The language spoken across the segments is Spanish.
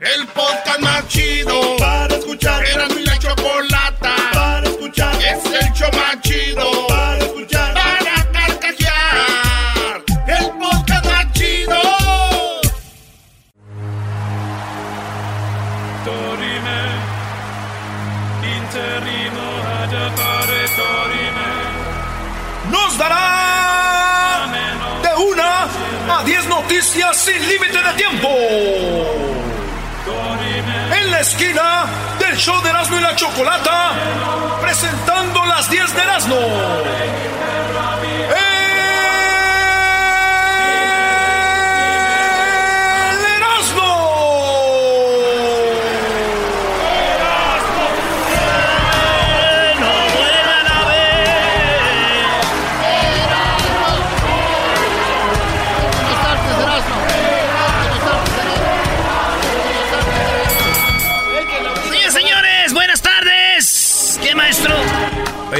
El podcast más chido para escuchar. Era mi la chocolata para escuchar. Es el show más chido para escuchar. Para carcajear. El podcast más chido. Dorime, interimo ad appare dorime. Nos dará de una a diez noticias sin límite de tiempo. Esquina del show de Erasmo y la Chocolata, presentando las 10 de Erasmo.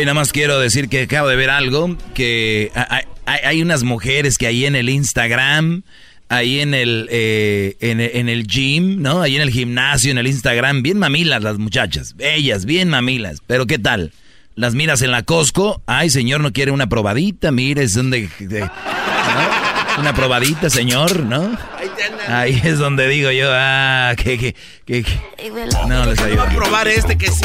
Oye, nada más quiero decir que acabo de ver algo, que hay, hay- hay unas mujeres que ahí en el Instagram, ahí en el, eh, en, en el gym, ¿no? Ahí en el gimnasio, en el Instagram, bien mamilas las muchachas, bellas, bien mamilas, pero ¿qué tal? Las miras en la Costco, ay señor, no quiere una probadita, mire, es donde... de- ¿no? Una probadita, señor, ¿no? Ahí es donde digo yo, ah, que, que, que, que- No, les ayudo. probar este que sí.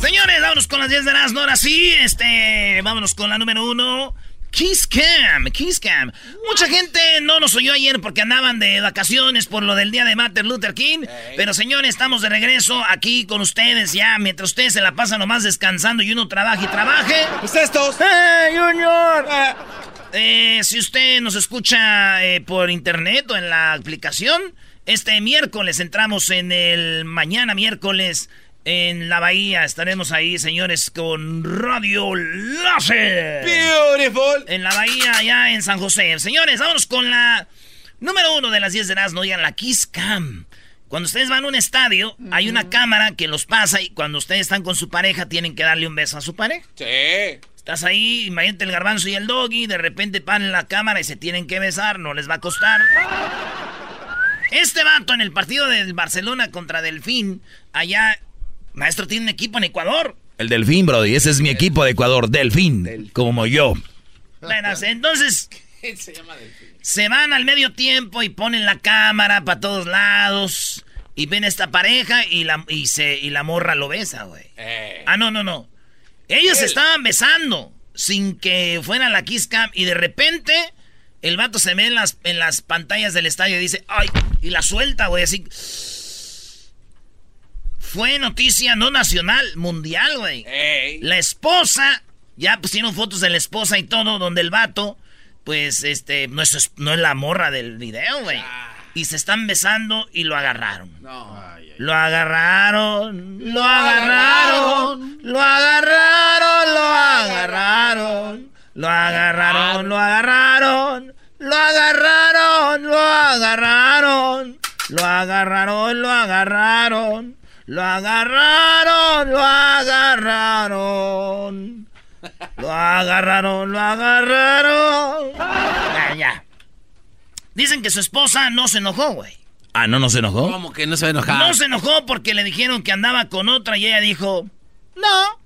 Señores, vámonos con las 10 de las Ahora sí, este, vámonos con la número uno. Kiss Cam, Kiss Cam. Mucha gente no nos oyó ayer porque andaban de vacaciones por lo del día de Martin Luther King. Pero señores, estamos de regreso aquí con ustedes ya. Mientras ustedes se la pasan nomás descansando y uno trabaje y trabaje. Pues estos. ¡Hey, Junior! Eh, si usted nos escucha eh, por internet o en la aplicación, este miércoles entramos en el mañana miércoles en la bahía. Estaremos ahí, señores, con Radio Láser. Beautiful. En la bahía, allá en San José. Señores, vámonos con la número uno de las 10 de las no oigan, la Kiss Cam. Cuando ustedes van a un estadio, hay una cámara que los pasa y cuando ustedes están con su pareja, tienen que darle un beso a su pareja. Sí. Estás ahí, imagínate el garbanzo y el doggy, de repente paran la cámara y se tienen que besar, no les va a costar. Este vato en el partido del Barcelona contra Delfín, allá, maestro tiene un equipo en Ecuador. El Delfín, Brody, ese es mi equipo de Ecuador, Delfín, como yo. Bueno, entonces Se llama Delfín. se van al medio tiempo y ponen la cámara para todos lados y ven a esta pareja y la, y se, y la morra lo besa, güey. Eh. Ah, no, no, no. Ellos se estaban besando sin que fuera la kiss cam y de repente el vato se ve en las, en las pantallas del estadio y dice, ay, y la suelta, güey, así. Fue noticia no nacional, mundial, güey. Ey. La esposa, ya pusieron fotos de la esposa y todo, donde el vato, pues, este, no es, no es la morra del video, güey. Y se están besando y lo agarraron. No. Lo agarraron, lo agarraron, lo agarraron, lo agarraron, lo agarraron, lo agarraron, lo agarraron, lo agarraron, lo agarraron, lo agarraron, lo agarraron, lo agarraron, lo agarraron, lo agarraron. Ya, ya. Dicen que su esposa no se enojó, güey. Ah, ¿no nos enojó? ¿Cómo que no se va a enojar? No se enojó porque le dijeron que andaba con otra y ella dijo, no,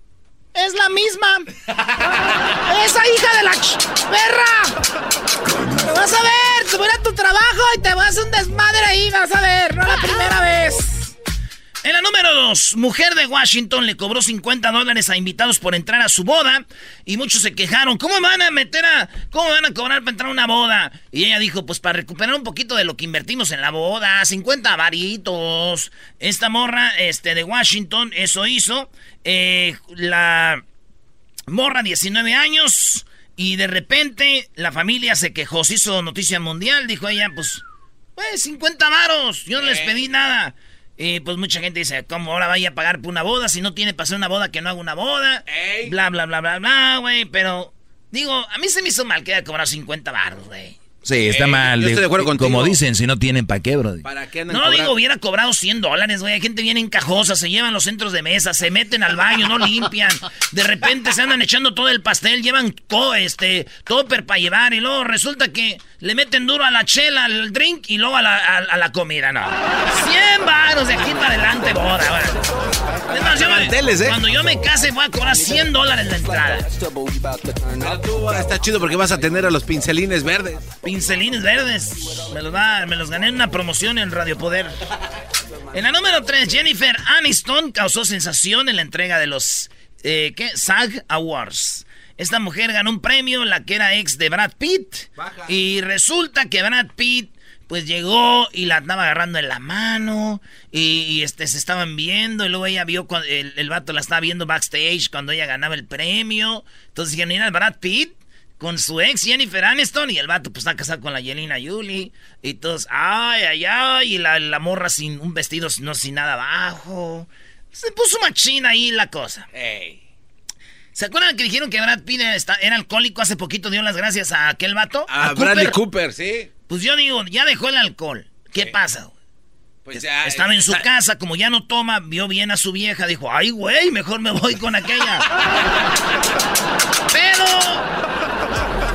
es la misma. Esa hija de la perra. Te vas a ver, te voy a tu trabajo y te vas a un desmadre ahí, vas a ver, no la primera vez. Dos, mujer de Washington le cobró 50 dólares a invitados por entrar a su boda y muchos se quejaron. ¿Cómo van a meter a, cómo van a cobrar para entrar a una boda? Y ella dijo, pues para recuperar un poquito de lo que invertimos en la boda, 50 varitos. Esta morra, este, de Washington, eso hizo. Eh, la morra, 19 años, y de repente la familia se quejó, se hizo noticia mundial, dijo ella, pues, pues 50 varos, yo no les pedí nada. Y pues mucha gente dice, ¿cómo ahora vaya a pagar por una boda? Si no tiene para hacer una boda, que no haga una boda. Bla, bla, bla, bla, bla, güey. Pero, digo, a mí se me hizo mal que haya cobrado 50 baros, güey. Sí, está Ey, mal. yo estoy de acuerdo contigo. Como dicen, si no tienen pa' qué, bro. ¿Para qué andan No, cobrando? digo, hubiera cobrado 100 dólares, güey. Hay gente bien encajosa, se llevan los centros de mesa, se meten al baño, no limpian. De repente se andan echando todo el pastel, llevan co, este, topper para llevar y luego resulta que le meten duro a la chela, al drink y luego a la, a- a la comida, no. 100 varos de aquí para adelante, boda, güey. Yo me- ¿eh? Cuando yo me case voy a cobrar 100 dólares la entrada. Tú está chido porque vas a tener a los pincelines verdes. Pincelines verdes. Me los, da- me los gané en una promoción en Radio Poder. En la número 3, Jennifer Aniston causó sensación en la entrega de los eh, ¿qué? SAG Awards. Esta mujer ganó un premio, la que era ex de Brad Pitt. Y resulta que Brad Pitt pues llegó y la andaba agarrando en la mano y, y, este se estaban viendo y luego ella vio cuando el, el vato la estaba viendo backstage cuando ella ganaba el premio. Entonces dijeron, mira, Brad Pitt con su ex Jennifer Aniston y el vato pues está casado con la Angelina Jolie y todos, ay, ay, ay, y la, la morra sin un vestido no sin nada abajo. Se puso machina ahí la cosa. ¿Se acuerdan que dijeron que Brad Pitt era, alcohólico hace poquito? Dio las gracias a aquel vato. A, Cooper. Bradley Cooper, sí. Pues yo digo, ya dejó el alcohol. ¿Qué pasa? güey? Pues ya. Estaba en su está- casa, como ya no toma, vio bien a su vieja, dijo, ay, güey, mejor me voy con aquella. pero,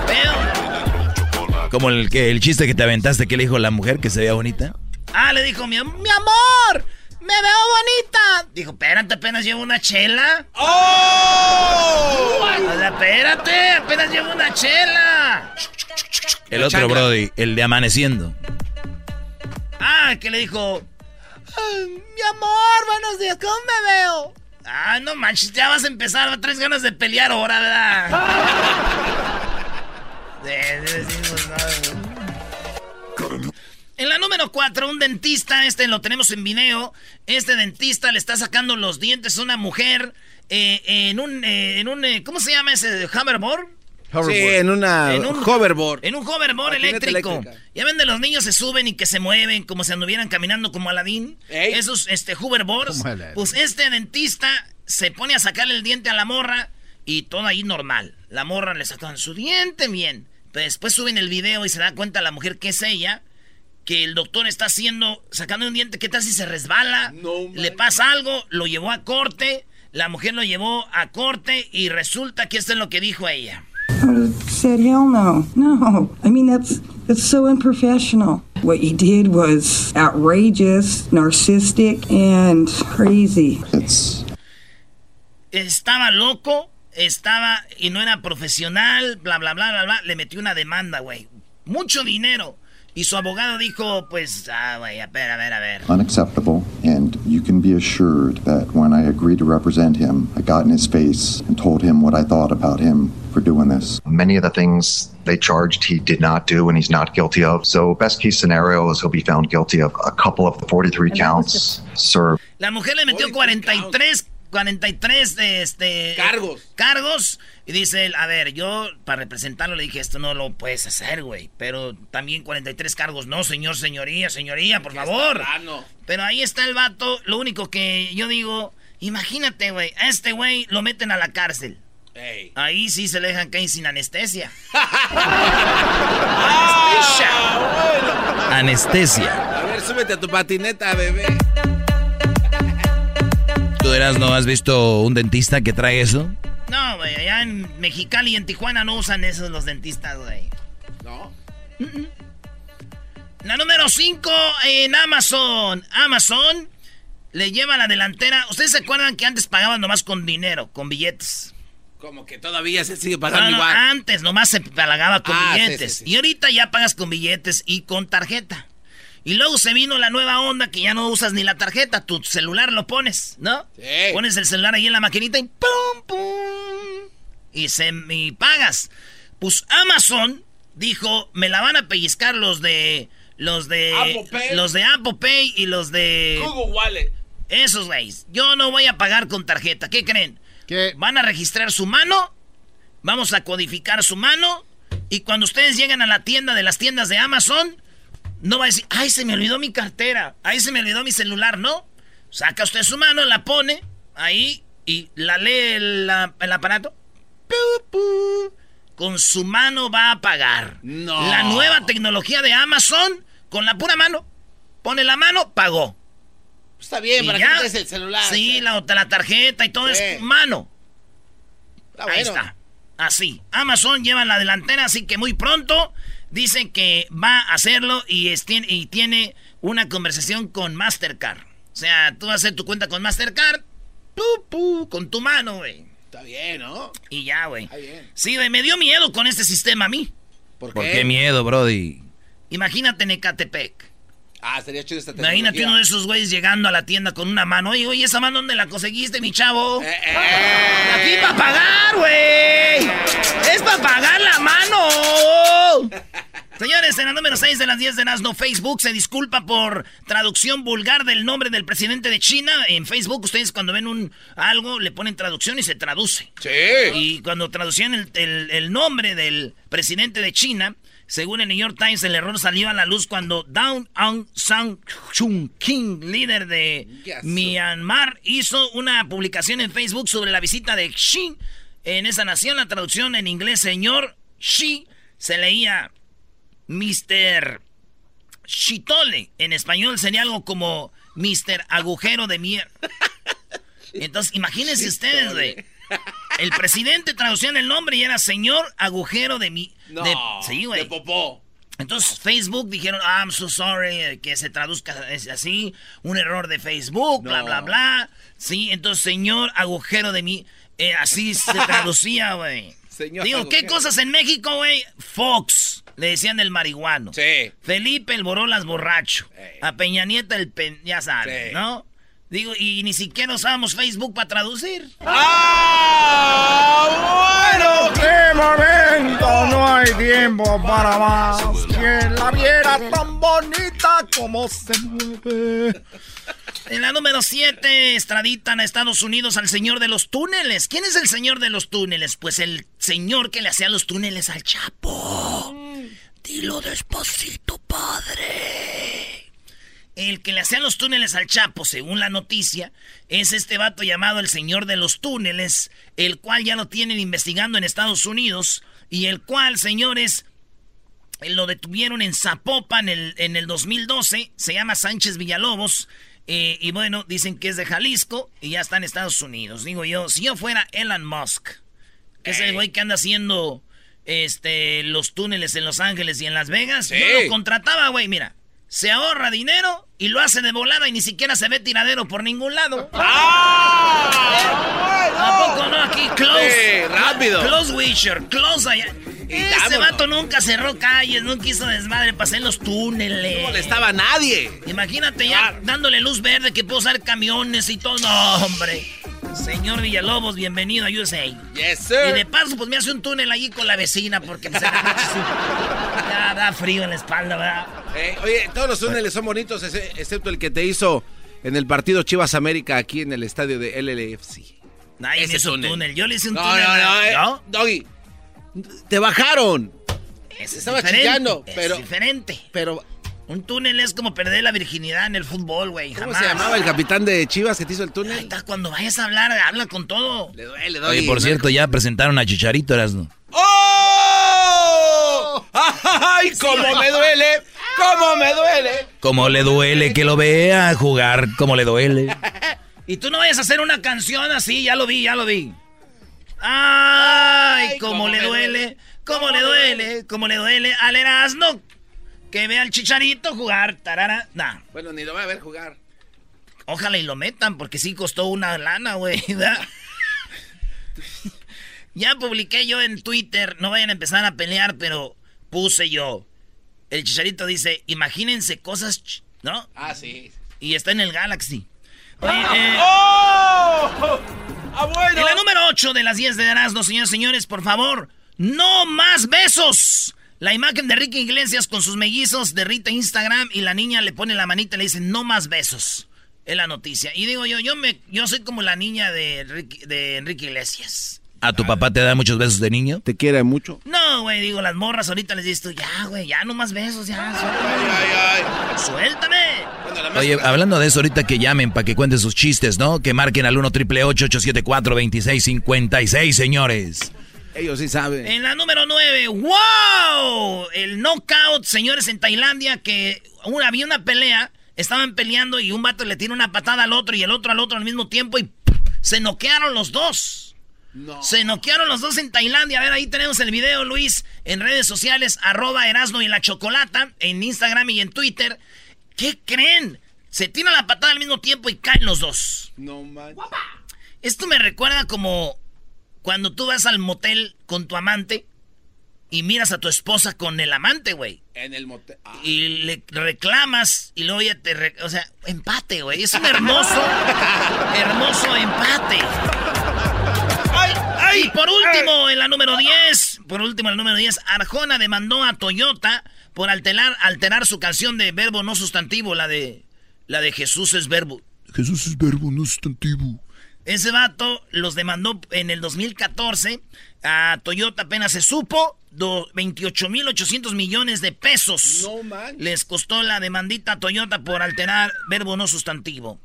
pero, Como el, que, el chiste que te aventaste que le dijo la mujer que se veía bonita. ah, le dijo, mi, mi amor, me veo bonita. Dijo, espérate, apenas llevo una chela. ¡Oh! O sea, espérate, apenas llevo una chela. El otro chancla. Brody, el de amaneciendo. Ah, que le dijo, "Ay, mi amor, buenos días, ¿cómo me veo? Ah, no manches, ya vas a empezar, traes ganas de pelear ahora, ¿verdad? En la número 4, un dentista, este lo tenemos en video. Este dentista le está sacando los dientes a una mujer eh, en un, eh, en un eh, ¿cómo se llama ese? ¿Hoverboard? Sí, en una En un- hoverboard. En un hoverboard eléctrico. eléctrica. Ya ven de los niños se suben y que se mueven como si anduvieran caminando como Aladín. Ey. Esos este hoverboards. Pues este dentista se pone a sacarle el diente a la morra y todo ahí normal. La morra le sacan su diente bien. Pero después suben el video y se da cuenta la mujer que es ella. Que el doctor está haciendo, sacando un diente, ¿qué tal si se resbala? No, le pasa algo, lo llevó a corte, la mujer lo llevó a corte y resulta que esto es lo que dijo ella. I would have said, hell no. No. I mean, that's, that's so unprofessional. What you did was outrageous, narcissistic, and crazy. It's estaba loco, estaba y no era profesional, bla, bla, bla, bla, bla. Le metió una demanda, güey. Mucho dinero. Y su abogado dijo, pues, ah, güey, a ver, a ver, a ver. unacceptable, and you can be assured that when I agreed to represent him, I got in his face and told him what I thought about him for doing this. Many of the things they charged he did not do and he's not guilty of. So, best case scenario is he'll be found guilty of a couple of the 43 counts served. La mujer le metió 43, 43 de este... Cargos. Cargos. Y dice él, a ver, yo para representarlo le dije, esto no lo puedes hacer, güey. Pero también 43 cargos. No, señor, señoría, señoría, por favor. Pero ahí está el vato. Lo único que yo digo, imagínate, güey, a este güey lo meten a la cárcel. Ey. Ahí sí se le dejan caer sin anestesia. Anestesia. A ver, súbete a tu patineta, bebé. ¿Tú eras no has visto un dentista que trae eso? No, güey, allá en Mexicali y en Tijuana no usan esos los dentistas, güey. No. La número 5 en Amazon. Amazon le lleva la delantera. ¿Ustedes se acuerdan que antes pagaban nomás con dinero, con billetes? Como que todavía se sigue No, pagando no, igual. antes nomás se pagaba con Ah, sí, billetes. sí, sí. Y ahorita ya pagas con billetes y con tarjeta. Y luego se vino la nueva onda que ya no usas ni la tarjeta, tu celular lo pones, ¿no? Sí. Pones el celular ahí en la maquinita y ¡pum, pum! Y, se, y pagas. Pues Amazon dijo, me la van a pellizcar los de... Los de... Apple Pay. Los de Apple Pay y los de... Google Wallet. Esos güeyes. Yo no voy a pagar con tarjeta. ¿Qué creen? ¿Qué? Van a registrar su mano. Vamos a codificar su mano. Y cuando ustedes lleguen a la tienda de las tiendas de Amazon, no va a decir, ay, se me olvidó mi cartera. Ay, se me olvidó mi celular. No. Saca usted su mano, la pone ahí y la lee el, el aparato. Con su mano va a pagar. No. La nueva tecnología de Amazon, con la pura mano. Pone la mano, pagó. Está bien, Y para ya. que es el celular. Sí, la, la tarjeta y todo Sí. es mano. Está Ahí está. Así. Amazon lleva la delantera, así que muy pronto dicen que va a hacerlo y, es- tiene- y tiene una conversación con Mastercard. O sea, tú vas a hacer tu cuenta con Mastercard, pu, pu, con tu mano, güey. Está bien, ¿no? Y ya, güey. Está bien. Sí, güey, me dio miedo con este sistema a mí. ¿Por qué? ¿Por qué miedo, Brody? Imagínate en Ecatepec. Ah, sería chido esta tecnología. Imagínate uno de esos güeyes llegando a la tienda con una mano. Oye, oye, ¿esa mano dónde la conseguiste, mi chavo? Eh, eh. Aquí para pagar, güey. Es para pagar la mano. Señores, en la número 6 de las 10 de Nazno, Facebook se disculpa por traducción vulgar del nombre del presidente de China. En Facebook, ustedes cuando ven un algo, le ponen traducción y se traduce. Sí. Y cuando traducían el, el- el nombre del presidente de China, según el New York Times, el error salió a la luz cuando Dawn Aung San Suu Kyi, líder de Yes. Myanmar, hizo una publicación en Facebook sobre la visita de Xi en esa nación. La traducción en inglés, señor Xi, se leía Mr. Chitole. En español sería algo como Mr. Agujero de Mier. Entonces, imagínense ustedes, güey. El presidente traducía el nombre y era señor agujero de mi. No. de- sí, güey. De popó. Entonces Facebook dijeron, "Ah, I'm so sorry, eh, que se traduzca así, un error de Facebook, bla, No. bla, bla. Sí, entonces señor agujero de mi. eh, así se traducía, güey. Señor Digo, ¿qué cosas en México, güey? Fox, le decían el marihuano. Sí. Felipe el Borolas borracho. A Peña Nieta el pen... Ya sabes, Sí. ¿no? Digo, y ni siquiera usábamos Facebook para traducir. ¡Ah! Bueno, qué momento, no hay tiempo para más. Quien la viera tan bonita como se mueve. En la número 7, extraditan a Estados Unidos al señor de los túneles. ¿Quién es el señor de los túneles? Pues el señor que le hacía los túneles al Chapo. Dilo despacito, padre. El que le hacía los túneles al Chapo, según la noticia, es este vato llamado el señor de los túneles, el cual ya lo tienen investigando en Estados Unidos y el cual, señores, eh, lo detuvieron en Zapopan en el, en el 2012. Se llama Sánchez Villalobos. eh, y bueno, dicen que es de Jalisco y ya está en Estados Unidos. Digo yo, si yo fuera Elon Musk, que es el güey que anda haciendo este, los túneles en Los Ángeles y en Las Vegas, Sí. yo lo contrataba, güey, mira. Se ahorra dinero y lo hace de volada y ni siquiera se ve tiradero por ningún lado. ¿A poco no? Aquí, close. Sí, rápido. Close Wisher, close allá. Ese vato nunca cerró calles, nunca hizo desmadre, pasé en los túneles. No molestaba a nadie. Imagínate ya dándole luz verde que puedo usar camiones y todo. No, hombre. Señor Villalobos, bienvenido a USA. Yes, Y de sir. paso, pues me hace un túnel allí con la vecina porque pues, noche sí- ya da frío en la espalda, ¿verdad? Eh, oye, todos los túneles son bonitos, excepto el que te hizo en el partido Chivas América aquí en el estadio de LLFC. Nadie Ese me hizo un túnel. túnel. Yo le hice un No, túnel. no, no, ¿a- eh, ¿no? Doggy, te bajaron, Es estaba chillando, es pero- diferente. pero Un túnel es como perder la virginidad en el fútbol, güey. ¿cómo Jamás. se llamaba el capitán de Chivas que te hizo el Ahí túnel? está, cuando vayas a hablar, habla con todo. Le duele, Doggy. Oye, por cierto, ya presentaron a Chicharito, Erasno. ¡Oh! ¡Ay, cómo me duele! ¡Cómo me duele! Como le duele que lo vea jugar, como le duele. Y tú no vayas a hacer una canción así, ya lo vi, ya lo vi. Ay, Ay, cómo cómo le duele, duele, cómo cómo le me duele, cómo le duele al Erasmo que vea al Chicharito jugar, tarara. Nah, Bueno, ni lo voy a ver jugar. ojalá y lo metan porque sí costó una lana, güey. ya publiqué yo en Twitter, no vayan a empezar a pelear, pero puse yo. el chicharito dice, imagínense cosas, ¿no? Ah, sí. Y está en el Galaxy. Oye, eh, ¡Oh! En la número 8 de las 10 de Erasmo, señores y señores, por favor, no más besos. La imagen de Ricky Iglesias con sus mellizos derrita Instagram y la niña le pone la manita y le dice no más besos. Es la noticia. Y digo yo, yo me, yo soy como la niña de, Ricky- de Enrique Iglesias. ¿A tu papá te da muchos besos de niño? ¿Te quiere mucho? No, güey, digo, las morras ahorita les dices tú, ya, güey, ya no más besos, ya, suéltame. Suéltame. Oye, hablando de eso, ahorita que llamen para que cuenten sus chistes, ¿no? Que marquen al 1 triple 874 2656 señores. Ellos sí saben. En la número 9, ¡wow! El knockout, señores, en Tailandia, que una, había una pelea, estaban peleando y un vato le tira una patada al otro y el otro al otro al mismo tiempo y ¡pum! se noquearon los dos. Se noquearon los dos en Tailandia. A ver, ahí tenemos el video, Luis, en redes sociales, arroba Erasno y la Chocolata, en Instagram y en Twitter. ¿Qué creen? Se tiran la patada al mismo tiempo y caen los dos. No manches. Esto me recuerda como cuando tú vas al motel con tu amante y miras a tu esposa con el amante, güey. En el motel. Ah. Y le reclamas y luego ya te... re- o sea, empate, güey. Es un hermoso, hermoso empate. Y por último, en la número 10, por último, en la número 10, Arjona demandó a Toyota por alterar, alterar su canción de verbo no sustantivo, la de, la de Jesús es verbo. Jesús es verbo, no sustantivo. Ese vato los demandó en el 2014. A Toyota apenas se supo. do- 28.800 millones de pesos. No manches. Les costó la demandita a Toyota por alterar verbo no sustantivo.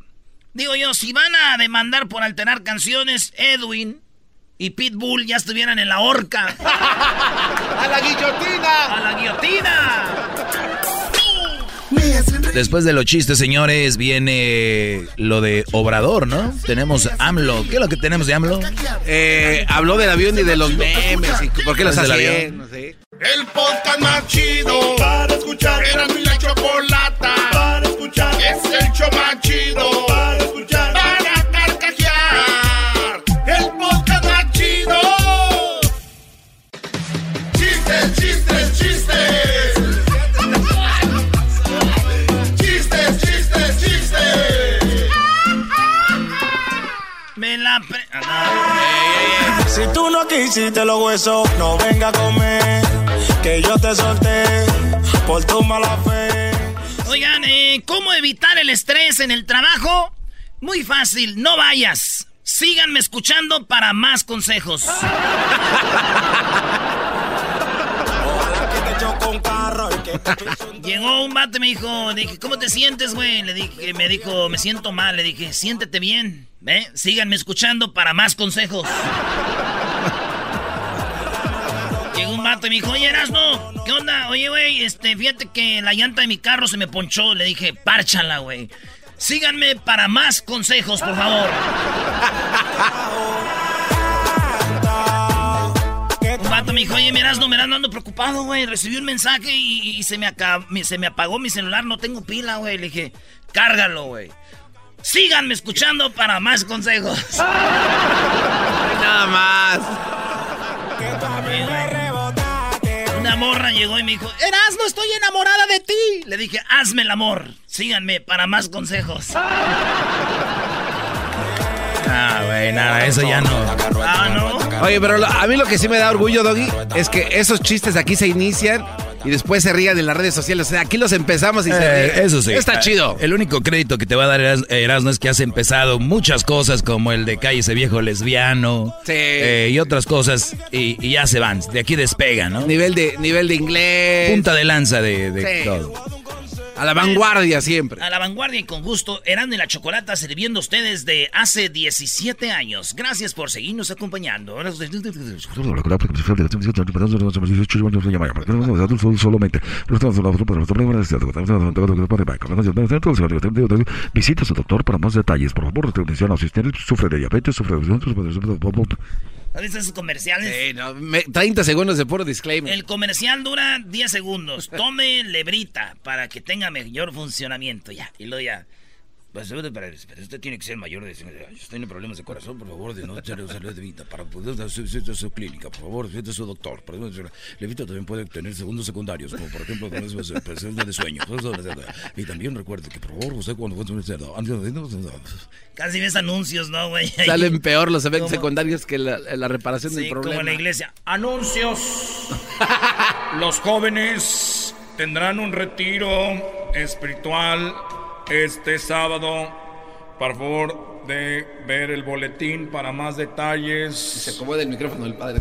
Digo yo, si van a demandar por alterar canciones, Edwin y Pitbull ya estuvieran en la horca. ¡A la guillotina! ¡A la guillotina! Después de los chistes, señores, viene lo de Obrador, ¿no? Tenemos AMLO. ¿Qué es lo que tenemos de AMLO? Eh, habló del avión y de los memes. Y ¿Por qué los ¿Es del hace? avión? No sé. El podcast más chido para escuchar. Era mi la chocolata para escuchar. Es el show más chido para Si tú no quisiste los huesos, no venga a comer. Que yo te solté por tu mala fe. Oigan, eh, ¿cómo evitar el estrés en el trabajo? Muy fácil, no vayas. Síganme escuchando para más consejos. Que te choco un carro Llegó un vato y me dijo, dije, ¿cómo te sientes, güey? Le dije, me dijo, me siento mal. Le dije, siéntete bien, ¿ve? Síganme escuchando para más consejos. Llegó un vato me dijo, oye, Erasno, ¿qué onda? Oye, güey, este, fíjate que la llanta de mi carro se me ponchó. Le dije, párchala, güey. Síganme para más consejos, por favor. dijo, oye, miras, no, miras, no ando preocupado, güey. Recibí un mensaje y, y se, me acab- me- se me apagó mi celular, no tengo pila, güey. Le dije, cárgalo, güey. Síganme escuchando para más consejos. Nada más. Una morra llegó y me dijo, Eras, no estoy enamorada de ti. Le dije, hazme el amor. Síganme para más consejos. Ah, güey, nada, eso ya no. Ah, no. Oye, pero lo- a mí lo que sí me da orgullo, Doggy, es que esos chistes aquí se inician y después se rían en las redes sociales. O sea, aquí los empezamos y se Eh, ríen. eso sí. Está Eh, chido. El único crédito que te va a dar Eras- Erasmo es que has empezado muchas cosas como el de calle ese viejo lesbiano Sí. eh, y otras cosas y, y ya se van. De aquí despega, ¿no? Nivel de, nivel de inglés. Punta de lanza de, de Sí. todo. A la vanguardia siempre. A la vanguardia y con gusto, Erasmo y la Chocolata sirviendo a ustedes de hace 17 años. Gracias por seguirnos acompañando. Solamente. Visita a su doctor para más detalles. Por favor, atención, asistente sufre de diabetes, sufre de... ¿Has visto esos comerciales? Sí, no, me- 30 segundos de puro disclaimer. El comercial dura 10 segundos. Tome lebrita para que tenga mayor funcionamiento. Ya, y luego ya. Pues, pero, pero usted tiene que ser mayor de... Usted tiene problemas de corazón, por favor, de no echarle salud de vida para poder dar su, su, su clínica, por favor, es su doctor. Levita también puede tener segundos secundarios, como por ejemplo, presencia de sueño. Y también recuerde que, por favor, usted cuando Casi ves anuncios, ¿no, güey? Salen peor los eventos secundarios que la, la reparación del problema. como en la iglesia. Anuncios. los jóvenes tendrán un retiro espiritual este sábado. Por favor de ver el boletín para más detalles. Se acomoda el micrófono del padre.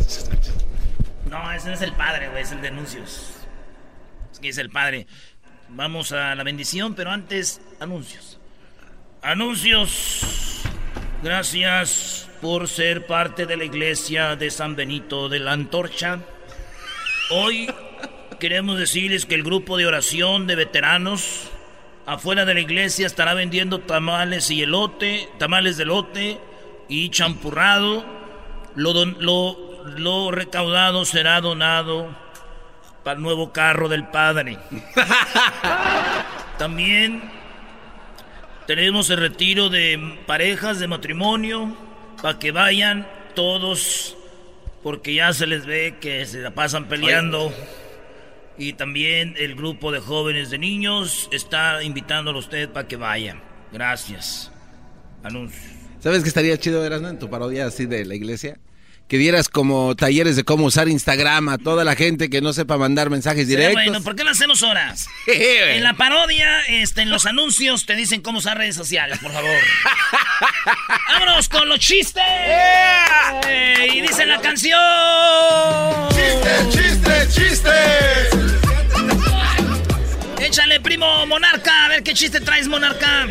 No, ese no es el padre, güey, es el de anuncios. Es que es el padre. Vamos a la bendición, pero antes, anuncios. Anuncios. Gracias por ser parte de la iglesia de San Benito de la Antorcha. Hoy queremos decirles que el grupo de oración de veteranos afuera de la iglesia estará vendiendo tamales y elote, tamales de elote y champurrado. Lo, lo, lo recaudado será donado para el nuevo carro del padre. También tenemos el retiro de parejas de matrimonio para que vayan todos porque ya se les ve que se la pasan peleando. Y también el grupo de jóvenes de niños está invitándolo a usted para que vaya. Gracias. Anuncio. ¿Sabes qué estaría chido, Erasmo, en tu parodia así de la iglesia? Que dieras como talleres de cómo usar Instagram a toda la gente que no sepa mandar mensajes directos. bueno, ¿por qué lo hacemos ahora? en la parodia, este, en los anuncios te dicen cómo usar redes sociales, por favor. ¡Vámonos con los chistes! y dice la canción. ¡Chiste, chiste, chiste! Échale, primo Monarca, a ver qué chiste traes, Monarca.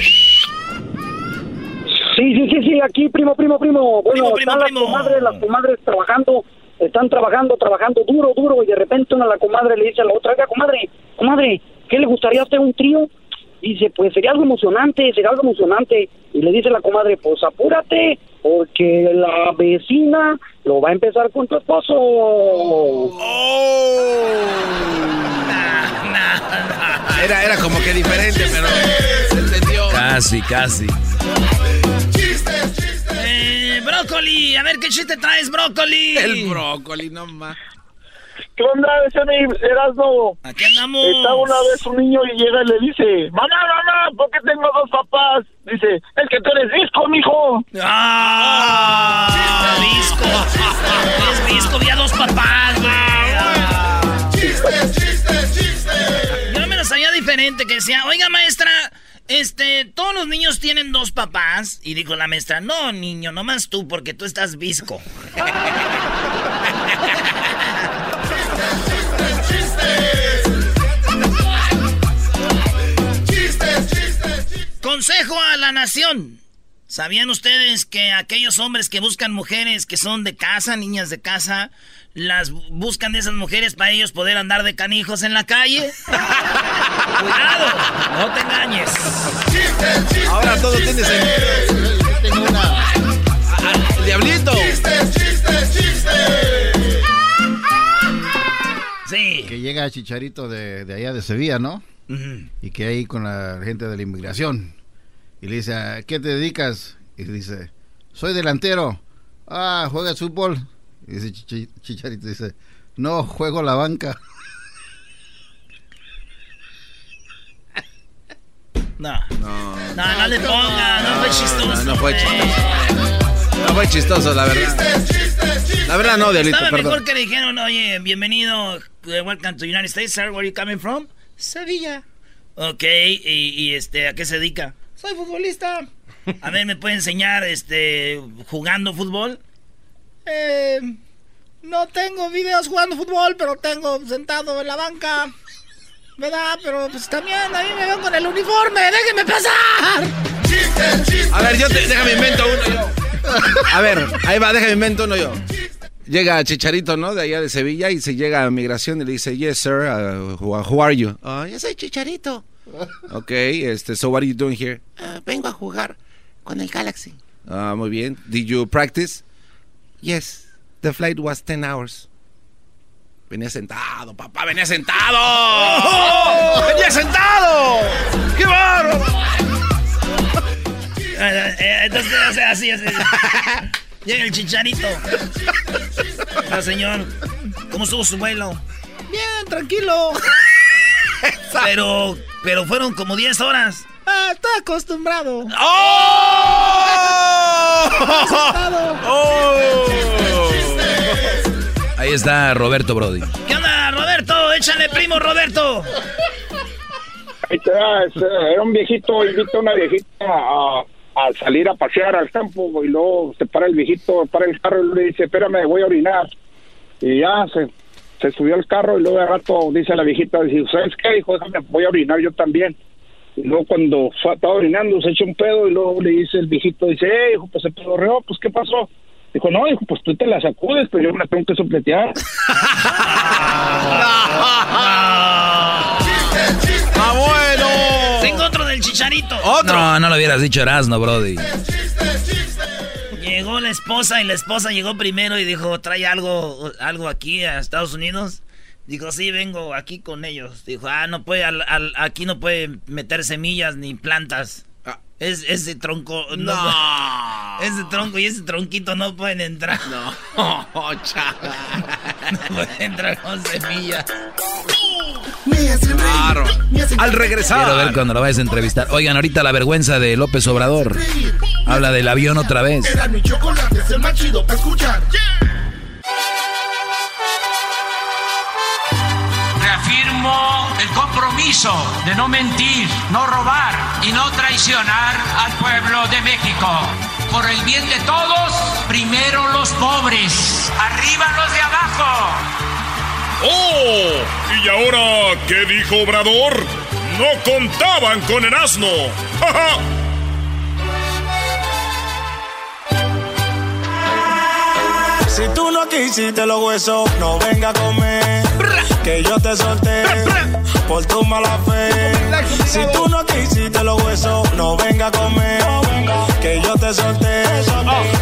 Sí, sí, sí, sí, aquí, primo, primo, primo. Bueno, Primo, primo, están primo. las comadres, las comadres trabajando, están trabajando, trabajando duro, duro, y de repente una la comadre le dice a la otra, oiga, comadre, comadre, ¿qué le gustaría a usted un trío? Dice, pues sería algo emocionante, sería algo emocionante. Y le dice la comadre, pues apúrate, porque la vecina lo va a empezar con tu esposo. Era, era como que diferente, pero se entendió. Casi, casi. Eh, brócoli, a ver qué chiste traes, brócoli. El brócoli, no más. ¿Qué onda, ese mi Erasmo? Aquí andamos. Está una vez un niño y llega y le dice, mamá, mamá, ¿por qué tengo dos papás? Dice, es que tú eres disco, mijo. ¡Ah! Visco. Es Visco, vi a dos papás, güey. ¡Chistes, chistes, chistes! Yo me lo sabía diferente, que decía, oiga, maestra, este, todos los niños tienen dos papás. Y dijo la maestra, no, niño, nomás tú, porque tú estás visco. ¡Chistes, chistes, chistes! Consejo a la nación. ¿Sabían ustedes que aquellos hombres que buscan mujeres que son de casa, niñas de casa, las buscan de esas mujeres para ellos poder andar de canijos en la calle? Cuidado, no te engañes. ¡Chistes, chistes! Ahora todo tiene sentido. Tengo una. Diablito. ¡Chistes, chistes, chistes! Sí. Que llega Chicharito de, de allá de Sevilla, ¿no? Y que ahí con la gente de la inmigración. Y le dice, ¿a qué te dedicas? Y dice, soy delantero. Ah, ¿juegas fútbol? Y dice Chichi- Chicharito, dice, no, juego la banca. No. No, no, le ponga, no, fue chistoso. No, no fue chistoso. No fue chistoso, la verdad. ¡Chistes, chistes, chistes! La verdad no, diablito, Estaba mejor perdón. que le dijeron, oye, bienvenido, welcome to United States, sir, where are you coming from? Sevilla. Ok, y, y, este, ¿a qué se dedica? Soy futbolista. A ver, ¿me puede enseñar, este, jugando fútbol? Eh, no tengo videos jugando fútbol, pero tengo sentado en la banca. ¿Verdad? Pero pues también a mí me veo con el uniforme. ¡Déjenme pasar! ¡Chistes, chistes! A ver, yo te, déjame invento uno yo. A ver, ahí va, déjame invento uno yo. Llega Chicharito, ¿no? De allá de Sevilla y se llega a migración y le dice, yes, sir, uh, who, are you? "Ah, yo soy Chicharito. Ok, este, so what are you doing here? "Ah, vengo a jugar con el Galaxy. Ah, muy bien. Did you practice? Yes, the flight was 10 hours. Venía sentado, papá, venía sentado. ¡Venía sentado! ¡Qué bárbaro! Eh, eh, Entonces, o sea, así, así. Llega el chicharito. Ah, señor, ¿cómo estuvo su vuelo? Bien, tranquilo. Pero, pero fueron como 10 horas. Ah, estoy acostumbrado. Ahí está Roberto Brody. ¿Qué onda, Roberto? Échale, primo Roberto. Ahí te da, es, eh, era un viejito, invita a una viejita a, a salir a pasear al campo y luego se para el viejito, para el carro y le dice, espérame, voy a orinar. Y ya se, se subió al carro y luego de rato dice a la viejita, dice, ¿sabes qué? Dijo, déjame, voy a orinar yo también. Y luego cuando fue- estaba orinando se echa un pedo y luego le dice el viejito, dice, eh, hijo, pues se pedorreó, pues ¿qué pasó? Dijo, no, dijo, pues tú te la sacudes, pero yo me la tengo que sopletear. ¡Ah, bueno! Tengo otro del chicharito. No, no lo hubieras dicho Erasno, Brody. Llegó la esposa y la esposa llegó primero y dijo, trae algo, algo aquí a Estados Unidos. Dijo, sí, vengo aquí con ellos. Dijo, ah, no puede, al- al- aquí no puede meter semillas ni plantas. Es, ese tronco, no. Ese tronco y ese tronquito no pueden entrar. No, no pueden entrar con semillas. Claro. Al regresar. Quiero ver cuando lo vayas a entrevistar. Oigan, ahorita la vergüenza de López Obrador. Habla del avión otra vez. Era mi chocolate, es el más chido para escuchar. Reafirmo el compromiso de no mentir, no robar y no traicionar al pueblo de México. Por el bien de todos, primero los pobres, arriba los de abajo. ¡Oh! ¿Y ahora qué dijo Obrador? No contaban con el asno. Si tú no quisiste los huesos, no venga a comer. Que yo te solté por tu mala fe. Si tú no quisiste los huesos, no venga a comer. Que yo te solté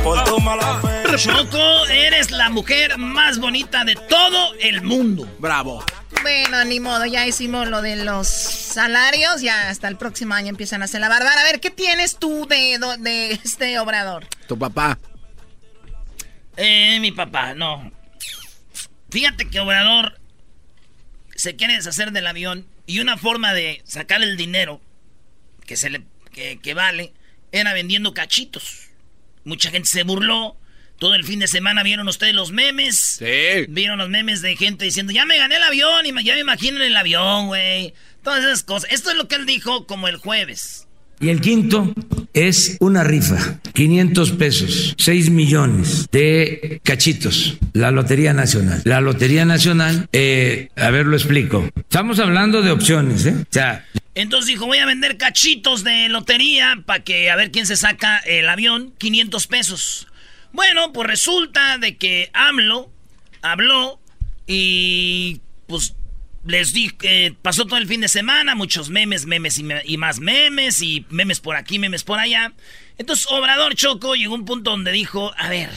por tu mala fe. Choco, eres la mujer más bonita de todo el mundo. Bravo. Bueno, ni modo, ya hicimos lo de los salarios, ya hasta el próximo año empiezan a hacer la barba. A ver, ¿qué tienes tú de, de este obrador? Tu papá. Eh, mi papá, no. Fíjate que Obrador se quiere deshacer del avión y una forma de sacar el dinero que se le que, que vale era vendiendo cachitos. Mucha gente se burló. Todo el fin de semana vieron ustedes los memes. Sí. Vieron los memes de gente diciendo, ya me gané el avión, y ya me imagino el avión, güey. Todas esas cosas. Esto es lo que él dijo como el jueves. Y el quinto es una rifa, 500 pesos, 6 millones de cachitos, la Lotería Nacional. La Lotería Nacional, eh, a ver, lo explico. Estamos hablando de opciones, ¿eh? O sea, Entonces dijo, voy a vender cachitos de lotería para que a ver quién se saca el avión, 500 pesos. Bueno, pues resulta de que AMLO habló y pues les dije, eh, pasó todo el fin de semana, muchos memes, memes y, y más memes y memes por aquí, memes por allá. Entonces Obrador Choco llegó a un punto donde dijo, a ver,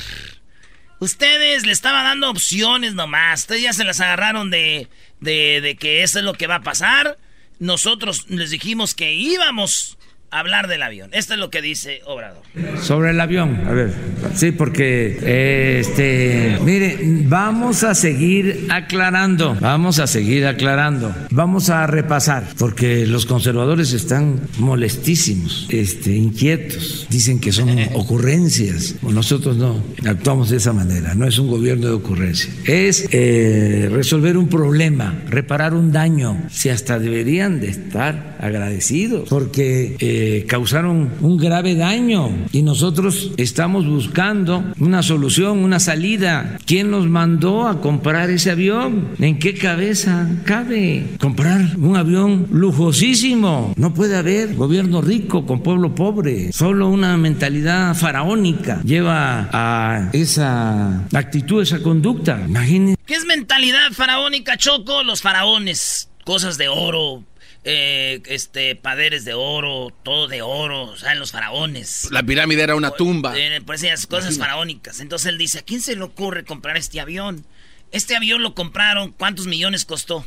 ustedes le estaban dando opciones nomás, ustedes ya se las agarraron de, de, de que eso es lo que va a pasar. Nosotros les dijimos que íbamos hablar del avión. Esto es lo que dice Obrador. sobre el avión, a ver, sí, porque, eh, este, mire, vamos a seguir aclarando, vamos a seguir aclarando, vamos a repasar, porque los conservadores están molestísimos, este, inquietos, dicen que son ocurrencias, nosotros no actuamos de esa manera, no es un gobierno de ocurrencia, es eh, resolver un problema, reparar un daño, si hasta deberían de estar agradecidos, porque eh, causaron un grave daño y nosotros estamos buscando una solución, una salida. ¿Quién nos mandó a comprar ese avión? ¿En qué cabeza cabe comprar un avión lujosísimo? No puede haber gobierno rico con pueblo pobre. Solo una mentalidad faraónica lleva a esa actitud, esa conducta. Imagínense. ¿Qué es mentalidad faraónica, Choco? Los faraones, cosas de oro, eh, este, paderes de oro, todo de oro, o sea, los faraones. La pirámide era una tumba. Eh, por esas cosas Imagina. faraónicas. Entonces él dice, ¿a quién se le ocurre comprar este avión? Este avión lo compraron, ¿cuántos millones costó?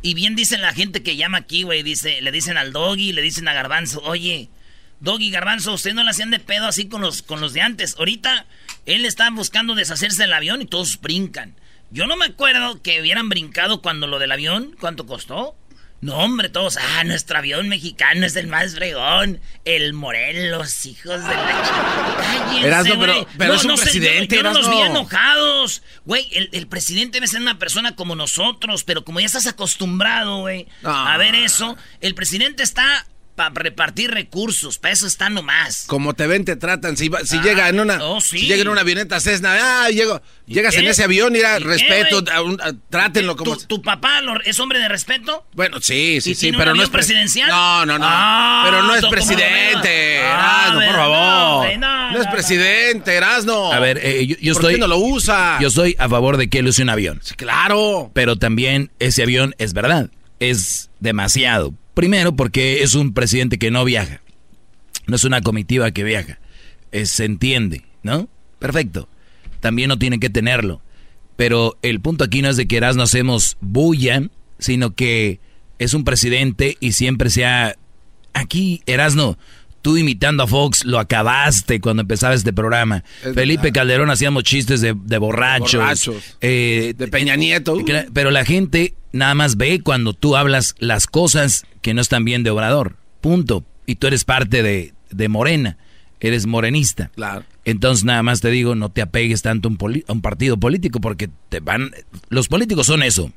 Y bien dicen la gente que llama aquí, güey, dice, le dicen al doggy, le dicen a Garbanzo, oye, Doggy Garbanzo, ustedes no le hacían de pedo así con los, con los de antes. Ahorita él está buscando deshacerse del avión y todos brincan. Yo no me acuerdo que hubieran brincado cuando lo del avión, ¿cuánto costó? No, hombre, todos, ah, nuestro avión mexicano es el más fregón. El Morelos, hijos de la Cállense, Erasno, pero- pero es un presidente, yo, yo no los vi enojados. Güey, el, el presidente debe ser una persona como nosotros, pero como ya estás acostumbrado, güey, Ah. a ver eso, el presidente está para repartir recursos, para eso está nomás. Como te ven, te tratan. Si, va- si Ah, llega en una, oh, sí. si llega en una avioneta Cessna, ah, llego, llegas en ese avión, mira, ¿Y qué, respeto, güey? a un- a- trátenlo como. ¿Tu, tu papá lo- es hombre de respeto? Bueno, sí, sí, ¿Y sí, tiene un pero no es pres- presidencial? No, no, no. Ah, pero no es ¿cómo lo presidente? Erasno, Ah, por favor. no, No es presidente, Erasno. A ver, eh, yo, yo ¿Por estoy. qué no lo usa? Yo estoy a favor de que él use un avión. Claro. Pero también ese avión es verdad. Es demasiado. Primero, porque es un presidente que no viaja. No es una comitiva que viaja. Es- se entiende, ¿no? Perfecto. También no tiene que tenerlo. Pero el punto aquí no es de que Erasmo hacemos bulla, sino que es un presidente y siempre se ha... Aquí, Erasno, tú imitando a Fox, lo acabaste cuando empezaba este programa. Es Felipe Calderón hacíamos chistes de, de borrachos. Borrachos. eh, De Peña Nieto. Pero la gente nada más ve cuando tú hablas las cosas que no están bien de Obrador. Punto. Y tú eres parte de, de Morena. Eres morenista. Claro. Entonces nada más te digo, no te apegues tanto a un, poli- a un partido político porque te van... Los políticos son eso.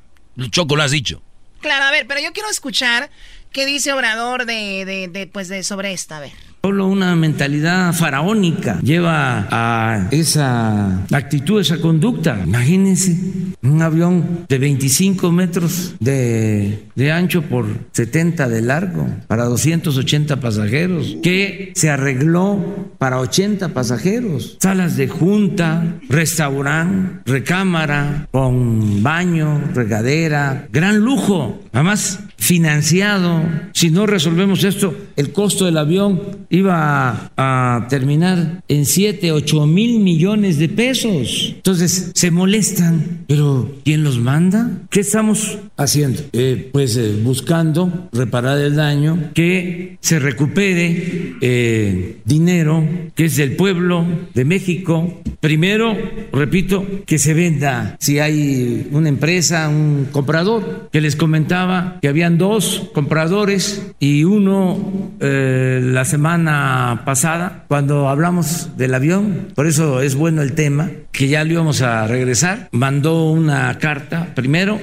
Choco lo has dicho. Claro, a ver, pero yo quiero escuchar qué dice Obrador de, de, pues de sobre esta, a ver. Solo una mentalidad faraónica lleva a esa actitud, esa conducta. Imagínense un avión de 25 metros de, de ancho por 70 de largo para 280 pasajeros, que se arregló para 80 pasajeros. Salas de junta, restaurante, recámara, con baño, regadera, gran lujo. Además, financiado. Si no resolvemos esto, el costo del avión iba a terminar en 7, 8 mil millones de pesos. Entonces, se molestan. Pero, ¿quién los manda? ¿Qué estamos haciendo? Eh, pues eh, buscando reparar el daño, que se recupere eh, dinero que es del pueblo de México. Primero, repito, que se venda si hay una empresa, un comprador, que les comentaba que habían dos compradores y uno eh, la semana pasada, cuando hablamos del avión, por eso es bueno el tema, que ya lo íbamos a regresar, mandó una carta primero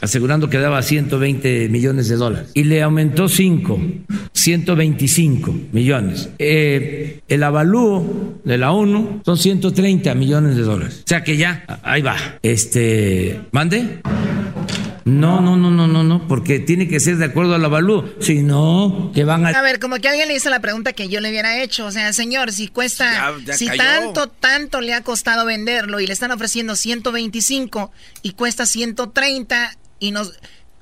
asegurando que daba 120 millones de dólares y le aumentó 5, 125 millones. Eh, el avalúo de la ONU son 130 millones de dólares. O sea que ya, ahí va. Este, mande. No, no, no, no, no, no, porque tiene que ser de acuerdo al avalúo. Si no, que van a... A ver, como que alguien le hizo la pregunta que yo le hubiera hecho. O sea, señor, si cuesta, Ya- ya si cayó. tanto, tanto le ha costado venderlo y le están ofreciendo 125 y cuesta 130 y nos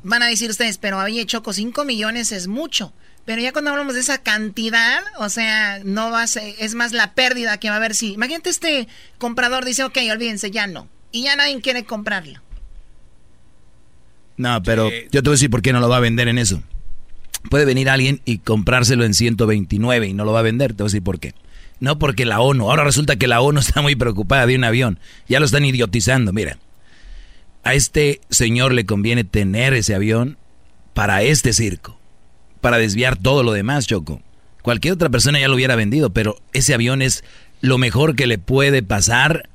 van a decir ustedes, pero había Choco, 5 millones es mucho. Pero ya cuando hablamos de esa cantidad, o sea, no va a ser, es más la pérdida que va a haber si. Imagínate este comprador dice, ok, olvídense, ya no. Y ya nadie quiere comprarlo. No, pero yo te voy a decir por qué no lo va a vender en eso. Puede venir alguien y comprárselo en 129 y no lo va a vender. Te voy a decir por qué. No porque la ONU. Ahora resulta que la ONU está muy preocupada de un avión. Ya lo están idiotizando. Mira, a este señor le conviene tener ese avión para este circo. Para desviar todo lo demás, Choco. Cualquier otra persona ya lo hubiera vendido, pero ese avión es lo mejor que le puede pasar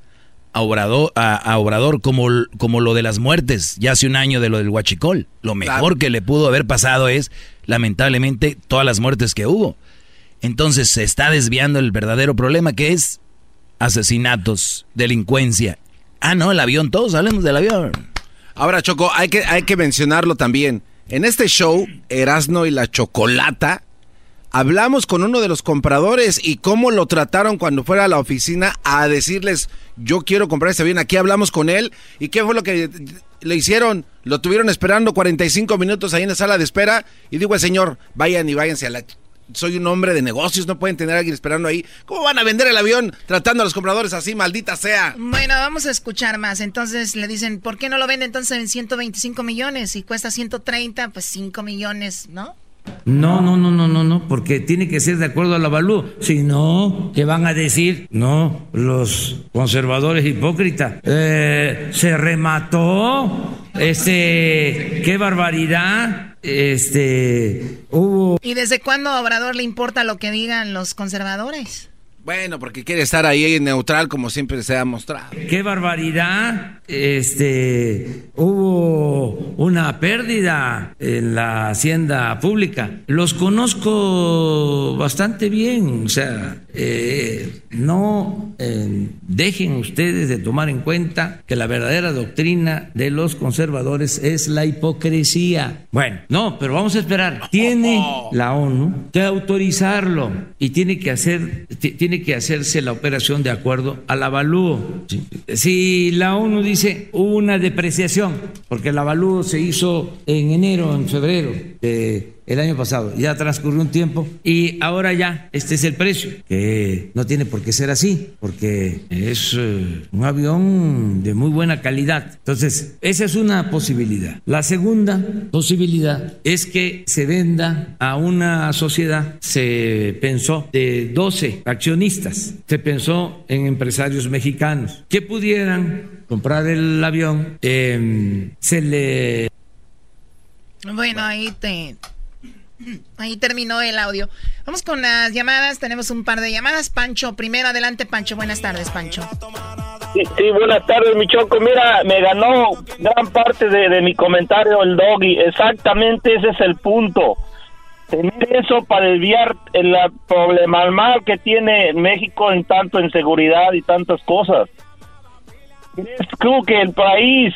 a Obrador, a, a Obrador como, como lo de las muertes, ya hace un año de lo del Huachicol. Lo mejor que le pudo haber pasado es, lamentablemente, todas las muertes que hubo. Entonces se está desviando el verdadero problema que es asesinatos, delincuencia. Ah, no, el avión, todos hablemos del avión. Ahora, Choco, hay que, hay que mencionarlo también. En este show, Erasno y la Chocolata, hablamos con uno de los compradores y cómo lo trataron cuando fuera a la oficina a decirles, yo quiero comprar este avión. Aquí hablamos con él y qué fue lo que le hicieron. Lo tuvieron esperando 45 minutos ahí en la sala de espera y digo al señor, vayan y váyanse a la... Soy un hombre de negocios, no pueden tener a alguien esperando ahí. ¿Cómo van a vender el avión tratando a los compradores así, maldita sea? Bueno, vamos a escuchar más. Entonces le dicen, ¿por qué no lo vende entonces en 125 millones? Si cuesta 130, pues 5 millones, ¿no? No, no, no, no, no, no, porque tiene que ser de acuerdo al avalúo. Si no, ¿qué van a decir? No, los conservadores hipócritas. Eh, se remató. Este, qué barbaridad. Este, hubo. ¿Y desde cuándo a Obrador le importa lo que digan los conservadores? Bueno, porque quiere estar ahí neutral como siempre se ha mostrado. Qué barbaridad. Este, hubo una pérdida en la hacienda pública. Los conozco bastante bien, o sea, eh, no eh, dejen ustedes de tomar en cuenta que la verdadera doctrina de los conservadores es la hipocresía. Bueno, no, pero vamos a esperar. Tiene la ONU que autorizarlo y tiene que hacer, tiene que hacerse la operación de acuerdo al avalúo. Si la ONU dice una depreciación, porque el avalúo se hizo en enero, en febrero de el año pasado. Ya transcurrió un tiempo y ahora ya este es el precio, que no tiene por qué ser así, porque es eh, un avión de muy buena calidad. Entonces, esa es una posibilidad. La segunda posibilidad es que se venda a una sociedad, se pensó de 12 accionistas, se pensó en empresarios mexicanos que pudieran comprar el avión, eh, se le... Bueno, ahí te, Ahí terminó el audio. Vamos con las llamadas. Tenemos un par de llamadas. Pancho, primero adelante, Pancho. Buenas tardes, Pancho. Sí, buenas tardes, mi choco. Mira, me ganó gran parte de, mi comentario el doggy. Exactamente ese es el punto. Tener eso para desviar el problema mal que tiene México en tanto en seguridad y tantas cosas. ¿Crees que el país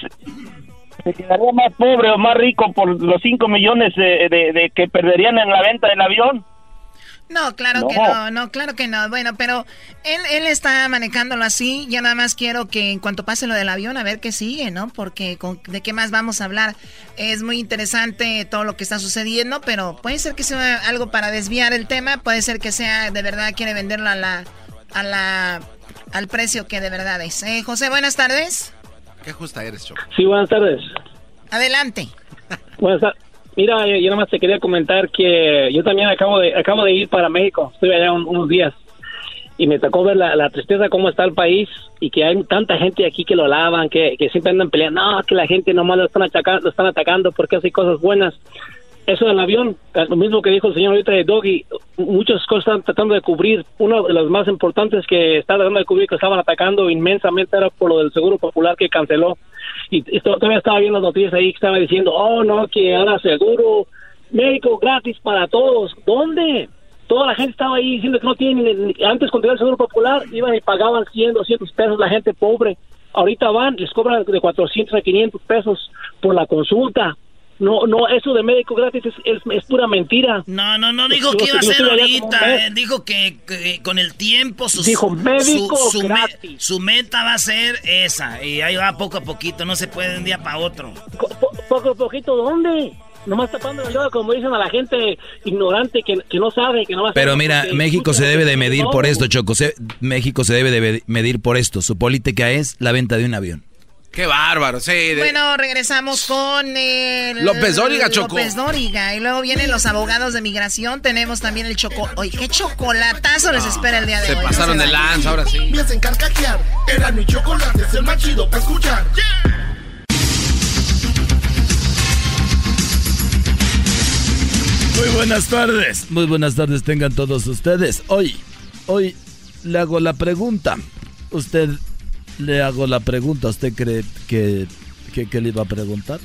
se quedaría más pobre o más rico por los 5 millones de, que perderían en la venta del avión. No, claro que no, no, claro que no. Bueno, pero él, él está manejándolo así. Ya nada más quiero que en cuanto pase lo del avión, a ver qué sigue, ¿no? Porque de qué más vamos a hablar. Es muy interesante todo lo que está sucediendo, pero puede ser que sea algo para desviar el tema. Puede ser que sea de verdad quiere venderlo a la, a la, al precio que de verdad es. Eh, José, buenas tardes. Qué justa eres, Choco. Sí, buenas tardes. Adelante. Buenas tardes. Mira, yo, nada más te quería comentar que yo también acabo de acabo de ir para México. Estuve allá unos días y me tocó ver la, tristeza cómo está el país y que hay tanta gente aquí que lo alaban, que, que siempre andan peleando, no, que la gente nomás lo están atacando, lo están atacando porque hace cosas buenas eso del avión, lo mismo que dijo el señor ahorita de Doggy, muchas cosas están tratando de cubrir. Una de las más importantes que está tratando de cubrir, que estaban atacando inmensamente, era por lo del Seguro Popular que canceló. Y, todavía estaba viendo las noticias ahí que estaba diciendo, oh, no, que ahora seguro médico gratis para todos. ¿Dónde? Toda la gente estaba ahí diciendo que no tienen, antes cuando el Seguro Popular, iban y pagaban 100, 200 pesos la gente pobre. Ahorita van, les cobran de 400 a 500 pesos por la consulta no, no, eso de médico gratis es, es, pura mentira. No, no, no dijo que iba a ser ahorita. Eh, dijo que, con el tiempo su, dijo médico su, su, meta va a ser esa. Y ahí va poco a poquito, no se puede de un día para otro. poco a poquito, ¿dónde? Nomás tapando el como dicen a la gente ignorante que, que no sabe, que no va a Pero mira, México se debe de medir por esto, Choco. México se debe de medir por esto. Su política es la venta de un avión. Qué bárbaro, sí. Bueno, regresamos con el... López Dóriga, Choco. López Dóriga. Y luego vienen los abogados de migración. Tenemos también el choco... Oye, qué chocolatazo les espera el día de hoy. Se pasaron de lanza, ahora sí. Me hacen carcajear. Era mi chocolate, es el más chido para escuchar. Muy buenas tardes. Muy buenas tardes tengan todos ustedes. Hoy, hoy le hago la pregunta. ¿Usted le hago la pregunta. ¿Usted cree que, que, le iba a preguntar?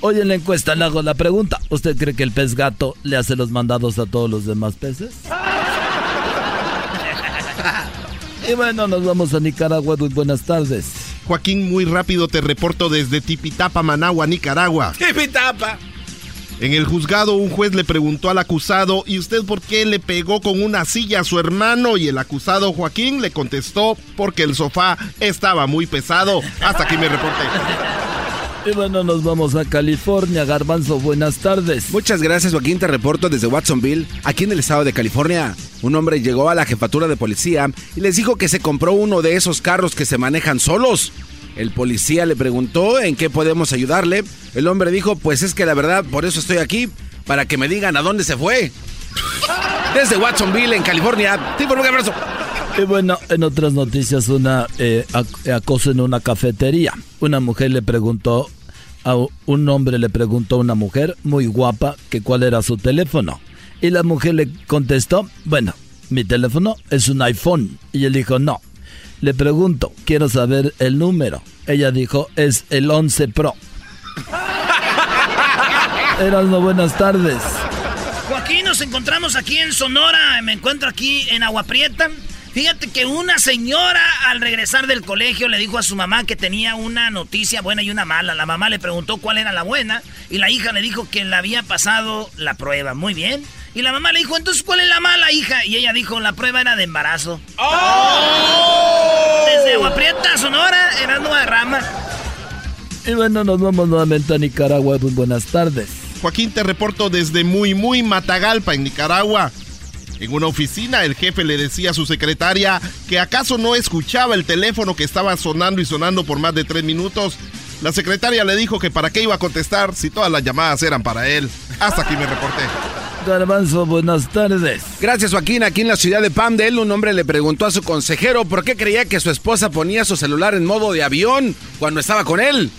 Hoy en la encuesta le hago la pregunta. ¿Usted cree que el pez gato le hace los mandados a todos los demás peces? y bueno, nos vamos a Nicaragua. Muy buenas tardes. Joaquín, muy rápido te reporto desde Tipitapa, Managua, Nicaragua. Tipitapa. En el juzgado un juez le preguntó al acusado, ¿y usted por qué le pegó con una silla a su hermano? Y el acusado Joaquín le contestó, porque el sofá estaba muy pesado. Hasta aquí me reporte. Y bueno, nos vamos a California. Garbanzo, buenas tardes. Muchas gracias, Joaquín. Te reporto desde Watsonville, aquí en el estado de California. Un hombre llegó a la jefatura de policía y les dijo que se compró uno de esos carros que se manejan solos. El policía le preguntó en qué podemos ayudarle. El hombre dijo, pues es que la verdad, por eso estoy aquí, para que me digan a dónde se fue. Desde Watsonville, en California. Tipo, un abrazo. Y bueno, en otras noticias, una eh, ac- acoso en una cafetería. Una mujer le preguntó, a un hombre le preguntó a una mujer muy guapa que cuál era su teléfono. Y la mujer le contestó, bueno, mi teléfono es un iPhone. Y él dijo, no. Le pregunto, quiero saber el número. Ella dijo, es el 11 Pro. Erasmo, buenas tardes. Joaquín, nos encontramos aquí en Sonora. Me encuentro aquí en Agua Prieta. Fíjate que una señora al regresar del colegio le dijo a su mamá que tenía una noticia buena y una mala. La mamá le preguntó cuál era la buena y la hija le dijo que le había pasado la prueba. Muy bien. Y la mamá le dijo, entonces, ¿cuál es la mala, hija? Y ella dijo, la prueba era de embarazo. Desde Agua Prieta, Sonora, era nueva rama. Y bueno, nos vamos nuevamente a Nicaragua. Muy buenas tardes. Joaquín, te reporto desde muy, muy Matagalpa, en Nicaragua. En una oficina, el jefe le decía a su secretaria que acaso no escuchaba el teléfono que estaba sonando y sonando por más de tres minutos. La secretaria le dijo que para qué iba a contestar si todas las llamadas eran para él. Hasta aquí me reporté. Garbanzo, buenas tardes. Gracias, Joaquín. Aquí en la ciudad de Pandel, un hombre le preguntó a su consejero por qué creía que su esposa ponía su celular en modo de avión cuando estaba con él.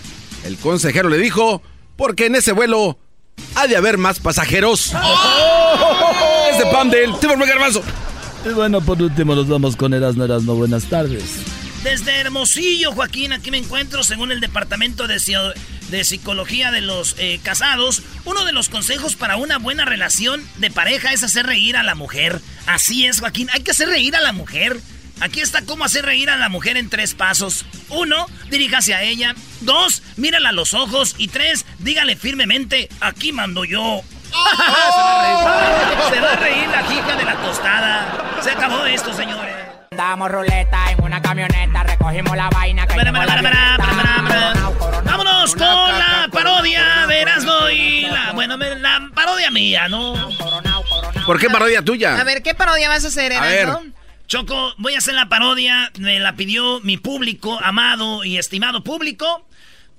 El consejero le dijo, porque en ese vuelo ha de haber más pasajeros. Es de Timor Garbanzo. Y bueno, por último nos vamos con Erasmo Erasmo. Buenas tardes. Desde Hermosillo, Joaquín, aquí me encuentro, según el Departamento de, Cio- de Psicología de los eh, Casados, uno de los consejos para una buena relación de pareja es hacer reír a la mujer. Así es, Joaquín, hay que hacer reír a la mujer. Aquí está cómo hacer reír a la mujer en tres pasos. Uno, diríjase a ella. Dos, mírala a los ojos. Y tres, dígale firmemente, aquí mando yo. Se va a reír. Se va a reír la hija de la tostada. Se acabó esto, señores. Damos ruleta en una camioneta, recogimos la vaina que. Vámonos con la parodia de Erasmo y la, bueno, la parodia mía, ¿no? ¿Por qué parodia tuya? A ver, ¿qué parodia vas a hacer, Erasmo? Choco, voy a hacer la parodia, me la pidió mi público, amado y estimado público,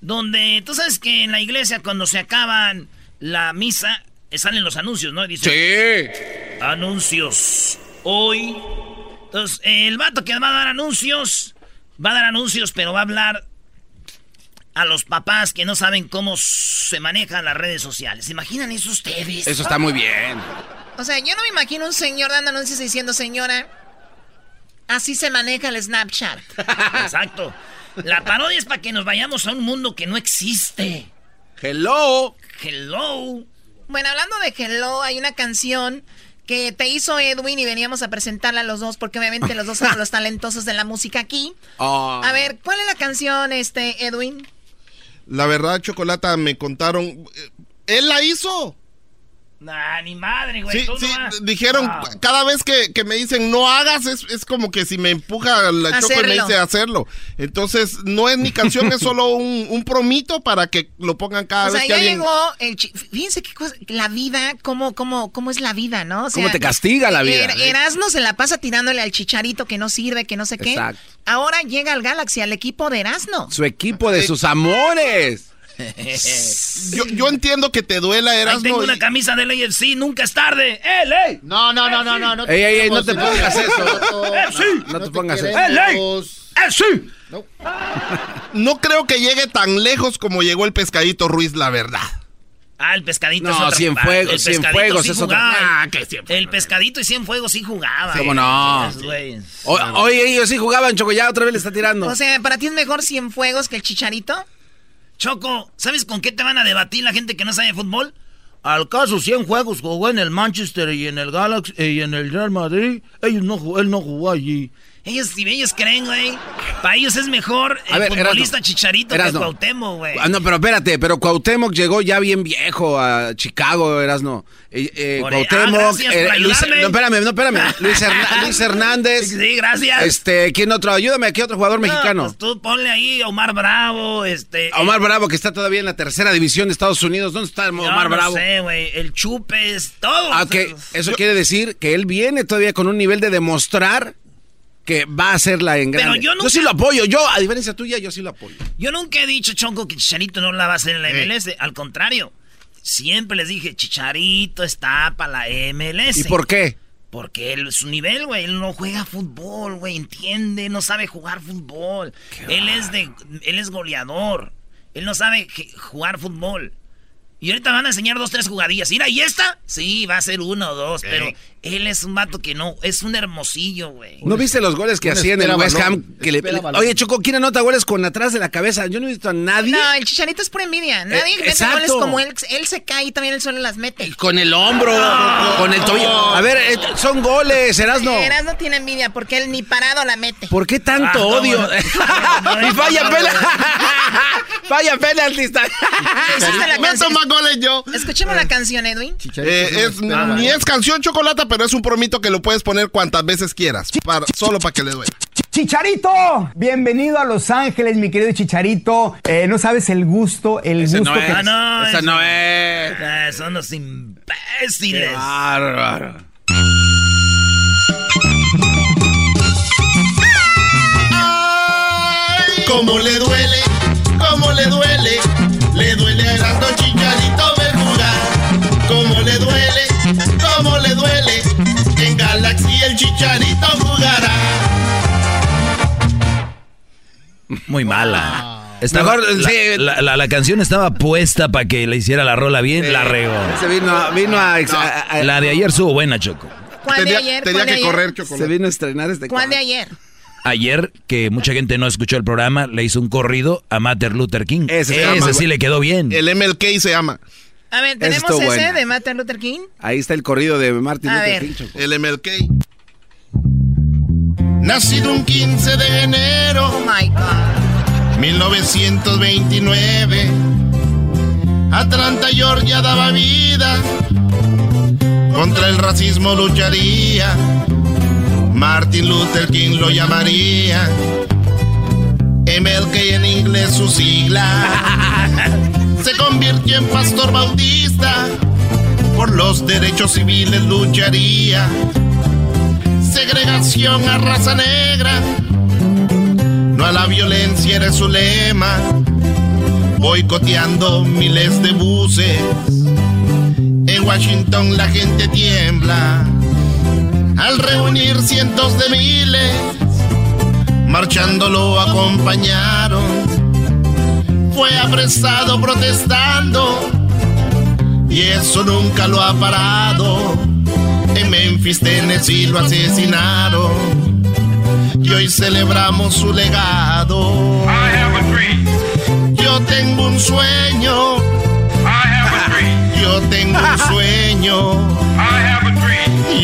donde tú sabes que en la iglesia cuando se acaban la misa, salen los anuncios, ¿no? Y dice, sí. Anuncios. Hoy. Entonces, el vato que va a dar anuncios, va a dar anuncios, pero va a hablar a los papás que no saben cómo se manejan las redes sociales. ¿Imaginan eso ustedes? Eso está muy bien. O sea, yo no me imagino un señor dando anuncios diciendo, señora, así se maneja el Snapchat. Exacto. La parodia es para que nos vayamos a un mundo que no existe. Hello. Hello. Bueno, hablando de Hello, hay una canción que te hizo Edwin y veníamos a presentarla a los dos porque obviamente los dos somos los talentosos de la música aquí. Ah. A ver, ¿cuál es la canción, este, Edwin? La verdad, Chocolata, me contaron. eh, Él la hizo. Nah, ni madre, güey. Sí, tú sí, no dijeron, Ah. cada vez que, que me dicen no hagas, es, es como que si me empuja la choco y me dice hacerlo. Entonces, no es mi canción, es solo un, un promito para que lo pongan cada o sea, vez que ya alguien... llegó el... chi- Fíjense qué cosa... La vida, cómo, cómo, cómo es la vida, ¿no? O sea, ¿Cómo te castiga la vida? Er- Erasmo se la pasa tirándole al chicharito que no sirve, que no sé qué. Exacto. Ahora llega al Galaxy, al equipo de Erasmo. Su equipo de sus amores. Yo, yo entiendo que te duela, Ahí Erasmo. tengo y- una camisa del AFC, nunca es tarde. ¡Eh, ley! No, no, no, no, no. no Ey, ey, ey, no te pongas eso. ¡Eh, sí! No te pongas eso. ¡Eh, ley! ¡Eh, sí! No creo que llegue tan lejos como llegó el pescadito Ruiz, la verdad. Ah, el pescadito No, es otro Cienfuegos, el Cienfuegos pescadito sí es. Ah, que Cienfuegos. El pescadito y Cienfuegos sí jugaba. ¿Cómo no? Oye, ellos sí jugaban, Choco, ya otra vez le está tirando. O sea, ¿para ti es mejor Cienfuegos que el chicharito? Choco, ¿sabes con qué te van a debatir la gente que no sabe fútbol? Al caso 100 juegos jugó en el Manchester y en el Galaxy y en el Real Madrid. Ellos no él no jugó allí. Ellos, si ellos creen, güey, para ellos es mejor el ver, futbolista Erasno, Chicharito Erasno. que Cuauhtémoc, güey. Ah, no, pero espérate, pero Cuauhtémoc llegó ya bien viejo a Chicago, Erasno. Eh, eh, ahí- Cuauhtémoc, ah, eh, Luis, no, espérame, no, espérame. Luis, Herna- Luis Hernández. Sí, gracias. Este, ¿quién otro? Ayúdame, ¿qué otro jugador No, mexicano? pues tú ponle ahí Omar Bravo, este... Omar Bravo, que está todavía en la tercera división de Estados Unidos. ¿Dónde está Omar no Bravo? sé, güey, el Chupes, todo. Ah. Eso quiere decir que él viene todavía con un nivel de demostrar que va a hacerla en Pero grande. yo nunca- sí lo apoyo. Yo, a diferencia tuya, yo sí lo apoyo. Yo nunca he dicho, Chonco, que Chicharito no la va a hacer en la MLS. Al contrario. Siempre les dije, Chicharito está para la MLS. ¿Y por qué? Porque él, su nivel, güey, él no juega fútbol, güey, entiende, no sabe jugar fútbol. Él es de, él es goleador. Él no sabe jugar fútbol. Y ahorita van a enseñar dos, tres jugadillas. Mira, ¿y esta? Sí, va a ser uno o dos, pero él es un vato que no, es un hermosillo, güey. ¿No viste los goles que hacía en el West Ham? Que le- espera le- balón. oye, Choco, ¿quién anota goles con atrás de la cabeza? Yo no he visto a nadie. No, el chicharito es pura envidia. Nadie Eh, mete exacto. goles como él. Él se cae y también él solo las mete. Con el hombro, con el tobillo. A ver, eh, son goles, Erasno. Eras no tiene envidia porque él ni parado la mete. ¿Por qué tanto Ah, no, odio? bueno. y falla pela. falla penaltista. Hiciste la Me canción. Toma goles yo. Escuchemos la canción, Edwin. Eh, es, ni es canción chocolata, pero es un promito que lo puedes poner cuantas veces quieras. para- solo para que le duele. Chicharito, bienvenido a Los Ángeles, mi querido Chicharito. Eh, no sabes el gusto, el gusto no que es. Ah, no, Esa eso- no es. Ah, son los imbéciles. Qué bárbaro. Cómo le duele, cómo le duele, le duele a Erasmo Chicharito jugar. Cómo le duele, cómo le duele, en Galaxy el Chicharito jugará. Muy mala. Estaba- Mejor, la, sí. la- la- la canción estaba puesta para que le hiciera la rola bien, la regó. Se vino, vino a, ex- a- a- La de ayer estuvo buena, Choco. ¿Cuál de ayer? ¿Cuál de ayer? Se vino a estrenar este ¿Cuál de ayer? Ayer, que mucha gente no escuchó el programa, le hizo un corrido a Martin Luther King. Ese Ese, se llama, sí le quedó bien. El MLK se llama. A ver, tenemos estuvo ese buena. de Martin Luther King. Ahí está el corrido de Martin A Luther ver. King. Choco. El MLK. Nacido un 15 de enero. Oh my God. 1929. Atlanta, Georgia daba vida. Contra el racismo lucharía. Martin Luther King lo llamaría. MLK en inglés su sigla. Se convirtió en pastor bautista. Por los derechos civiles lucharía. Segregación a raza negra. No a la violencia era su lema. Boicoteando miles de buses. En Washington la gente tiembla. Al reunir cientos de miles, marchando lo acompañaron. Fue apresado protestando y eso nunca lo ha parado. En Memphis, Tennessee lo asesinaron y hoy celebramos su legado. Yo tengo un sueño. Yo tengo un sueño.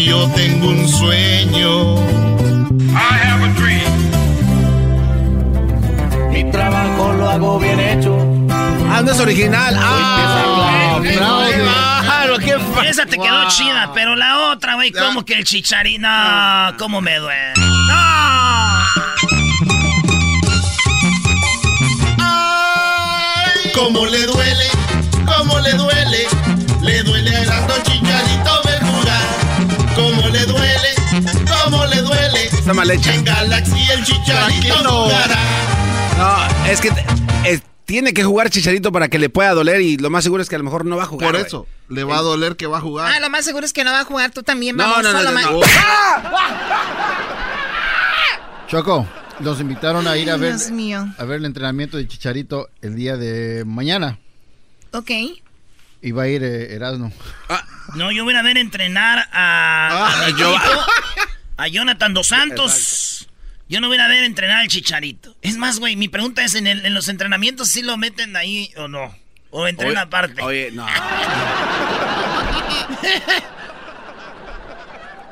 Yo tengo un sueño. Mi trabajo lo hago bien hecho. Ah, no es original. Ah, claro, qué fa- Esa te quedó Wow. chida, pero la otra, güey, como que el chicharito. No, cómo me duele. ¡No! Cómo le duele, cómo le duele, le duele a Erasmo Chicharito ver jugar. Cómo le duele, cómo le duele. Está mal hecha. En Galaxy el Chicharito Tranquilo. jugará. No, es que tiene que jugar Chicharito para que le pueda doler y lo más seguro es que a lo mejor no va a jugar. Por eso, le va a doler que va a jugar. Ah, lo más seguro es que no va a jugar. Tú también, No, vamos. no, no, no, no. Choco, nos invitaron a ir a ver, Dios mío. a ver el entrenamiento de Chicharito el día de mañana. Ok. Va a ir eh, Erasmo. No, yo voy a ver entrenar a, a mi yo- equipo, a Jonathan Dos Santos. Yo no voy a ver entrenar al Chicharito. Es más, güey, mi pregunta es, ¿en, el- en los entrenamientos sí lo meten ahí o no? ¿O entrena Oye, aparte? Oye, no.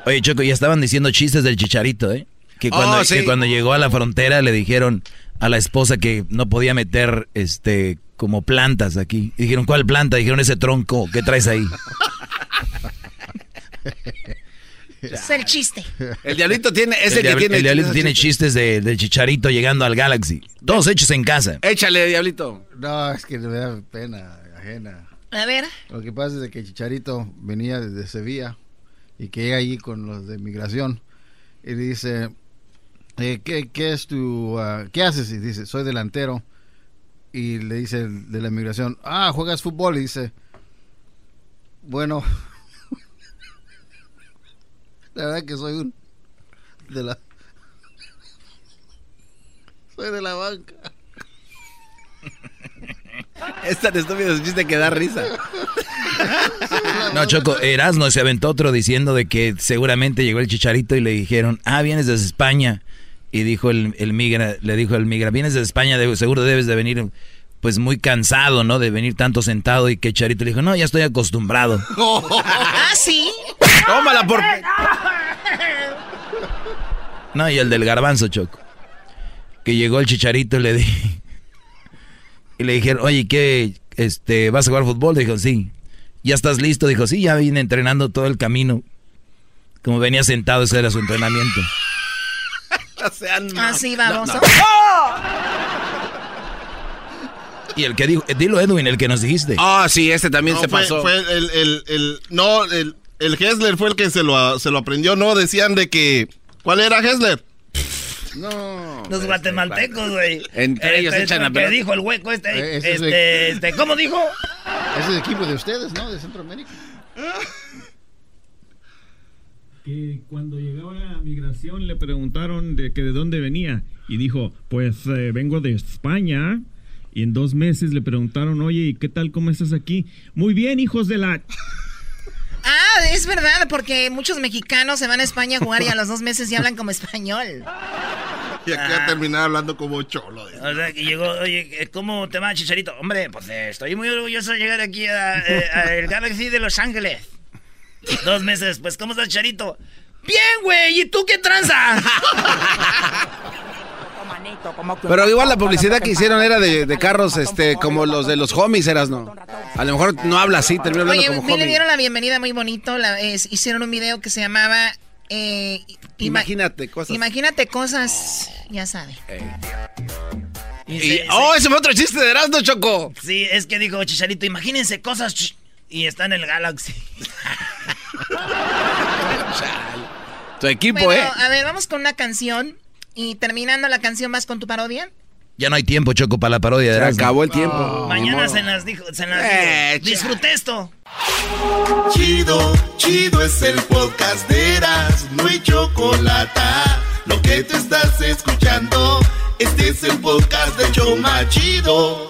Oye, Choco, ya estaban diciendo chistes del chicharito, ¿eh? Que Oh, cuando, sí. que cuando llegó a la frontera le dijeron a la esposa que no podía meter este como plantas aquí. Y dijeron, ¿cuál planta? Dijeron ese tronco que traes ahí. Es el chiste. El diablito tiene, es el, el, que tiene. el diablito tiene chistes de- chicharito llegando al Galaxy. Todos hechos en casa. Échale, diablito. No, es que me da pena ajena. A ver. Lo que pasa es que Chicharito venía desde Sevilla y que llega allí con los de migración y le dice, eh, ¿qué, qué es tu, ah, qué haces? Y dice, soy delantero. Y le dice el de la migración, ah, ¿juegas fútbol? Y dice, Bueno, la verdad que soy un de la soy de la banca. Es tan estúpido ese chiste que da risa. No, Choco, Erasmo se aventó otro diciendo de que seguramente llegó el chicharito y le dijeron, ah, vienes desde España. Y dijo el, el migra, le dijo el migra, vienes desde España, de- seguro debes de venir pues muy cansado, ¿no? De venir tanto sentado y que Charito le dijo, no, ya estoy acostumbrado. ah, sí. Tómala por... No, y el del garbanzo, Choco. Que llegó el chicharito y le di. Y le dijeron, oye, ¿qué? Este, ¿Vas a jugar fútbol? Dijo, sí. ¿Ya estás listo? Dijo, sí, ya vine entrenando todo el camino. Como venía sentado, ese era su entrenamiento. Así vamos. no. Y el que dijo, eh, dilo Edwin, el que nos dijiste. Ah, sí, este también No, se fue, pasó. fue el, el, el- no, el, el Hessler fue el que se lo, se lo aprendió, ¿no? Decían de que, ¿cuál era Hessler? No. Los guatemaltecos, güey. Entre ellos Este, echan la ¿Qué pelota. dijo el hueco este? Eh, es este, el- este, ¿Cómo dijo? Es el equipo de ustedes, ¿no? De Centroamérica. Que cuando llegó a migración le preguntaron de que de dónde venía y dijo, pues eh, vengo de España. Y en dos meses le preguntaron, oye, ¿y qué tal? ¿Cómo estás aquí? Muy bien, hijos de la... Ah, es verdad, porque muchos mexicanos se van a España a jugar y a los dos meses ya hablan como español. Y aquí a terminar hablando como cholo. O sea, que llegó, oye, ¿cómo te va, Chicharito? Hombre, pues eh, estoy muy orgulloso de llegar aquí a, eh, a el Galaxy de Los Ángeles. Dos meses después, ¿cómo estás, Chicharito? Bien, güey, ¿y tú qué tranza? Pero igual la publicidad que hicieron era de, de carros este como los de los homies, eras no. A lo mejor no habla así, termina hablando Oye, como me le homie. dieron la bienvenida muy bonito. la- es- hicieron un video que se llamaba... eh, ima- Imagínate cosas. Imagínate cosas, ya sabe. Y- oh, ese fue otro chiste de Erasmo, Choco. Sí, es que dijo Chicharito, imagínense cosas y está en el Galaxy. Tu equipo, Bueno, ¿eh? a ver, vamos con una canción. Y terminando la canción, ¿vas con tu parodia? Ya no hay tiempo, Choco, para la parodia de Se acabó el tiempo. Mañana se las dijo, se las Eh, dijo. Disfruté esto. Chido, chido es el podcast de Eras, no hay chocolate. Lo que te estás escuchando, este es el podcast de Choma Chido.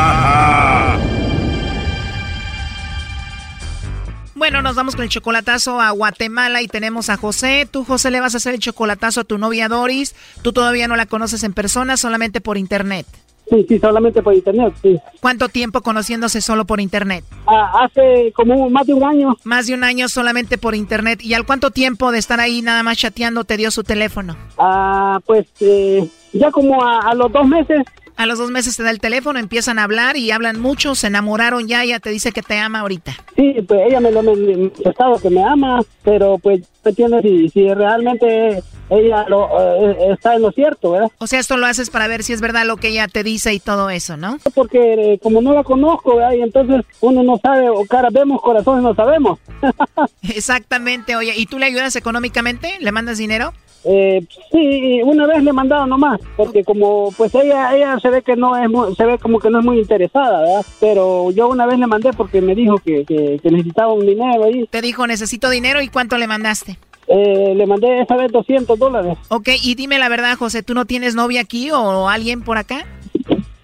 Bueno, nos vamos con el chocolatazo a Guatemala y tenemos a José. Tú, José, le vas a hacer el chocolatazo a tu novia Doris. Tú todavía no la conoces en persona, solamente por internet. Sí, sí, solamente por internet, sí. ¿Cuánto tiempo conociéndose solo por internet? Ah, hace como más de un año. Más de un año solamente por internet. ¿Y al cuánto tiempo de estar ahí nada más chateando te dio su teléfono? Ah, pues eh, ya como a, a los dos meses. A los dos meses te da el teléfono, empiezan a hablar y hablan mucho, se enamoraron ya, ella te dice que te ama ahorita. Sí, pues ella me lo ha manifestado que me ama, pero pues, ¿me entiendes? Si, si realmente ella lo, eh, está en lo cierto, ¿verdad? O sea, esto lo haces para ver si es verdad lo que ella te dice y todo eso, ¿no? Porque eh, como no la conozco, ¿verdad? Y entonces uno no sabe, o cara vemos, corazones no sabemos. Exactamente, oye, ¿y tú le ayudas económicamente? ¿Le mandas dinero? Eh, sí, una vez le he mandado nomás, porque como pues ella ella se ve que no es muy- se ve como que no es muy interesada, ¿verdad? Pero yo una vez le mandé porque me dijo que, que, que necesitaba un dinero ahí. Te dijo, necesito dinero y cuánto le mandaste. Eh, le mandé esa vez 200 dólares. Ok, y dime la verdad, José, ¿tú no tienes novia aquí o alguien por acá?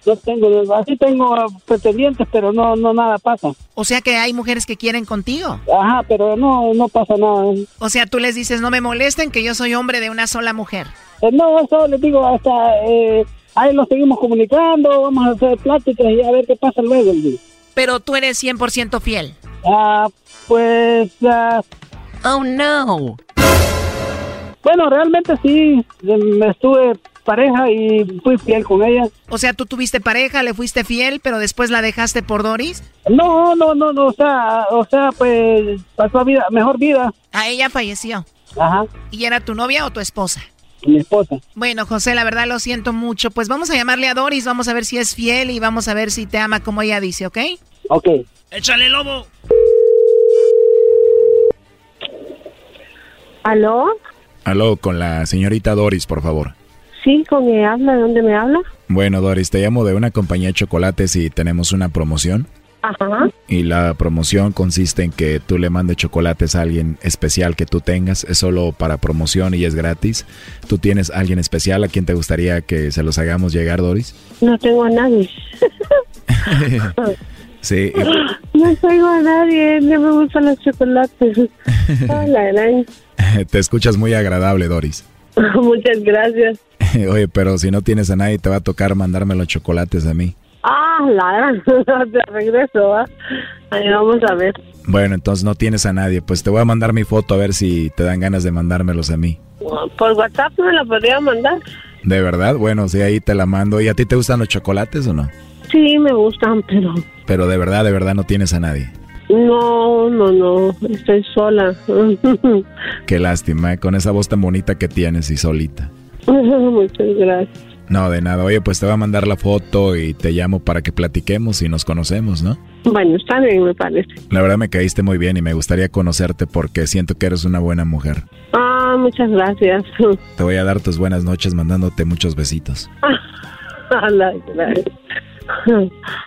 No tengo, así tengo pretendientes, pero no no nada pasa. O sea que hay mujeres que quieren contigo. Ajá, pero no no pasa nada. O sea, tú les dices, no me molesten, que yo soy hombre de una sola mujer. Eh, no, eso les digo, hasta eh, ahí lo seguimos comunicando, vamos a hacer pláticas y a ver qué pasa luego. Pero tú eres 100% fiel. Ah, pues... ah, oh, no. Bueno, realmente sí, me estuve pareja y fui fiel con ella. O sea, tú tuviste pareja, le fuiste fiel, pero después la dejaste por Doris. No, no, no, no, o sea, o sea, pues pasó vida, mejor vida. A ella falleció. Ajá. ¿Y era tu novia o tu esposa? Mi esposa. Bueno, José, la verdad lo siento mucho. Pues vamos a llamarle a Doris, vamos a ver si es fiel y vamos a ver si te ama como ella dice, ¿ok? Ok. Échale, lobo. ¿Aló? Aló, con la señorita Doris, por favor. Sí, con ella habla. ¿De dónde me habla? Bueno, Doris, te llamo de una compañía de chocolates y tenemos una promoción. Ajá. Y la promoción consiste en que tú le mandes chocolates a alguien especial que tú tengas. Es solo para promoción y es gratis. ¿Tú tienes a alguien especial a quien te gustaría que se los hagamos llegar, Doris? No tengo a nadie. sí. No tengo a nadie. No me gustan los chocolates. Hola. Te escuchas muy agradable, Doris. Muchas gracias. Oye, pero si no tienes a nadie, te va a tocar mandarme los chocolates a mí. Ah, la de regreso. Ahí vamos a ver. Bueno, entonces no tienes a nadie. Pues te voy a mandar mi foto a ver si te dan ganas de mandármelos a mí. Por WhatsApp me la podría mandar. ¿De verdad? Bueno, sí, ahí te la mando. ¿Y a ti te gustan los chocolates o no? Sí, me gustan, pero... Pero de verdad, de verdad no tienes a nadie. No, no, no, estoy sola. Qué lástima, ¿eh? con esa voz tan bonita que tienes y solita. Muchas gracias. No, de nada. Oye, pues te voy a mandar la foto y te llamo para que platiquemos y nos conocemos, ¿no? Bueno, está bien, me parece. La verdad me caíste muy bien y me gustaría conocerte porque siento que eres una buena mujer. Ah, muchas gracias. Te voy a dar tus buenas noches mandándote muchos besitos.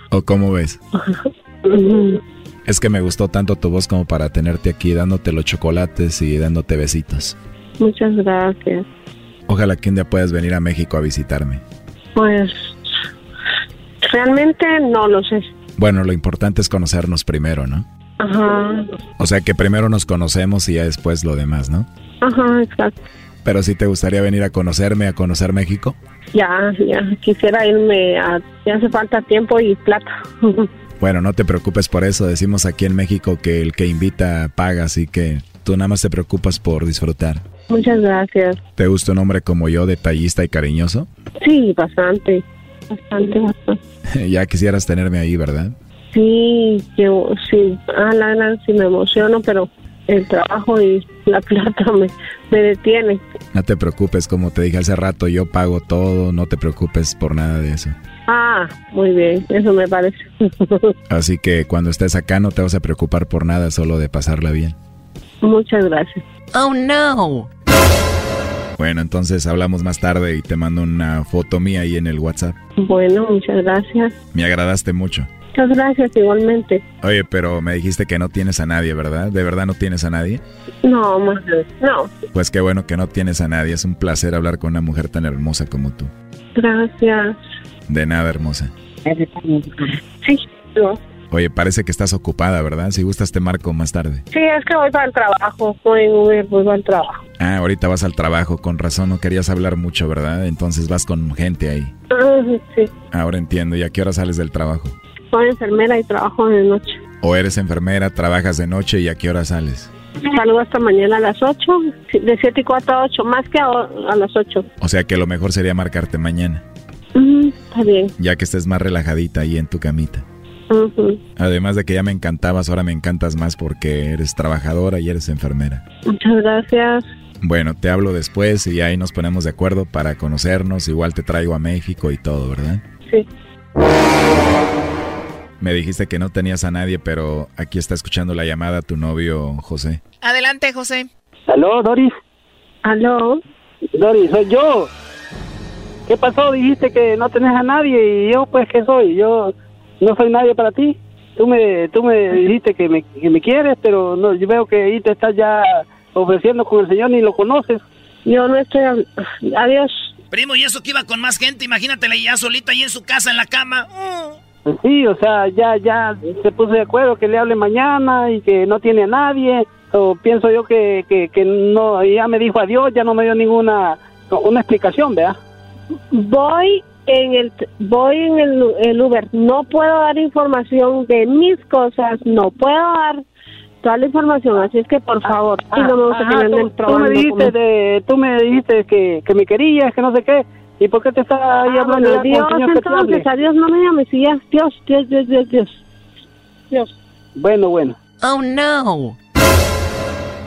¿O cómo ves? Es que me gustó tanto tu voz como para tenerte aquí dándote los chocolates y dándote besitos. Muchas gracias. Ojalá que un día puedas venir a México a visitarme. Pues realmente no lo sé. Bueno, lo importante es conocernos primero, ¿no? Ajá. O sea que primero nos conocemos y ya después lo demás, ¿no? Ajá, exacto. Pero si te gustaría venir a conocerme, a conocer México. Ya, ya, quisiera irme a... Ya hace falta tiempo y plata. Bueno, no te preocupes por eso. Decimos aquí en México que el que invita paga, así que tú nada más te preocupas por disfrutar. Muchas gracias. ¿Te gusta un hombre como yo, detallista y cariñoso? Sí, bastante. Bastante, bastante. ya quisieras tenerme ahí, ¿verdad? Sí, yo, sí. Ah, la verdad, sí me emociono, pero el trabajo y la plata me, me detiene. No te preocupes, como te dije hace rato, yo pago todo, no te preocupes por nada de eso. Ah, muy bien, eso me parece. Así que cuando estés acá no te vas a preocupar por nada, solo de pasarla bien. Muchas gracias. Oh, no. Bueno, entonces hablamos más tarde y te mando una foto mía ahí en el WhatsApp. Bueno, muchas gracias. Me agradaste mucho. Muchas gracias igualmente. Oye, pero me dijiste que no tienes a nadie, ¿verdad? ¿De verdad no tienes a nadie? No, no. Pues qué bueno que no tienes a nadie. Es un placer hablar con una mujer tan hermosa como tú. Gracias. De nada, hermosa. Sí, yo. Oye, parece que estás ocupada, ¿verdad? Si gustas te marco más tarde. Sí, es que voy para el trabajo. Voy Uber, voy para el trabajo. Ah, ahorita vas al trabajo. Con razón no querías hablar mucho, ¿verdad? Entonces vas con gente ahí. Ah, sí. Ahora entiendo. ¿Y a qué hora sales del trabajo? Soy enfermera y trabajo de noche. ¿O eres enfermera, trabajas de noche y a qué hora sales? Salgo hasta mañana a las 8, de 7 y 4 a 8, más que a, a las 8. O sea que lo mejor sería marcarte mañana. Mm, está bien. Ya que estés más relajadita ahí en tu camita. Además de que ya me encantabas, ahora me encantas más porque eres trabajadora y eres enfermera. Muchas gracias. Bueno, te hablo después y ahí nos ponemos de acuerdo para conocernos. Igual te traigo a México y todo, ¿verdad? Sí. Me dijiste que no tenías a nadie, pero aquí está escuchando la llamada tu novio José. Adelante, José. ¿Aló, Doris? ¿Aló? Doris, soy yo. ¿Qué pasó? Dijiste que no tenés a nadie y yo, pues, ¿qué soy? Yo no soy nadie para ti. Tú me, tú me dijiste que me, que me quieres, pero no, yo veo que ahí te estás ya ofreciendo con el Señor ni lo conoces. Yo no estoy... Adiós. Primo, y eso que iba con más gente, imagínatela ya solita ahí en su casa, en la cama. Pues sí, o sea, ya, ya se puso de acuerdo que le hable mañana y que no tiene a nadie. O pienso yo que, que, que no, ya me dijo adiós, ya no me dio ninguna una explicación, ¿verdad? Voy en el voy en el, el Uber. No puedo dar información de mis cosas, no puedo dar toda la información, así es que por favor, y no me gusta Ah, tú, tú me dijiste como- de, tú me dijiste que, que me querías, que no sé qué. ¿Y por qué te estás ahí Ah, hablando bueno, ya con el Dios, entonces, adiós, no me llames y ya, Dios, Dios, Dios, Dios, Dios. Dios. Bueno, bueno. Oh, no.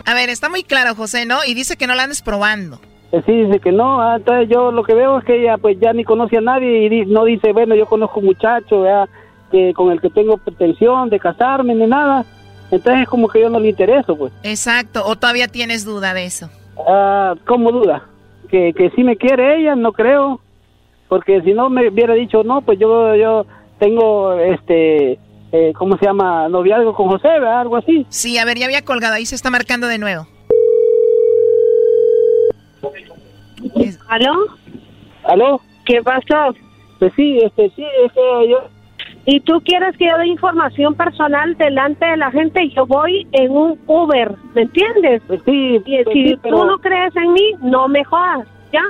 A ver, está muy claro, José, ¿no? Y dice que no la andes probando. Eh, sí, dice que no. ah, Entonces yo lo que veo es que ella pues ya ni conoce a nadie y no dice, bueno, yo conozco un muchacho ¿verdad? que con el que tengo pretensión de casarme ni nada. Entonces es como que yo no le intereso, pues. Exacto. ¿O todavía tienes duda de eso? Ah, ¿Cómo duda? Que, que sí me quiere ella, no creo. Porque si no me hubiera dicho, no, pues yo yo tengo, este, eh, ¿cómo se llama? Noviazgo con José, ¿verdad? Algo así. Sí, a ver, ya había colgado. Ahí se está marcando de nuevo. ¿Aló? ¿Aló? ¿Qué pasó? Pues sí, este, sí, es que yo... ¿Y tú quieres que yo dé información personal delante de la gente? Yo voy en un Uber, ¿me entiendes? Pues sí, y pues si sí, pero- tú no crees en mí, no me jodas, ¿ya?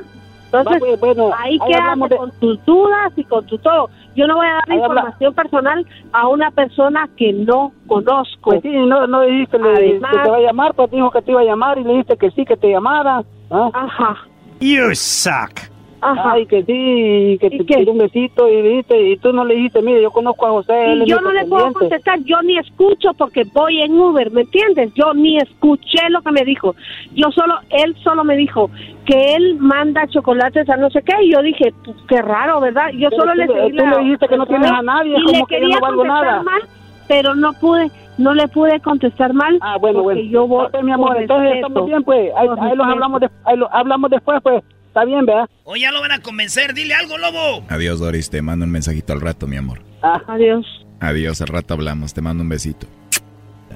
Entonces, Va, pues, bueno, ahí ahí quédate de- con tus dudas y con tu todo. Yo no voy a dar Ahí habla- información personal a una persona que no conozco. Pues sí, no, no dijiste le- Además- que te va a llamar, pues dijo que te iba a llamar y le dijiste que sí, que te llamara. ¿ah? Ajá. You suck. Ay, que sí, que te quiere un besito y dijiste, y tú no le dijiste, mire, yo conozco a José. él Y yo no le puedo pretendiente". contestar, yo ni escucho porque voy en Uber, ¿me entiendes? Yo ni escuché lo que me dijo. Yo solo, él solo me dijo que él manda chocolates a no sé qué, y yo dije, pues, qué raro, ¿verdad? Yo Pero solo tú le seguí tú le dijiste que no tienes a nadie, y como le que yo quería no valgo nada. mal, pero no pude, no le pude contestar mal. Ah, bueno, bueno. yo voy mi amor, entonces respeto. estamos bien, pues. Ahí, ahí los hablamos, de- ahí lo hablamos después, pues. Está bien, ¿verdad? O ya lo van a convencer, dile algo, lobo. Adiós, Doris. Te mando un mensajito al rato, mi amor. Adiós. Adiós, al rato hablamos. Te mando un besito.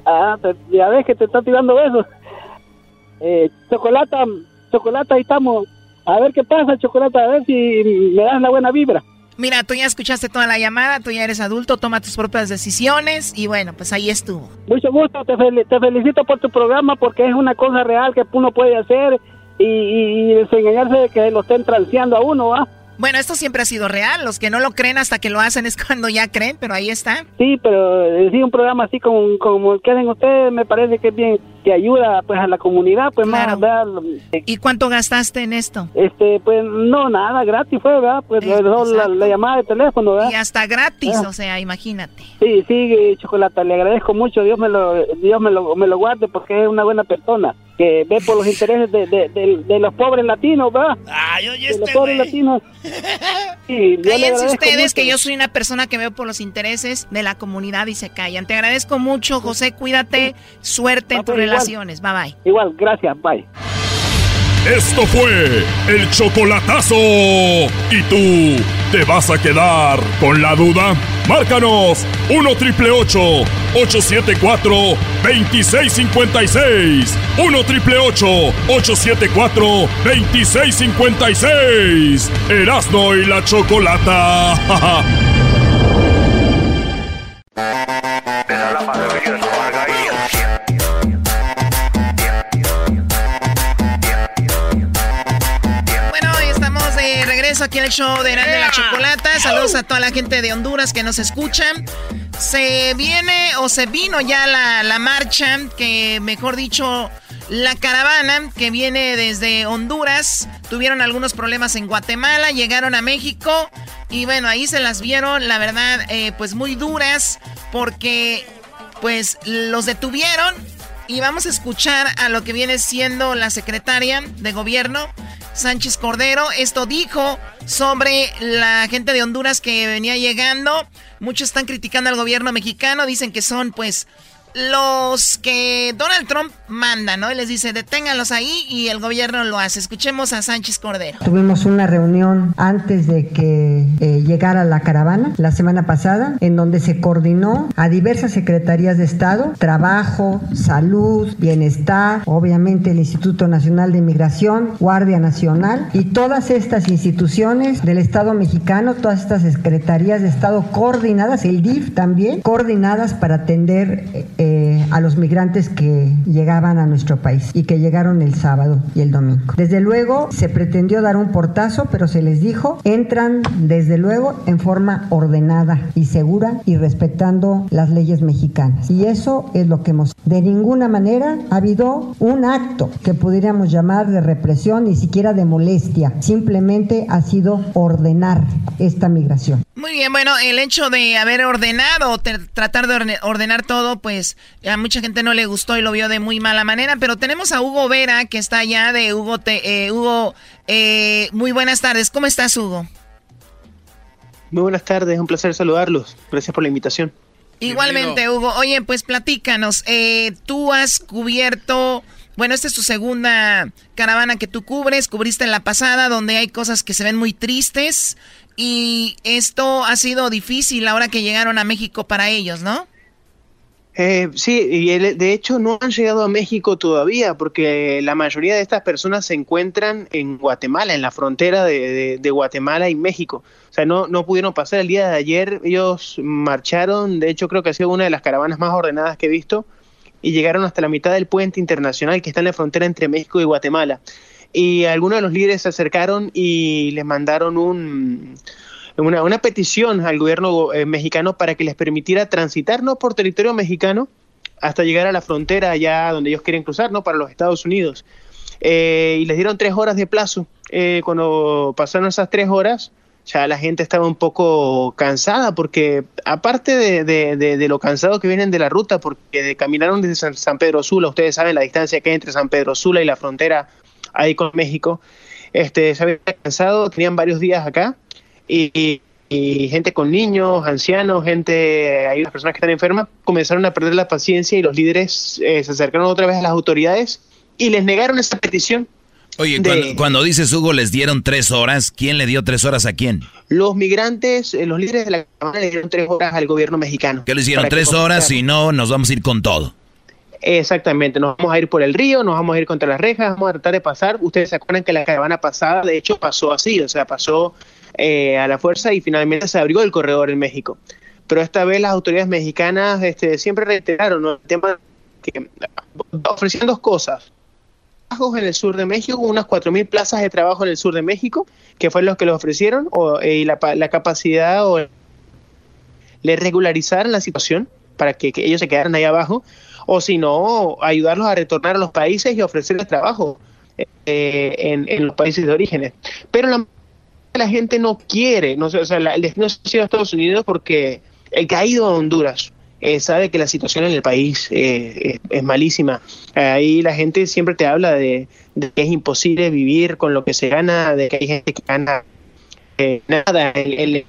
Ah, te- ya ves que te está tirando besos. Eh, chocolata, chocolata, ahí estamos. A ver qué pasa, chocolata, a ver si me das la buena vibra. Mira, tú ya escuchaste toda la llamada, tú ya eres adulto, toma tus propias decisiones y bueno, pues ahí estuvo. Mucho gusto, te, fel- te felicito por tu programa porque es una cosa real que uno puede hacer y, y, y desengañarse de que lo estén transeando a uno, ¿ah? Bueno, esto siempre ha sido real. Los que no lo creen hasta que lo hacen es cuando ya creen, pero ahí está. Sí, pero eh, sí, un programa así como, como el que hacen ustedes me parece que es bien, que ayuda pues a la comunidad, pues más, ¿verdad? ¿Y cuánto gastaste en esto? Este, pues no, nada, gratis fue, ¿verdad? Pues la, la llamada de teléfono, ¿verdad? Y hasta gratis, Ah. o sea, imagínate. Sí, sí, Chocolata, le agradezco mucho, Dios me lo, Dios me lo, me lo guarde porque es una buena persona que ve por los intereses de, de, de- de los pobres latinos, ¿verdad? Ay, oye, de los este pobres latinos. Sí, Cállense ustedes mucho. que yo soy una persona que veo por los intereses de la comunidad y se callan. Te agradezco mucho, José, cuídate, suerte en tus igual. Relaciones. Bye bye. Igual, gracias, bye. Esto fue el chocolatazo. ¿Y tú te vas a quedar con la duda? Márcanos 1 triple 874 2656. 1 triple 874 2656. Erasno y la chocolata. regreso aquí el show de Grande la Chocolata. Saludos a toda la gente de Honduras que nos escuchan. Se viene o se vino ya la, la marcha, que mejor dicho, la caravana que viene desde Honduras. Tuvieron algunos problemas en Guatemala, llegaron a México y bueno, ahí se las vieron, la verdad, eh, pues muy duras porque pues los detuvieron y vamos a escuchar a lo que viene siendo la secretaria de gobierno, Sánchez Cordero. Esto dijo sobre la gente de Honduras que venía llegando. Muchos están criticando al gobierno mexicano, dicen que son pues los que Donald Trump manda, ¿no? Y les dice, deténganlos ahí y el gobierno lo hace. Escuchemos a Sánchez Cordero. Tuvimos una reunión antes de que eh, llegara la caravana la semana pasada, en donde se coordinó a diversas secretarías de Estado, trabajo, salud, bienestar, obviamente el Instituto Nacional de Migración, Guardia Nacional y todas estas instituciones del Estado mexicano, todas estas secretarías de Estado coordinadas, el DIF también, coordinadas para atender eh, a los migrantes que llegaban a nuestro país y que llegaron el sábado y el domingo. Desde luego se pretendió dar un portazo, pero se les dijo, entran desde luego en forma ordenada y segura y respetando las leyes mexicanas. Y eso es lo que hemos... De ninguna manera ha habido un acto que pudiéramos llamar de represión, ni siquiera de molestia. Simplemente ha sido ordenar esta migración. Muy bien, bueno, el hecho de haber ordenado, tratar de ordenar todo, pues a mucha gente no le gustó y lo vio de muy mala manera, pero tenemos a Hugo Vera que está allá de Hugo. Te, eh, Hugo, eh, muy buenas tardes. ¿Cómo estás, Hugo? Muy buenas tardes, un placer saludarlos. Gracias por la invitación. Igualmente, Hugo. Oye, pues platícanos. Eh, tú has cubierto, bueno, esta es tu segunda caravana que tú cubres. Cubriste en la pasada, donde hay cosas que se ven muy tristes. Y esto ha sido difícil ahora que llegaron a México para ellos, ¿no? Eh, sí, y de hecho no han llegado a México todavía porque la mayoría de estas personas se encuentran en Guatemala, en la frontera de, Guatemala y México. O sea, no, no pudieron pasar el día de ayer, ellos marcharon, de hecho creo que ha sido una de las caravanas más ordenadas que he visto, y llegaron hasta la mitad del puente internacional que está en la frontera entre México y Guatemala. Y algunos de los líderes se acercaron y les mandaron un, una, una petición al gobierno eh, mexicano para que les permitiera transitar no por territorio mexicano hasta llegar a la frontera allá donde ellos quieren cruzar, ¿no? Para los Estados Unidos. Eh, y les dieron tres horas de plazo. Eh, cuando pasaron esas tres horas, ya la gente estaba un poco cansada, porque aparte de, de, lo cansado que vienen de la ruta, porque caminaron desde San, Pedro Sula, ustedes saben la distancia que hay entre San Pedro Sula y la frontera ahí con México, este, se habían cansado, tenían varios días acá, y, gente con niños, ancianos, gente, hay unas personas que están enfermas, comenzaron a perder la paciencia y los líderes eh, se acercaron otra vez a las autoridades y les negaron esa petición. Oye, cuando, dices Hugo les dieron tres horas, ¿quién le dio tres horas a quién? Los migrantes, eh, los líderes de la Cámara le dieron tres horas al gobierno mexicano. ¿Qué les dieron tres horas y no nos vamos a ir con todo? Exactamente, nos vamos a ir por el río, nos vamos a ir contra las rejas, vamos a tratar de pasar. Ustedes se acuerdan que la caravana pasada, de hecho, pasó así, o sea, pasó eh, a la fuerza y finalmente se abrió el corredor en México. Pero esta vez las autoridades mexicanas este, siempre reiteraron el tema que ofrecían dos cosas. Trabajos en el sur de México, unas 4.000 plazas de trabajo en el sur de México, que fue lo que les ofrecieron, o, eh, y la, la, capacidad o le regularizaran la situación para que, ellos se quedaran ahí abajo, o si no, ayudarlos a retornar a los países y ofrecerles trabajo eh, en, en, los países de orígenes. Pero la la gente no quiere, no o sea, el destino ha sido a Estados Unidos porque el que ha ido a Honduras eh, sabe que la situación en el país eh, es, malísima. Ahí la gente siempre te habla de, que es imposible vivir con lo que se gana, de que hay gente que gana eh, nada, el, el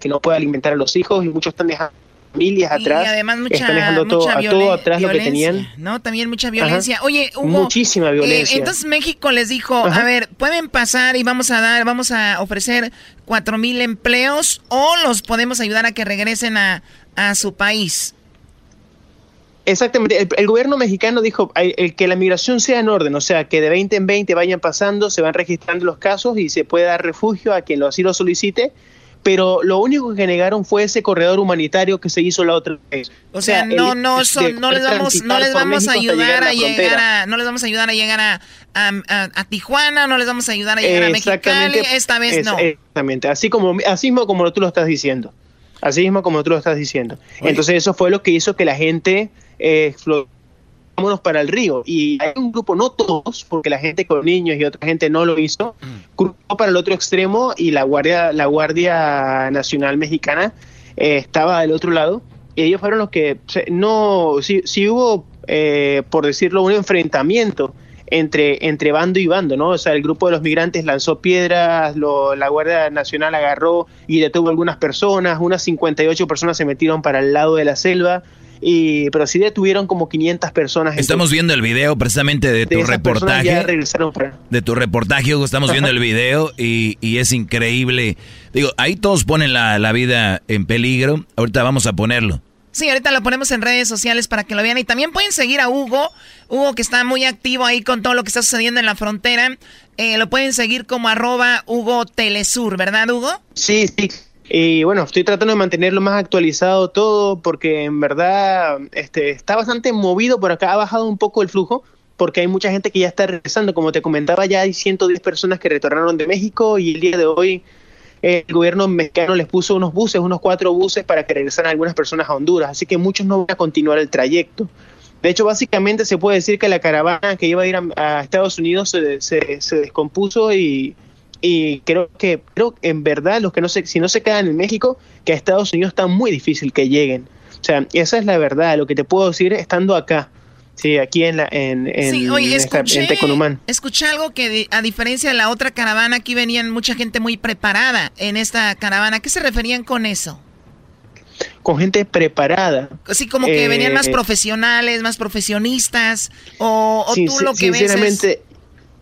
que no puede alimentar a los hijos y muchos están dejando familias atrás. Y además mucha, todo, atrás lo que tenían. ¿no? También mucha violencia. Oye, Hugo, muchísima eh, violencia. entonces México les dijo, a ver, pueden pasar y vamos a dar, vamos a ofrecer cuatro mil empleos o los podemos ayudar a que regresen a, a su país. Exactamente, el, gobierno mexicano dijo el, que la migración sea en orden, o sea, que de 20 en 20 vayan pasando, se van registrando los casos y se puede dar refugio a quien lo así lo solicite pero lo único que negaron fue ese corredor humanitario que se hizo la otra vez. O sea, no, no, no les vamos, no les vamos a ayudar a, llegar a, no les vamos a ayudar a llegar a, a, Tijuana, no les vamos a ayudar a llegar a Mexicali, esta vez no. Exactamente, así como, así mismo como tú lo estás diciendo, así mismo como tú lo estás diciendo. Entonces eso fue lo que hizo que la gente eh, vámonos para el río. Y hay un grupo, no todos, porque la gente con niños y otra gente no lo hizo, cruzó para el otro extremo y la Guardia, la Guardia Nacional Mexicana eh, estaba del otro lado. Y ellos fueron los que, no, si, hubo, eh, por decirlo, un enfrentamiento entre, entre bando y bando, ¿no? O sea, el grupo de los migrantes lanzó piedras, la Guardia Nacional agarró y detuvo algunas personas, unas 58 personas se metieron para el lado de la selva, y, pero sí detuvieron como 500 personas. Estamos viendo el video precisamente de tu reportaje. De tu reportaje, Hugo, estamos viendo el video y, y, es increíble. Digo, ahí todos ponen la, la vida en peligro. Ahorita vamos a ponerlo. Sí, ahorita lo ponemos en redes sociales para que lo vean. Y también pueden seguir a Hugo. Hugo que está muy activo ahí con todo lo que está sucediendo en la frontera. Eh, lo pueden seguir como arroba Hugo Telesur, ¿verdad, Hugo? Sí, sí. Y bueno, estoy tratando de mantenerlo más actualizado todo porque en verdad este, está bastante movido por acá. Ha bajado un poco el flujo porque hay mucha gente que ya está regresando. Como te comentaba, ya hay 110 personas que retornaron de México y el día de hoy el gobierno mexicano les puso unos buses, unos cuatro buses para que regresaran algunas personas a Honduras. Así que muchos no van a continuar el trayecto. De hecho, básicamente se puede decir que la caravana que iba a ir a, Estados Unidos se, se, se descompuso y y creo que creo en verdad los que no se, si no se quedan en México, que a Estados Unidos está muy difícil que lleguen. O sea, esa es la verdad, lo que te puedo decir estando acá. Sí, aquí en la en, en, sí, oye, esta- escuché, en Tecomumán. escuché algo que a diferencia de la otra caravana, aquí venían mucha gente muy preparada en esta caravana. ¿A qué se referían con eso? con gente preparada. Así como que Eh, venían más eh, profesionales, más profesionistas, o, o tú lo que ves sinceramente, es...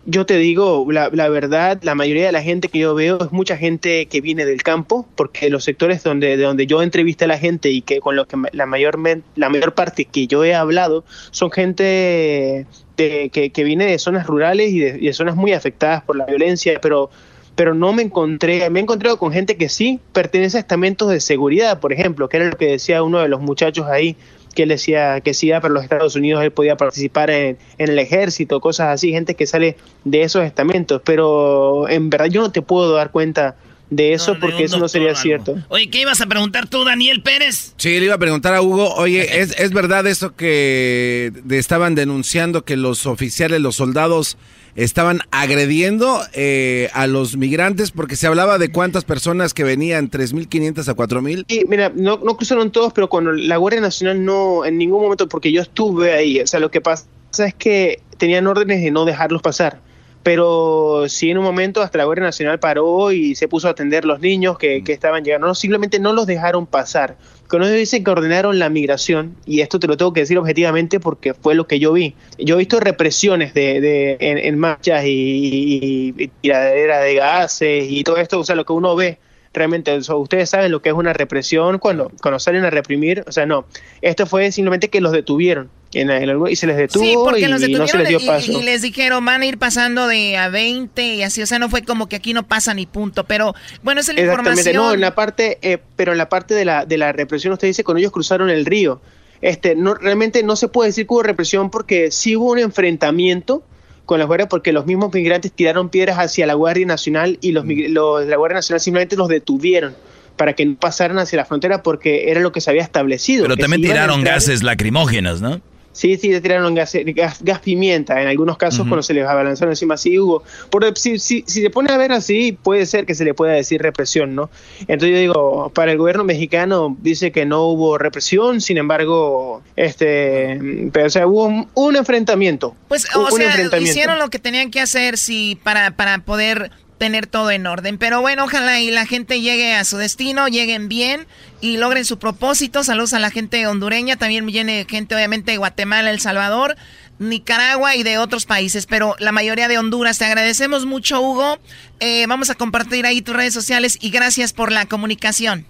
yo te digo, la, verdad, la mayoría de la gente que yo veo es mucha gente que viene del campo, porque los sectores donde, de donde yo entrevisté a la gente y que con lo que la mayor, la mayor parte que yo he hablado son gente de, que, que viene de zonas rurales y de, y de zonas muy afectadas por la violencia, pero pero no me encontré, me he encontrado con gente que sí pertenece a estamentos de seguridad, por ejemplo, que era lo que decía uno de los muchachos ahí, que él decía que si iba para los Estados Unidos él podía participar en, en el ejército, cosas así, gente que sale de esos estamentos, pero en verdad yo no te puedo dar cuenta de eso porque eso no sería cierto. Oye, ¿qué ibas a preguntar tú, Daniel Pérez? Sí, le iba a preguntar a Hugo, oye, ¿es, es verdad eso que estaban denunciando que los oficiales, los soldados, estaban agrediendo eh, a los migrantes? Porque se hablaba de cuántas personas que venían, 3.500 a 4.000. Sí, mira, no, no cruzaron todos, pero con la Guardia Nacional no, en ningún momento, porque yo estuve ahí, o sea, lo que pasa es que tenían órdenes de no dejarlos pasar, pero sí en un momento hasta la Guardia Nacional paró y se puso a atender los niños que, que estaban llegando, no, simplemente no los dejaron pasar. Con ellos dicen que ordenaron la migración, y esto te lo tengo que decir objetivamente porque fue lo que yo vi. Yo he visto represiones de, de, en, en marchas y, y, y tiradera de gases y todo esto, o sea, lo que uno ve realmente, o sea, ustedes saben lo que es una represión cuando, cuando salen a reprimir, o sea, no, esto fue simplemente que los detuvieron en, en algún- y se les detuvo Sí, porque y, los y no se les dio y- paso. y, les dijeron van a ir pasando de a 20 y así, o sea, no fue como que aquí no pasa ni punto, pero bueno, esa es la Exactamente, información. no, en la parte, eh, pero en la parte de la, de la represión usted dice cuando ellos cruzaron el río, este, no, realmente no se puede decir que hubo represión porque sí hubo un enfrentamiento con las guardias porque los mismos migrantes tiraron piedras hacia la Guardia Nacional y los, Mm. los la Guardia Nacional simplemente los detuvieron para que no pasaran hacia la frontera porque era lo que se había establecido. Pero también tiraron gases lacrimógenos, ¿no? Sí, sí, le tiraron gas, gas, gas pimienta. En algunos casos, cuando se les abalanzaron encima, sí hubo. Por, si, si, si se pone a ver así, puede ser que se le pueda decir represión, ¿no? Entonces yo digo, para el gobierno mexicano dice que no hubo represión, sin embargo, este, pero o sea, hubo un, un enfrentamiento. Pues, un, o un sea, enfrentamiento. hicieron lo que tenían que hacer sí, para, para poder tener todo en orden. Pero bueno, ojalá y la gente llegue a su destino, lleguen bien y logren su propósito. Saludos a la gente hondureña, también viene gente obviamente de Guatemala, El Salvador, Nicaragua y de otros países, pero la mayoría de Honduras. Te agradecemos mucho, Hugo. Eh, vamos a compartir ahí tus redes sociales y gracias por la comunicación.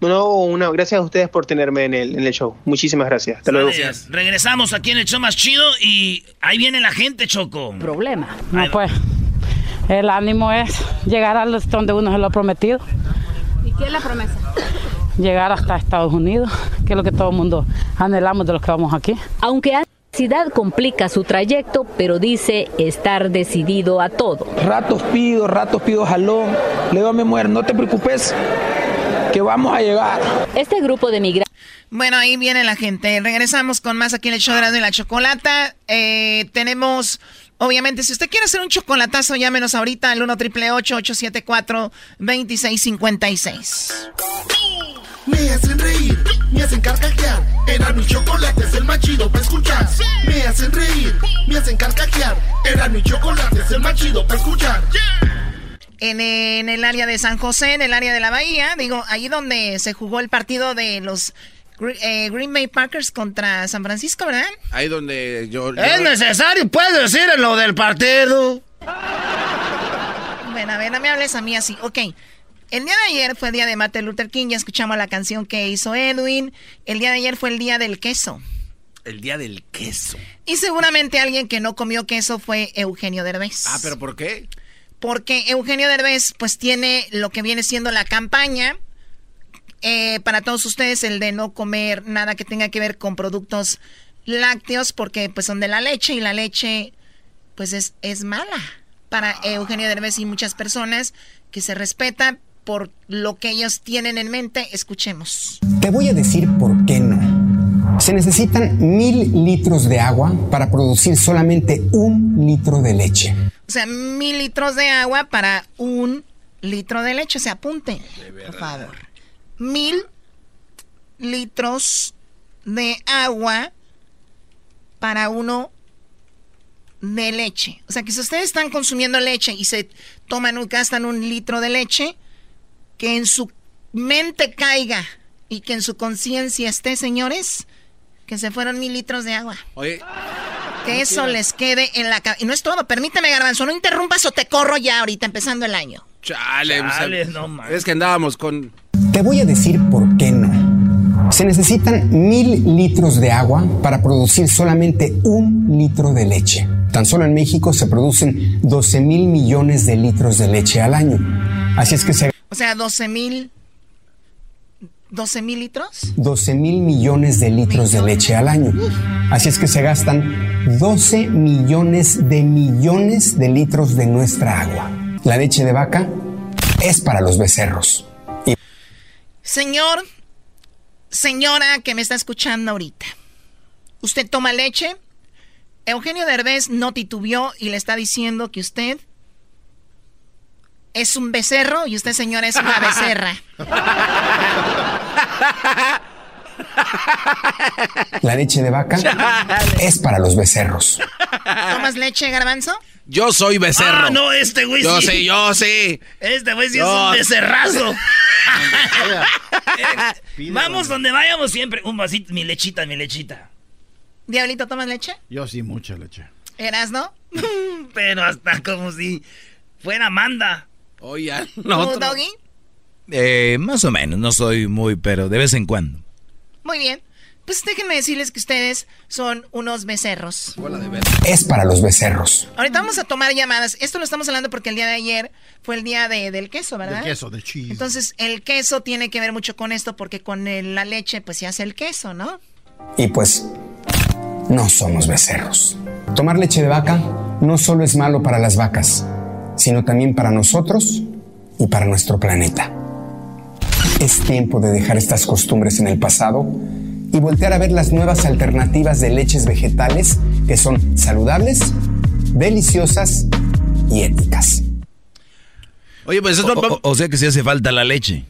No, una, gracias a ustedes por tenerme en el, en el show. Muchísimas gracias. Hasta luego. Regresamos aquí en el show más chido y ahí viene la gente, Choco. Problema. No, pues el ánimo es llegar a los- donde uno se lo ha prometido, ¿Y qué es la promesa? llegar hasta Estados Unidos, que es lo que todo el mundo anhelamos de los que vamos aquí. Aunque la necesidad complica su trayecto, pero dice estar decidido a todo. Ratos pido, ratos pido jalón. Le digo a mi mujer, no te preocupes, que vamos a llegar. Este grupo de migrantes Bueno, ahí viene la gente. Regresamos con más aquí en el show de y la Chocolata. Eh, tenemos, obviamente, si usted quiere hacer un chocolatazo, llámenos ahorita al 1 triple 874 2656 Me hacen reír, me hacen carcajear. Era mi chocolate, es el más chido para escuchar. Me hacen reír, me hacen carcajear. Era mi chocolate, es el más chido para escuchar. En, en el área de San José, en el área de la Bahía, digo, ahí donde se jugó el partido de los Eh, Green Bay Packers contra San Francisco, ¿verdad? Ahí donde yo... yo- Es necesario, puedes decir en lo del partido. Bueno, a ver, no me hables a mí así. Ok. El día de ayer fue día de Martin Luther King, ya escuchamos la canción que hizo Edwin. El día de ayer fue el día del queso. El día del queso. Y seguramente alguien que no comió queso fue Eugenio Derbez. Ah, ¿pero por qué? Porque Eugenio Derbez pues tiene lo que viene siendo la campaña eh, para todos ustedes, el de no comer nada que tenga que ver con productos lácteos, porque pues son de la leche y la leche pues es, es mala para Eugenio Derbez y muchas personas que se respetan por lo que ellos tienen en mente. Escuchemos. Te voy a decir por qué no. Se necesitan mil litros de agua para producir solamente un litro de leche. O sea, mil litros de agua para un litro de leche. O sea, apunte, por favor. Mil litros de agua para uno de leche. O sea que si ustedes están consumiendo leche y se toman o gastan un litro de leche, que en su mente caiga y que en su conciencia esté, señores, que se fueron mil litros de agua. Oye. Que eso les quede en la cabeza. Y no es todo, permíteme, Garbanzo, no interrumpas o te corro ya ahorita, empezando el año. Chale, Chale, o sea, no mames. es que andábamos con... Te voy a decir por qué no. Se necesitan mil litros de agua para producir solamente un litro de leche. Tan solo en México se producen 12 mil millones de litros de leche al año. Así es que se O sea, 12 mil... ¿12 mil litros? 12 mil millones de litros de leche al año. Así es que se gastan 12 millones de millones de litros de nuestra agua. La leche de vaca es para los becerros. Señor, señora que me está escuchando ahorita, ¿usted toma leche? Eugenio Derbez no titubeó y le está diciendo que usted es un becerro y usted, señora, es una becerra. la leche de vaca es para los becerros. ¿Tomas leche, garbanzo? Yo soy becerro. Ah, no, este güey Yo sí. sí, yo sí. Este güey sí Yo- es un becerrazo. Eh, Vamos donde vayamos siempre. Un vasito, mi lechita, mi lechita. Diablito, ¿tomas leche? Yo sí, mucha leche. ¿Eras, no? Pero hasta como si fuera Amanda. Oye, ¿Tú, no. Doggy? Eh, más o menos, no soy muy, pero de vez en cuando. Muy bien. Pues déjenme decirles que ustedes son unos becerros. Es para los becerros. Ahorita vamos a tomar llamadas. Esto lo estamos hablando porque el día de ayer fue el día de- del queso, ¿verdad? Del queso, del cheese. Entonces, el queso tiene que ver mucho con esto porque con el- la leche pues se hace el queso, ¿no? Y pues, no somos becerros. Tomar leche de vaca no solo es malo para las vacas, sino también para nosotros y para nuestro planeta. Es tiempo de dejar estas costumbres en el pasado y voltear a ver las nuevas alternativas de leches vegetales que son saludables, deliciosas y éticas. Oye, pues eso... O, o- o sea que sí hace falta la leche.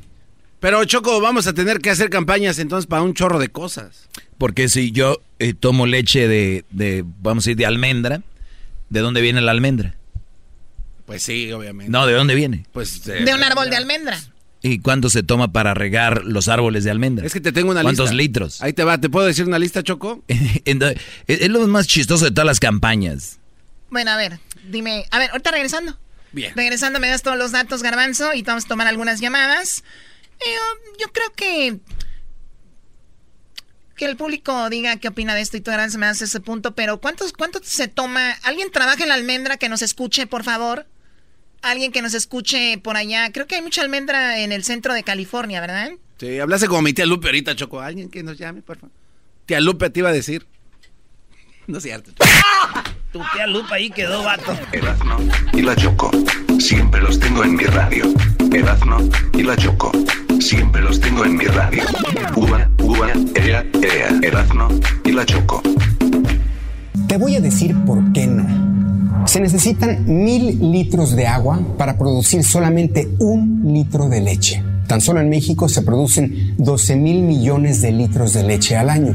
Pero Choco, vamos a tener que hacer campañas entonces para un chorro de cosas. Porque si yo eh, tomo leche de, de, vamos a decir, de almendra, ¿de dónde viene la almendra? Pues sí, obviamente. No, ¿de dónde viene? Pues De un árbol de almendra. ¿Y cuánto se toma para regar los árboles de almendra? Es que te tengo una ¿Cuántos lista. litros? Ahí te va, ¿te puedo decir una lista, Choco? Entonces, es lo más chistoso de todas las campañas. Bueno, a ver, dime. A ver, ahorita regresando. Bien. Regresando me das todos los datos, Garbanzo, y vamos a tomar algunas llamadas. Eh, um, yo creo que... Que el público diga qué opina de esto y tú, Garbanzo, me das ese punto. Pero ¿cuántos, ¿cuánto se toma? ¿Alguien trabaja en la almendra que nos escuche, por favor? Alguien que nos escuche por allá. Creo que hay mucha almendra en el centro de California, ¿verdad? Sí, hablaste como mi tía Lupe ahorita, Choco. Alguien que nos llame, por favor. Tía Lupe te iba a decir. No es cierto. Tu tía Lupa ahí quedó vato. Erazno y la Choco. Siempre los tengo en mi radio. Erazno y la Choco. Siempre los tengo en mi radio. Uva, uva, ea, ea. Erazno y la Choco. Te voy a decir por qué no. Se necesitan mil litros de agua para producir solamente un litro de leche. Tan solo en México se producen 12 mil millones de litros de leche al año.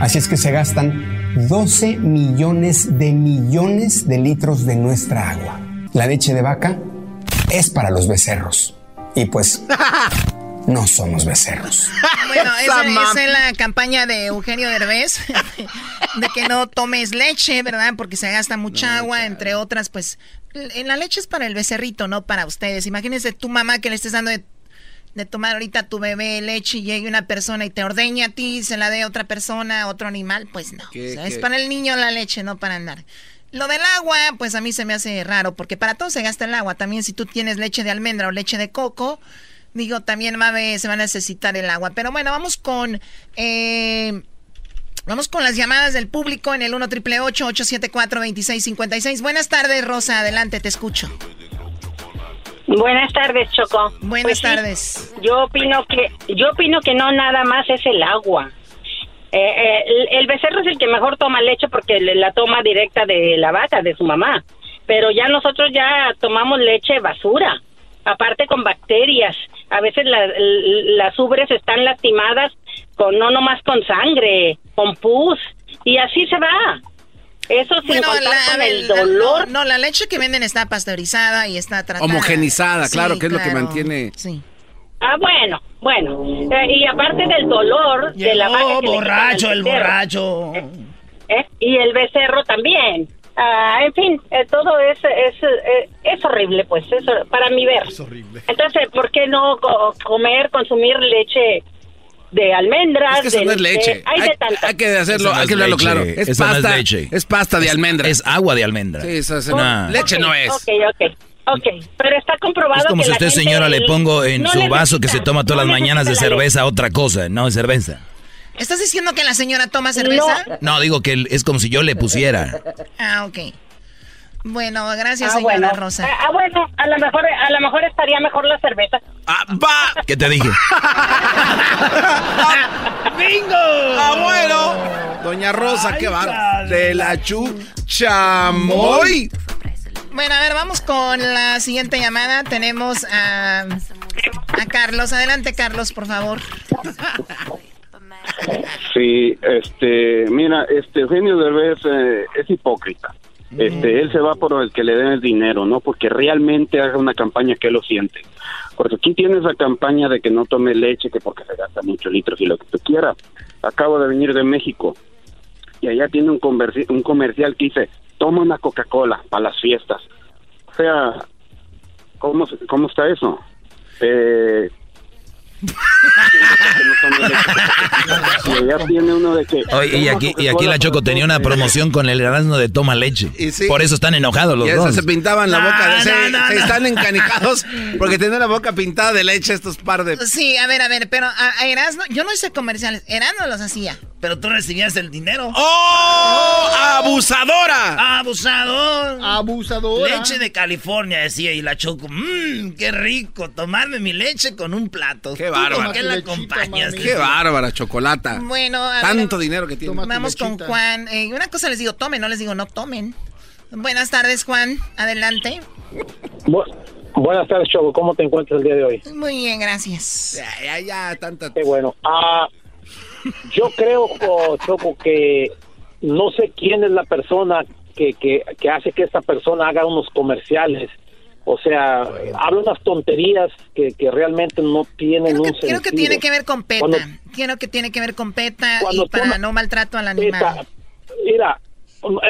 Así es que se gastan 12 millones de millones de litros de nuestra agua. La leche de vaca es para los becerros. Y pues, no somos becerros. Bueno, esa, es la campaña de Eugenio Derbez, de que no tomes leche, ¿verdad? Porque se gasta mucha agua, entre otras, pues, en la leche es para el becerrito, no para ustedes. Imagínense tu mamá que le estés dando de, de tomar ahorita a tu bebé leche y llegue una persona y te ordeña a ti y se la dé a otra persona, a otro animal, pues no. ¿Qué- O sea, qué? es para el niño la leche, no para andar. Lo del agua, pues a mí se me hace raro, porque para todo se gasta el agua. También si tú tienes leche de almendra o leche de coco, digo, también va a se va a necesitar el agua. Pero bueno, vamos con... eh, Vamos con las llamadas del público en el 1 triple 874 2656 Buenas tardes, Rosa. Adelante, te escucho. Buenas tardes, Choco. Buenas Pues tardes. yo opino que yo opino que no nada más es el agua. Eh, eh, el, el becerro es el que mejor toma leche porque le- la toma directa de la vaca, de su mamá. Pero ya nosotros ya tomamos leche basura, aparte con bacterias. A veces la- las ubres están lastimadas con no nomás con sangre, con pus, y así se va. Eso sin Bueno, contar la, con el la- dolor. no, no, la leche que venden está pasteurizada y está tratada. Homogenizada, claro, Sí, que es lo que mantiene. Sí. Ah, bueno, bueno. Eh, y aparte del dolor de la vaca Llegó que borracho, el becerro. borracho. ¿eh? Y el becerro también. Ah, en fin, eh, todo es, es, eh, es horrible, pues, eso para mi ver. Entonces, ¿por qué no co- comer, consumir leche de almendras? Es que eso de no es leche. Hay, Hay, de tantas. hay que hacerlo, no hay es que hablarlo leche, claro. Es eso no es pasta, leche. es pasta de almendra. Es agua de almendra. Sí, eso es- Nah. leche no es. Ok, ok, ok. Pero está comprobado Es como que si la usted, gente señora, le pongo en no su vaso que se toma todas no las mañanas de cerveza otra cosa, no de cerveza. ¿Estás diciendo que la señora toma cerveza? No, digo que es como si yo le pusiera. Ah, ok. Bueno, gracias, Ah, señora bueno. Rosa. Ah, ah, bueno, a lo mejor a lo mejor estaría mejor la cerveza. Ah, va. ¿Qué te dije? ¡Bingo! Ah, bueno. Doña Rosa, qué barba. De la chuchamoy. Bueno, a ver, vamos con la siguiente llamada. Tenemos a, a Carlos. Adelante, Carlos, por favor. Sí, este, mira, este Eugenio Derbez eh, es hipócrita. Este, él se va por el que le den el dinero, no porque realmente haga una campaña que lo siente. Porque aquí tiene esa campaña de que no tome leche, que porque se gasta muchos litros y lo que tú quieras. Acabo de venir de México y allá tiene un, un comercial que dice, toma una Coca-Cola para las fiestas. O sea, ¿cómo, cómo está eso? Eh, Oye, y aquí, y aquí Coca-Cola la Choco tenía una promoción con el Erasmo de Toma Leche. Por eso están enojados los Y dos. se pintaban la boca. se, no, no, se no. están encanicados porque tienen la boca pintada de leche estos par de... Sí, a ver, a ver, pero a, a Erasmo, yo no hice comerciales, Erasmo los hacía. Pero tú recibías el dinero. ¡Oh! ¡Abusadora! ¡Abusador! ¡Abusadora! Leche de California, decía, y la choco. Mmm, qué rico, tomarme mi leche con un plato. ¡Qué ¿Tú bárbara! ¿Con qué la acompañas? ¡Qué bárbara, chocolata! Bueno, a Tanto ver, dinero que tiene. Vamos con Juan. Eh, una cosa les digo, tomen, no les digo no tomen. Buenas tardes, Juan. Adelante. Bu- buenas tardes, Choco. ¿Cómo te encuentras el día de hoy? Muy bien, gracias. Ya, ya, tanta... Qué bueno. Ah, yo creo, oh, Choco, que no sé quién es la persona que, que, que hace que esta persona haga unos comerciales. O sea, habla unas tonterías que, que realmente no tienen un sentido. Creo que tiene que ver con PETA. Cuando- Creo que tiene que ver con PETA y para no maltrato al PETA, animal. mira,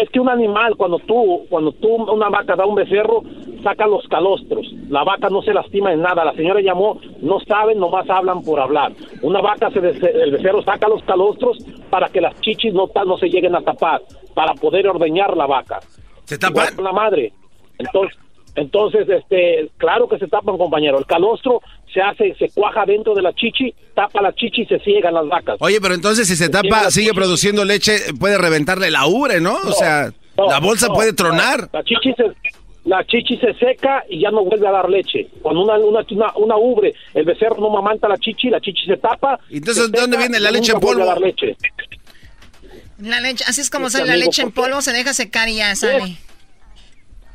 es que un animal, cuando tú, cuando tú, una vaca da un becerro, saca los calostros. La vaca no se lastima en nada. La señora llamó, no saben, nomás hablan por hablar. Una vaca, se el becerro saca los calostros para que las chichis no, no se lleguen a tapar, para poder ordeñar la vaca. ¿Se tapan? La madre. Entonces, entonces, este, claro que se tapan, compañero. El calostro se hace, se cuaja dentro de la chichi, tapa la chichi y se ciegan las vacas. Oye, pero entonces si se tapa, sigue chichi. produciendo leche, puede reventarle la ubre, ¿no? o sea, No, la bolsa no, puede tronar. La chichi se, la chichi se seca y ya no vuelve a dar leche. Cuando una, una, una, una ubre, el becerro no mamanta la chichi, la chichi se tapa. Entonces, se ¿de dónde viene la leche en polvo? dar leche. La leche, así es como sale la leche en polvo, se deja secar y ya sale.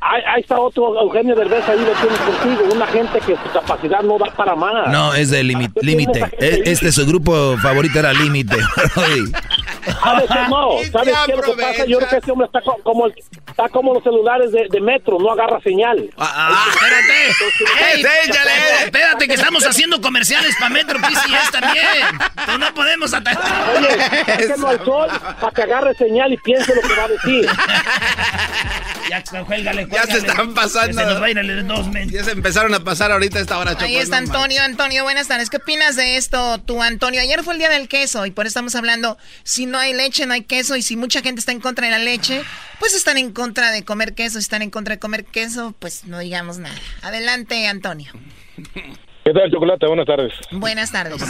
Ahí, ahí está otro Eugenio Derbez, ahí lo tienes contigo. Una gente que su capacidad no da para más. No, es de limi- ¿Qué tiene límite. E-? Este su grupo favorito era límite. ¿Sabes qué? No, ¿sabes qué es lo que pasa? Yo creo que este hombre está co- como, el- está como los celulares de, de Metro, no agarra señal. Ah, espérate. Ey, espérate, que estamos haciendo comerciales para Metro PCS también. Pues no podemos atacar. Oye, sáquenlo al sol para que agarre señal y piense lo que va a decir. Ya, cuélgale, Ya se están pasando. Que se nos va a ir el dos, men. Ya se empezaron a pasar ahorita a esta hora. Ahí está no Antonio. Antonio, buenas tardes. ¿Qué opinas de esto tú, Antonio? Ayer fue el día del queso y por eso estamos hablando, si no hay leche, no hay queso y si mucha gente está en contra de la leche, pues están en contra de comer queso. Si están en contra de comer queso, pues no digamos nada. Adelante, Antonio. ¿Qué tal, Chocolate? Buenas tardes. Buenas tardes.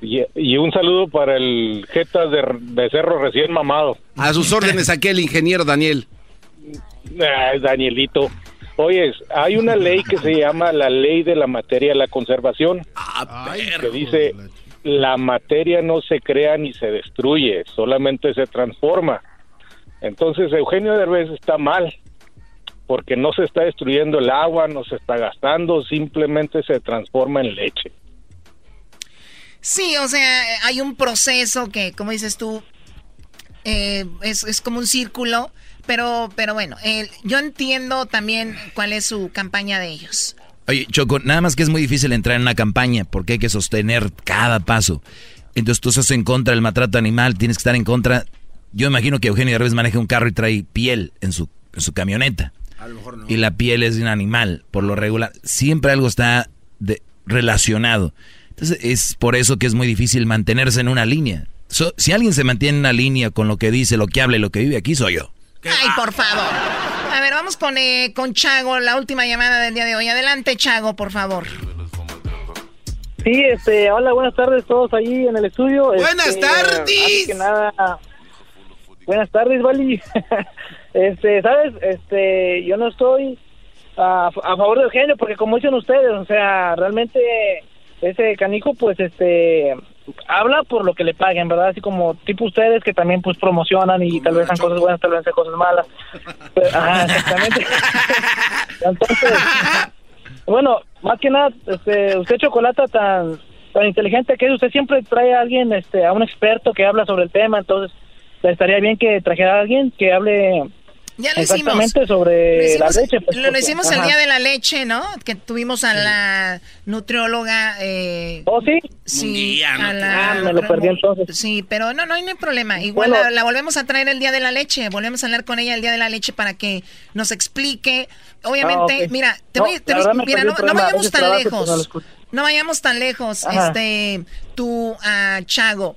Y, y un saludo para el Jetas de, de Cerro recién mamado. A sus órdenes aquí el ingeniero Daniel. Ay, Danielito. Oyes, hay una ley que se llama la ley de la materia de la conservación, que dice la materia no se crea ni se destruye, solamente se transforma. Entonces Eugenio Derbez está mal, porque no se está destruyendo el agua, no se está gastando, simplemente se transforma en leche. Sí, o sea, hay un proceso que, como dices tú, eh, es, es, como un círculo, pero, pero bueno, yo entiendo también cuál es su campaña de ellos. Oye, Choco, nada más que es muy difícil entrar en una campaña porque hay que sostener cada paso. Entonces tú estás en contra del maltrato animal, tienes que estar en contra. Yo imagino que Eugenio Derbez maneja un carro y trae piel en su, en su camioneta. A lo mejor no. Y la piel es de un animal, por lo regular. Siempre algo está de, relacionado. Entonces es por eso que es muy difícil mantenerse en una línea. si alguien se mantiene en una línea con lo que dice, lo que habla y lo que vive aquí, soy yo. Ay, por favor. A ver, vamos con, eh, con Chago, la última llamada del día de hoy. Adelante, Chago, por favor. Sí, este, hola, buenas tardes todos ahí en el estudio. Buenas este, tardes. que nada, buenas tardes, Vali. este, sabes, este, yo no estoy a, a favor de Eugenio porque como dicen ustedes, o sea, realmente ese canijo, pues, este, habla por lo que le paguen, ¿verdad? Así como tipo ustedes que también pues promocionan y tal vez hacen cosas buenas, tal vez hacen cosas malas. ajá, exactamente. Entonces, bueno, más que nada, este, usted chocolata tan tan inteligente que es, usted siempre trae a alguien, este, a un experto que habla sobre el tema, entonces estaría bien que trajera a alguien que hable ya lo Exactamente sobre la leche. Pues, lo, hicimos el día de la leche, ¿no? Que tuvimos a la nutrióloga. Eh, ¿Oh, sí? Sí, a la, ah, me lo perdí entonces. Sí, pero no, no hay problema. Igual la, volvemos a traer el día de la leche. Volvemos a hablar con ella el día de la leche para que nos explique. Obviamente, ah, mira, te voy, te mira, no, vayamos tan lejos. No, vayamos tan lejos, este, tú, a Chago.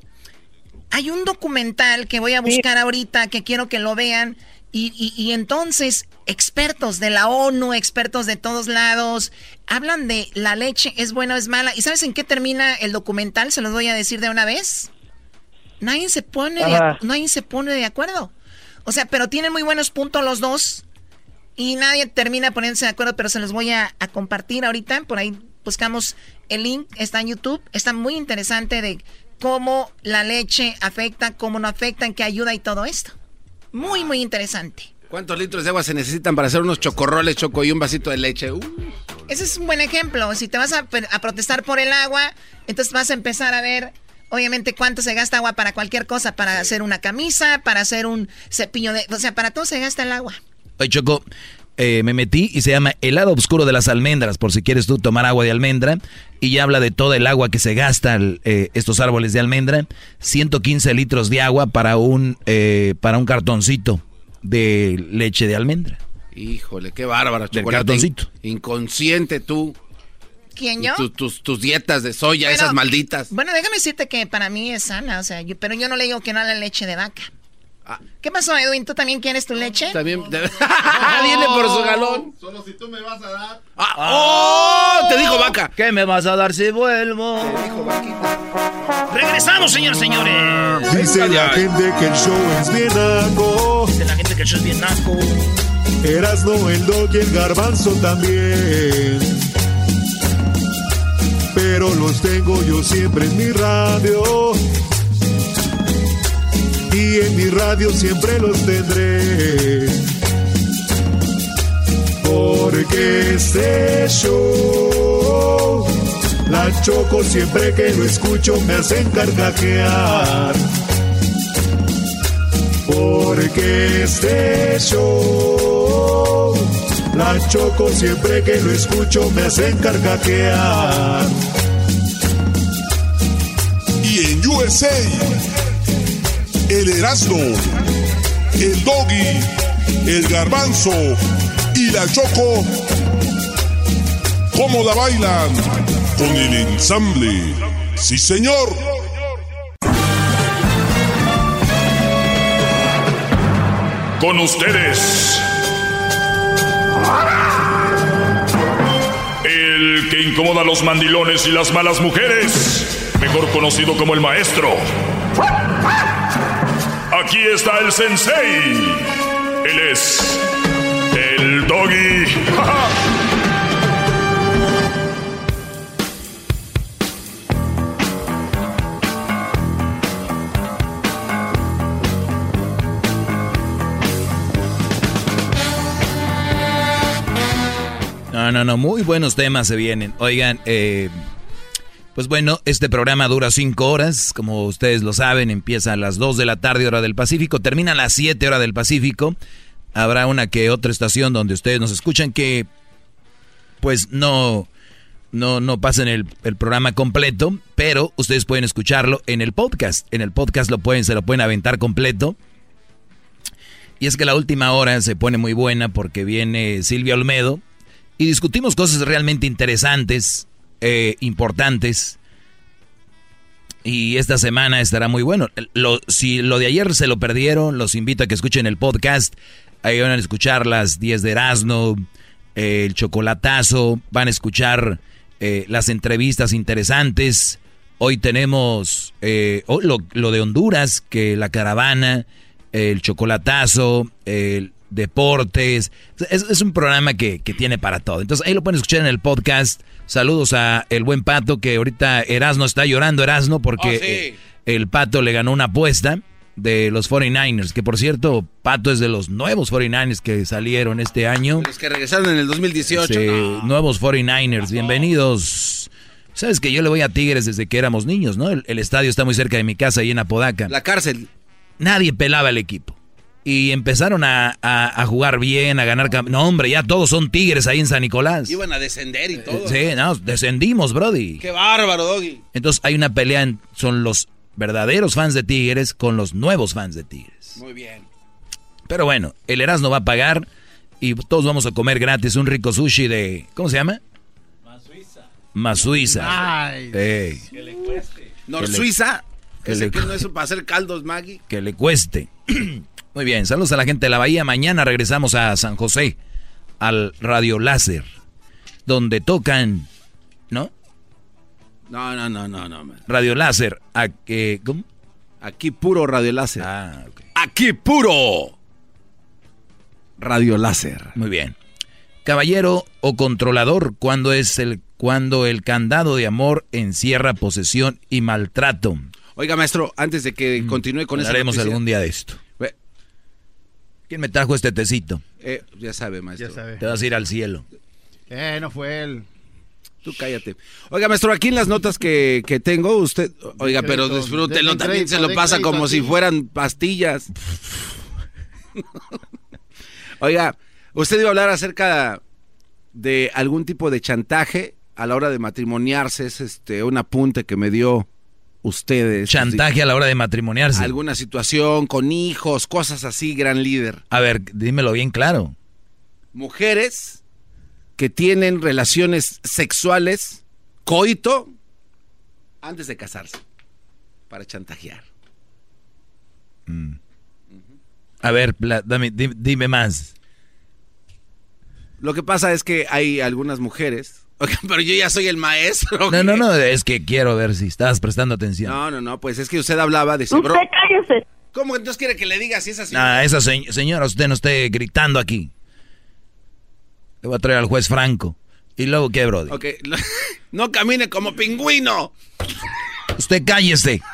Hay un documental que voy a buscar ahorita que quiero que lo vean y, entonces, expertos de la ONU, expertos de todos lados, hablan de la leche es buena o es mala. ¿Y sabes en qué termina el documental? Se los voy a decir de una vez. Nadie se pone, de, nadie se pone de acuerdo. O sea, pero tienen muy buenos puntos los dos. Y nadie termina poniéndose de acuerdo, pero se los voy a, a compartir ahorita. Por ahí buscamos el link, está en YouTube. Está muy interesante de cómo la leche afecta, cómo no afecta, en qué ayuda y todo esto. Muy, muy interesante. ¿Cuántos litros de agua se necesitan para hacer unos chocorroles, choco y un vasito de leche? Uh. Ese es un buen ejemplo. Si te vas a, protestar por el agua, entonces vas a empezar a ver, obviamente, cuánto se gasta agua para cualquier cosa, para hacer una camisa, para hacer un cepillo de... O sea, para todo se gasta el agua. Oye, Choco, eh, me metí y se llama El lado oscuro de las almendras, por si quieres tú tomar agua de almendra. Y ya habla de todo el agua que se gasta eh, estos árboles de almendra. 115 litros de agua para un, eh, para un cartoncito de leche de almendra. Híjole, qué bárbaro, Del cartoncito. Inconsciente tú. ¿Quién yo? tus, tus, dietas de soya, esas malditas. Bueno, déjame decirte que para mí es sana, o sea, pero yo no le digo que no a la leche de vaca. Ah. ¿Qué pasó, Edwin? ¿Tú también quieres tu leche? También. Viene por su galón. Solo si tú me vas a dar. Ah, ¡Oh! Te dijo vaca. ¿Qué me vas a dar si vuelvo? Te dijo vaquita. Regresamos, señores, señores. Dice la gente que el show es bien naco. Dice la gente que el show es bien naco. no el dog y el garbanzo también. Pero los tengo yo siempre en mi radio y en mi radio siempre los tendré. Porque este show, la choco siempre que lo escucho me hacen carcajear. Porque este show, la choco siempre que lo escucho me hacen carcajear. Y en USA el Erasmo, el Doggy, el Garbanzo y la Choco. ¿Cómo la bailan? Con el ensamble. Sí, señor. Con ustedes. El que incomoda a los mandilones y las malas mujeres. Mejor conocido como el maestro. Aquí está el sensei. Él es el doggy. No, no, no, muy buenos temas se vienen. Oigan, eh, Pues bueno, este programa dura cinco horas, como ustedes lo saben, empieza a las 2 de la tarde hora del Pacífico, termina a las 7 hora del Pacífico. Habrá una que otra estación donde ustedes nos escuchan que pues no, no, no pasen el, el, programa completo, pero ustedes pueden escucharlo en el podcast. En el podcast lo pueden, se lo pueden aventar completo. Y es que la última hora se pone muy buena porque viene Silvia Olmedo y discutimos cosas realmente interesantes, eh, importantes. Y esta semana estará muy bueno. Si lo de ayer se lo perdieron, los invito a que escuchen el podcast. Ahí van a escuchar las 10 de Erasmo, el chocolatazo, van a escuchar eh, las entrevistas interesantes. Hoy tenemos eh, oh, lo, lo, de Honduras, que la caravana, el chocolatazo, el deportes. Es, es un programa que, que, tiene para todo. Entonces ahí lo pueden escuchar en el podcast. Saludos a el buen Pato, que ahorita Erasno está llorando, Erasno, porque Oh, eh, el Pato le ganó una apuesta de los 49ers, que por cierto, Pato es de los nuevos 49ers que salieron este año. Los que regresaron en el 2018. Sí, no. nuevos 49ers, bienvenidos. Sabes que yo le voy a Tigres desde que éramos niños, ¿no? El, el estadio está muy cerca de mi casa, ahí en Apodaca. La cárcel. Nadie pelaba el equipo. Y empezaron a, a, a jugar bien, a ganar. cam- No, hombre, ya todos son Tigres ahí en San Nicolás. Iban a descender y todo. Sí, no, descendimos, Brody. Qué bárbaro, Doggy. Entonces hay una pelea, en- son los verdaderos fans de Tigres con los nuevos fans de Tigres. Muy bien. Pero bueno, el Erasmo va a pagar y todos vamos a comer gratis un rico sushi de... ¿Cómo se llama? Más Suiza. Ay. Ey, Que le cueste. Nor Suiza. que le- que no es para hacer caldos, Maggie. que le cueste. Muy bien, saludos a la gente de la Bahía. Mañana regresamos a San José, al Radio Láser, donde tocan, ¿no? No, no, no, no, no. man. Radio Láser, a. ¿cómo? Aquí puro radio láser. Ah, ok. Aquí puro radio láser. Muy bien. Caballero o controlador, cuando es el cuando el candado de amor encierra posesión y maltrato. Oiga, maestro, antes de que continúe con eso. Hablaremos algún día de esto. Ve- ¿Quién me trajo este tecito? Eh, ya sabe, maestro. Ya sabe. Te vas a ir al cielo. Eh, no fue él. Tú cállate. Oiga, maestro, aquí en las notas que, que tengo, usted. Oiga, pero crédito, den también crédito, se lo pasa crédito como si fueran pastillas. Oiga, usted iba a hablar acerca de algún tipo de chantaje a la hora de matrimoniarse. Es este un apunte que me dio ustedes. Chantaje a la hora de matrimoniarse. Alguna situación con hijos, cosas así, gran líder. A ver, dímelo bien claro. Mujeres que tienen relaciones sexuales, coito, antes de casarse, para chantajear. A ver, dame- di- dime más. Lo que pasa es que hay algunas mujeres, Pero yo ya soy el maestro. No, no, no, es que quiero ver si estabas prestando atención. No, no, no, pues es que usted hablaba de... bro- cállese. ¿Cómo que entonces quiere que le diga si es así? Ah, esa se- señora, usted no esté gritando aquí. Le voy a traer al juez Franco. ¿Y luego qué, Brody? Ok, no camine como pingüino. Usted cállese.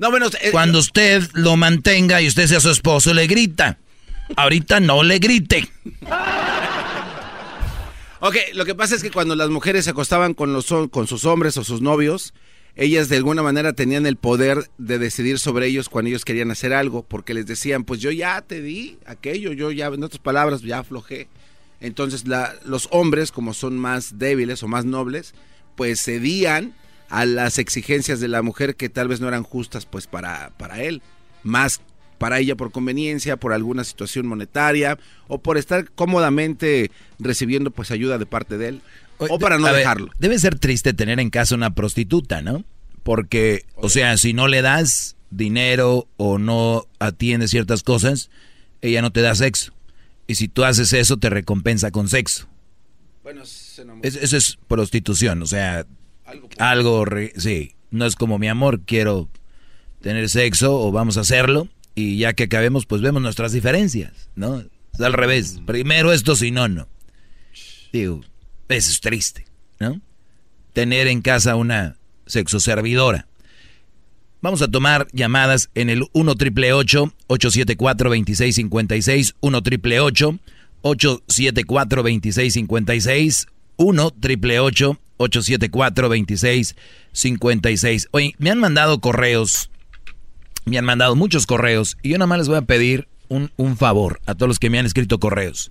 No, bueno, eh, Cuando usted lo mantenga y usted sea su esposo, le grita. Ahorita no le grite. Ok, lo que pasa es que cuando las mujeres se acostaban con, los, con sus hombres o sus novios, ellas de alguna manera tenían el poder de decidir sobre ellos cuando ellos querían hacer algo, porque les decían, pues yo ya te di aquello, yo ya, en otras palabras, ya aflojé. Entonces la- los hombres, como son más débiles o más nobles, pues cedían a las exigencias de la mujer que tal vez no eran justas pues para, para él, más para ella por conveniencia, por alguna situación monetaria o por estar cómodamente recibiendo pues ayuda de parte de él o para no A ver, dejarlo. debe ser triste tener en casa una prostituta, ¿no? Porque, o sea, si no le das dinero o no atiendes ciertas cosas, ella no te da sexo. Y si tú haces eso, te recompensa con sexo. Bueno, se. Es- eso es prostitución, o sea, algo, re- sí, no es como mi amor, quiero tener sexo o vamos a hacerlo y ya que acabemos, pues vemos nuestras diferencias, ¿no? Es al revés, primero esto, si no, no. Digo, eso es triste, ¿no? Tener en casa una sexoservidora. Vamos a tomar llamadas en el 1 triple 874 2656 1 triple 874 2656 1 triple 1-874-2656. Oye, me han mandado correos, me han mandado muchos correos, y yo nada más les voy a pedir un, un favor a todos los que me han escrito correos.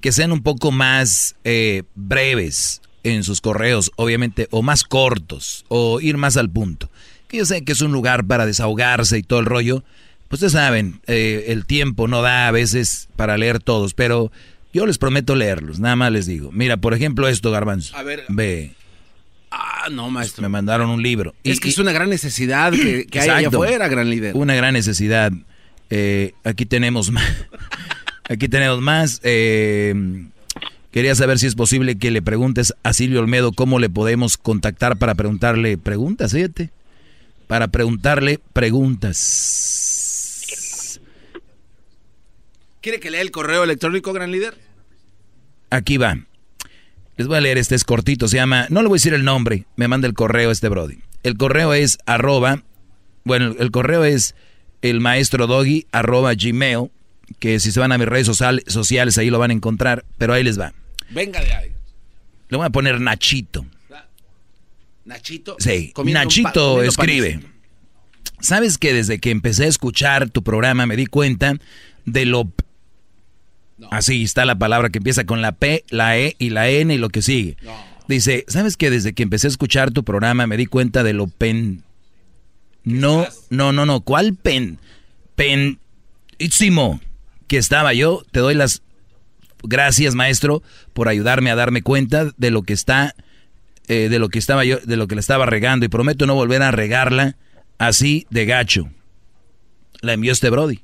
Que sean un poco más eh, breves en sus correos, obviamente, o más cortos, o ir más al punto. Que yo sé que es un lugar para desahogarse y todo el rollo. Pues ustedes saben, eh, el tiempo no da a veces para leer todos, pero yo les prometo leerlos, nada más les digo. Mira, por ejemplo, esto, Garbanzo. A ver. Ve. Ah, no, maestro. Me mandaron un libro. Es que es una gran necesidad que, que hay allá afuera, gran líder. Una gran necesidad. Eh, aquí tenemos más. aquí tenemos más. Eh, quería saber si es posible que le preguntes a Silvio Olmedo cómo le podemos contactar para preguntarle preguntas, fíjate. Para preguntarle preguntas. ¿Quiere que lea el correo electrónico, gran líder? Aquí va. Les voy a leer, este es cortito, se llama, no le voy a decir el nombre, me manda el correo este Brody. El correo es arroba, bueno, el correo es el maestro doggy arroba gmail, que si se van a mis redes social- sociales ahí lo van a encontrar, pero ahí les va. Venga de ahí. Le voy a poner Nachito. Nachito. Sí, Nachito escribe. panes. ¿Sabes que desde que empecé a escuchar tu programa me di cuenta de lo... Así está la palabra que empieza con la P, la E y la N y lo que sigue. Dice, ¿sabes que desde que empecé a escuchar tu programa me di cuenta de lo pen... No, no, no, no, ¿cuál pen? Penísimo que estaba yo. Te doy las gracias, maestro, por ayudarme a darme cuenta de lo que está, eh, de lo que estaba yo, de lo que le estaba regando y prometo no volver a regarla así de gacho. La envió este Brody.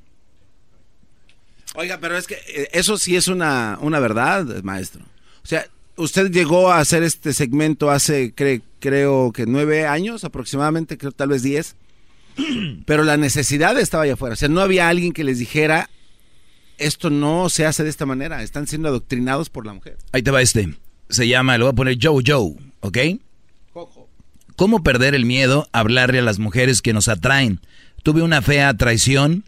Oiga, pero es que eh, eso sí es una, una verdad, maestro. O sea, usted llegó a hacer este segmento hace, cre- creo que nueve años aproximadamente, creo tal vez diez. Pero la necesidad estaba allá afuera. O sea, no había alguien que les dijera, esto no se hace de esta manera. Están siendo adoctrinados por la mujer. Ahí te va este. Se llama, le voy a poner Joe Joe, ¿ok? ¿Cómo perder el miedo a hablarle a las mujeres que nos atraen? Tuve una fea traición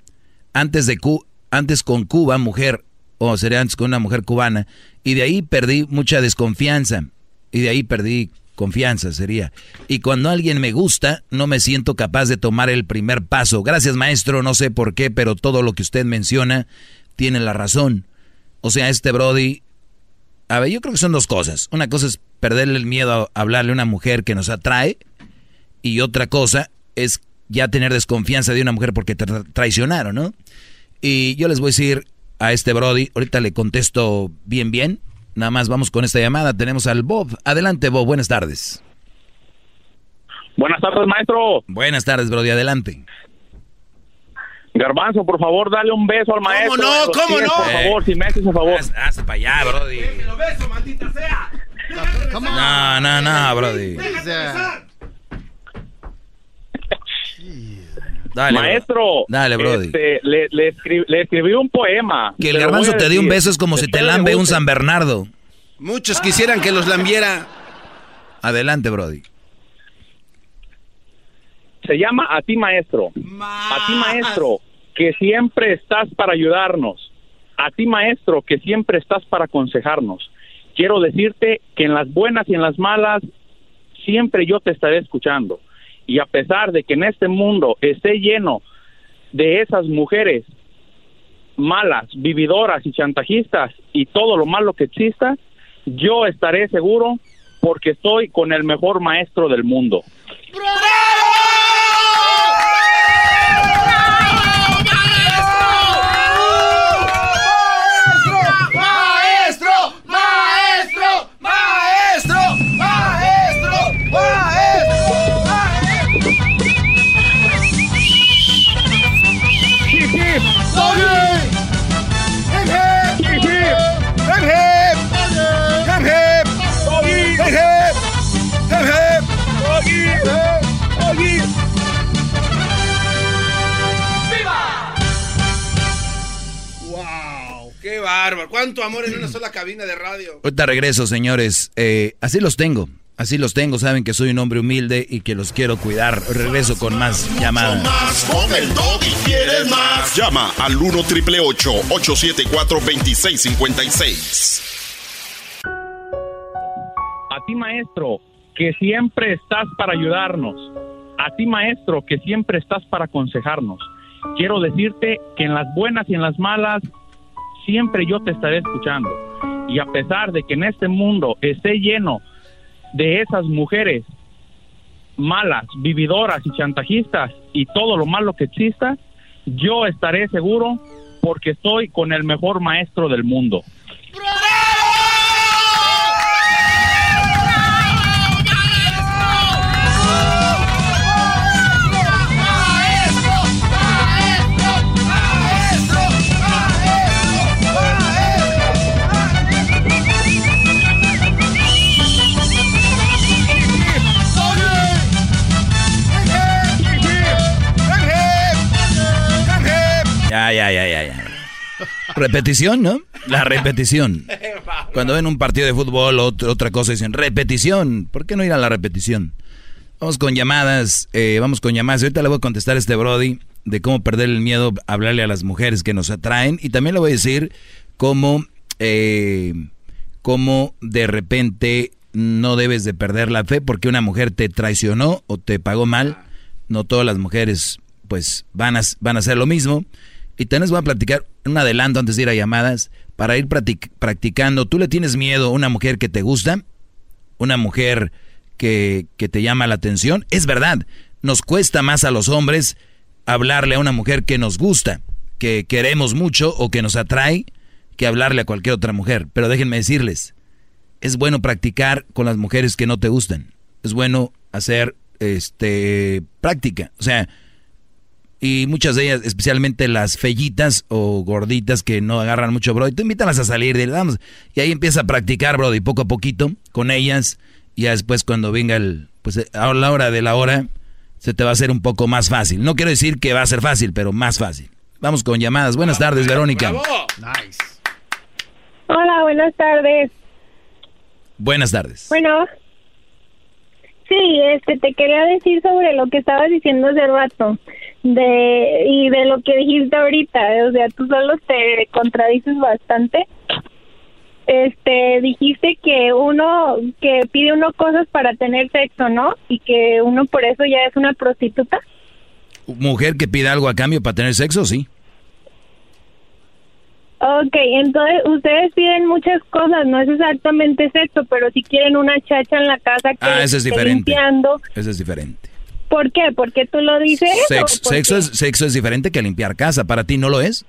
antes de Cu- antes con Cuba, mujer, o sería antes con una mujer cubana, y de ahí perdí mucha desconfianza. Y de ahí perdí confianza, sería. Y cuando alguien me gusta, no me siento capaz de tomar el primer paso. Gracias, maestro, no sé por qué, pero todo lo que usted menciona tiene la razón. O sea, este Brody a ver, yo creo que son dos cosas. Una cosa es perderle el miedo a hablarle a una mujer que nos atrae y otra cosa es ya tener desconfianza de una mujer porque traicionaron, ¿no? Y yo les voy a decir a este Brody, ahorita le contesto bien bien. Nada más vamos con esta llamada. Tenemos al Bob. Adelante, Bob. Buenas tardes. Buenas tardes, maestro. Buenas tardes, Brody. Adelante. Garbanzo, por favor, dale un beso al maestro. no? de los ¿Cómo pies, no? Por favor, si me haces un favor. Hazte para allá, Brody. No, no, no, Brody. Dale, Maestro, Dale, Brody. este, le, le, escri- le escribí un poema. Que el garbanzo te dé un beso es como si te lambe un. San Bernardo. Muchos quisieran que los lambiera. Adelante, Brody. Se llama A ti, maestro. A ti, maestro, que siempre estás para ayudarnos. A ti, maestro, que siempre estás para aconsejarnos. Quiero decirte que en las buenas y en las malas, siempre yo te estaré escuchando. Y a pesar de que en este mundo esté lleno de esas mujeres malas, vividoras y chantajistas y todo lo malo que exista, yo estaré seguro porque estoy con el mejor maestro del mundo. Bárbaro! ¿Cuánto amor en una sola cabina de radio? Ahorita regreso, señores. Eh, así los tengo. Así los tengo. Saben que soy un hombre humilde y que los quiero cuidar. Regreso con más llamadas. Más con el doggy quieres más. Llama al 1 triple 874 2656. A ti, maestro, que siempre estás para ayudarnos. A ti, maestro, que siempre estás para aconsejarnos. Quiero decirte que en las buenas y en las malas, siempre yo te estaré escuchando. Y a pesar de que en este mundo esté lleno de esas mujeres malas, vividoras y chantajistas y todo lo malo que exista, yo estaré seguro porque estoy con el mejor maestro del mundo. Ya, ya, ya, ya, ya. Repetición, ¿no? La repetición. Cuando ven un partido de fútbol o otra cosa dicen repetición. ¿Por qué no ir a la repetición? Vamos con llamadas, eh, vamos con llamadas. Ahorita le voy a contestar a este Brody de cómo perder el miedo a hablarle a las mujeres que nos atraen. Y también le voy a decir cómo, eh, cómo de repente no debes de perder la fe porque una mujer te traicionó o te pagó mal. No todas las mujeres pues van a, van a hacer lo mismo. Y te voy a platicar un adelanto antes de ir a llamadas para ir practicando. ¿Tú le tienes miedo a una mujer que te gusta? ¿Una mujer que, que te llama la atención? Es verdad, nos cuesta más a los hombres hablarle a una mujer que nos gusta, que queremos mucho o que nos atrae, que hablarle a cualquier otra mujer. Pero déjenme decirles, es bueno practicar con las mujeres que no te gustan. Es bueno hacer este práctica. O sea, y muchas de ellas, especialmente las fellitas o gorditas que no agarran mucho, bro. Y tú invítalas a salir, dile, vamos. Y ahí empieza a practicar, bro, y poco a poquito con ellas. Y ya después cuando venga el, pues a la hora de la hora, se te va a hacer un poco más fácil. No quiero decir que va a ser fácil, pero más fácil. Vamos con llamadas. Buenas tardes, Verónica. Nice. Hola, buenas tardes. Buenas tardes. Bueno, sí, este, te quería decir sobre lo que estabas diciendo hace rato de y de lo que dijiste ahorita, o sea, tú solo te contradices bastante. Este, dijiste que uno que pide uno cosas para tener sexo, ¿no? Y que uno por eso ya es una prostituta. Mujer que pide algo a cambio para tener sexo, sí. Ok, entonces ustedes piden muchas cosas, no es exactamente sexo, pero si quieren una chacha en la casa que ah, eso es diferente. limpiando. Eso es diferente. ¿Por qué? ¿Porque tú lo dices? sexo, es, sexo es diferente que limpiar casa. ¿Para ti no lo es?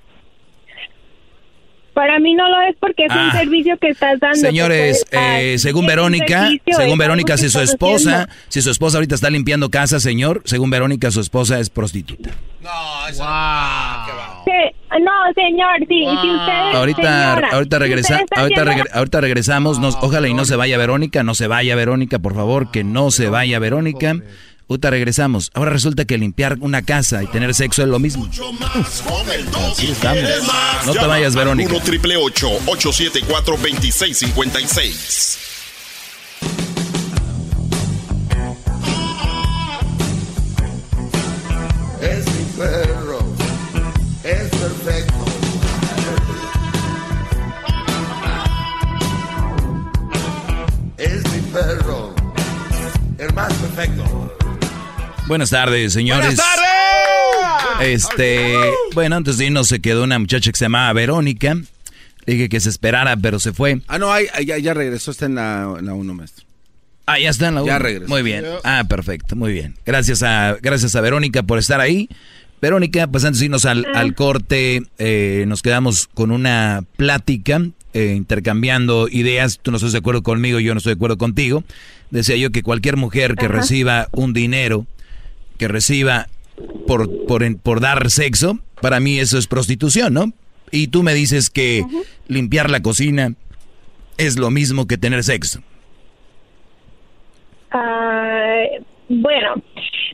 Para mí no lo es porque es un ah. servicio que estás dando. Señores, eh, según Verónica, según Verónica, si su esposa, si su esposa ahorita está limpiando casa, señor, según Verónica, su esposa es prostituta. No, eso no, señor, sí, si usted, ahorita, ahorita, regresa, ahorita, regresamos, ojalá y no se vaya Verónica, no se vaya Verónica, por favor, que no se vaya Verónica. Ahorita regresamos. Ahora resulta que limpiar una casa y tener sexo es lo mismo. Así estamos. No te vayas, Verónica. 1 triple 874 2656. Es mi perro. Es perfecto. Es mi perro. El más perfecto. Buenas tardes, señores. Buenas tardes. Este, bueno, antes de irnos se quedó una muchacha que se llamaba Verónica. dije que se esperara, pero se fue. Ah, no, ya, ya regresó, está en la, en la 1, maestro. Ah, ya está en la 1. Ya regresó. Muy bien. Ah, perfecto, muy bien. Gracias a, gracias a Verónica por estar ahí. Verónica, pues antes de irnos al, al corte, eh, nos quedamos con una plática, eh, intercambiando ideas. Tú no estás de acuerdo conmigo, yo no estoy de acuerdo contigo. Decía yo que cualquier mujer que reciba un dinero que reciba por, por, por dar sexo, para mí eso es prostitución, ¿no? Y tú me dices que limpiar la cocina es lo mismo que tener sexo. Ah, bueno,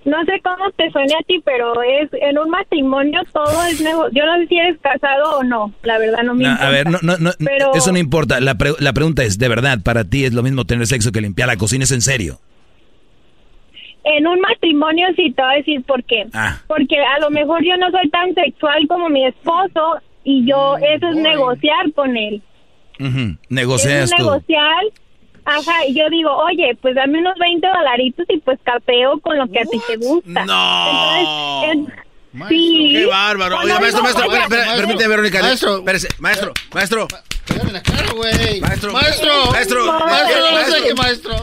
no sé cómo te suene a ti, pero es en un matrimonio todo es negocio. Yo no sé si eres casado o no, la verdad no me importa. A ver, no, no, no eso no importa. La, la pregunta es, ¿de verdad para ti es lo mismo tener sexo que limpiar la cocina? ¿Es en serio? En un matrimonio sí te voy a decir por qué. Ah. Porque a lo mejor yo no soy tan sexual como mi esposo y yo, mm, eso es negociar con él. Negocias es negociar Ajá, y yo digo, oye, pues dame unos 20 dolaritos y pues capeo con lo que a ti te gusta. No. Entonces, sí. Qué bárbaro. Oye, maestro, maestro, espera, permíteme, Verónica. Maestro. Espérese, maestro, maestro. Maestro. Maestro. Maestro. Maestro, Maestro. maestro.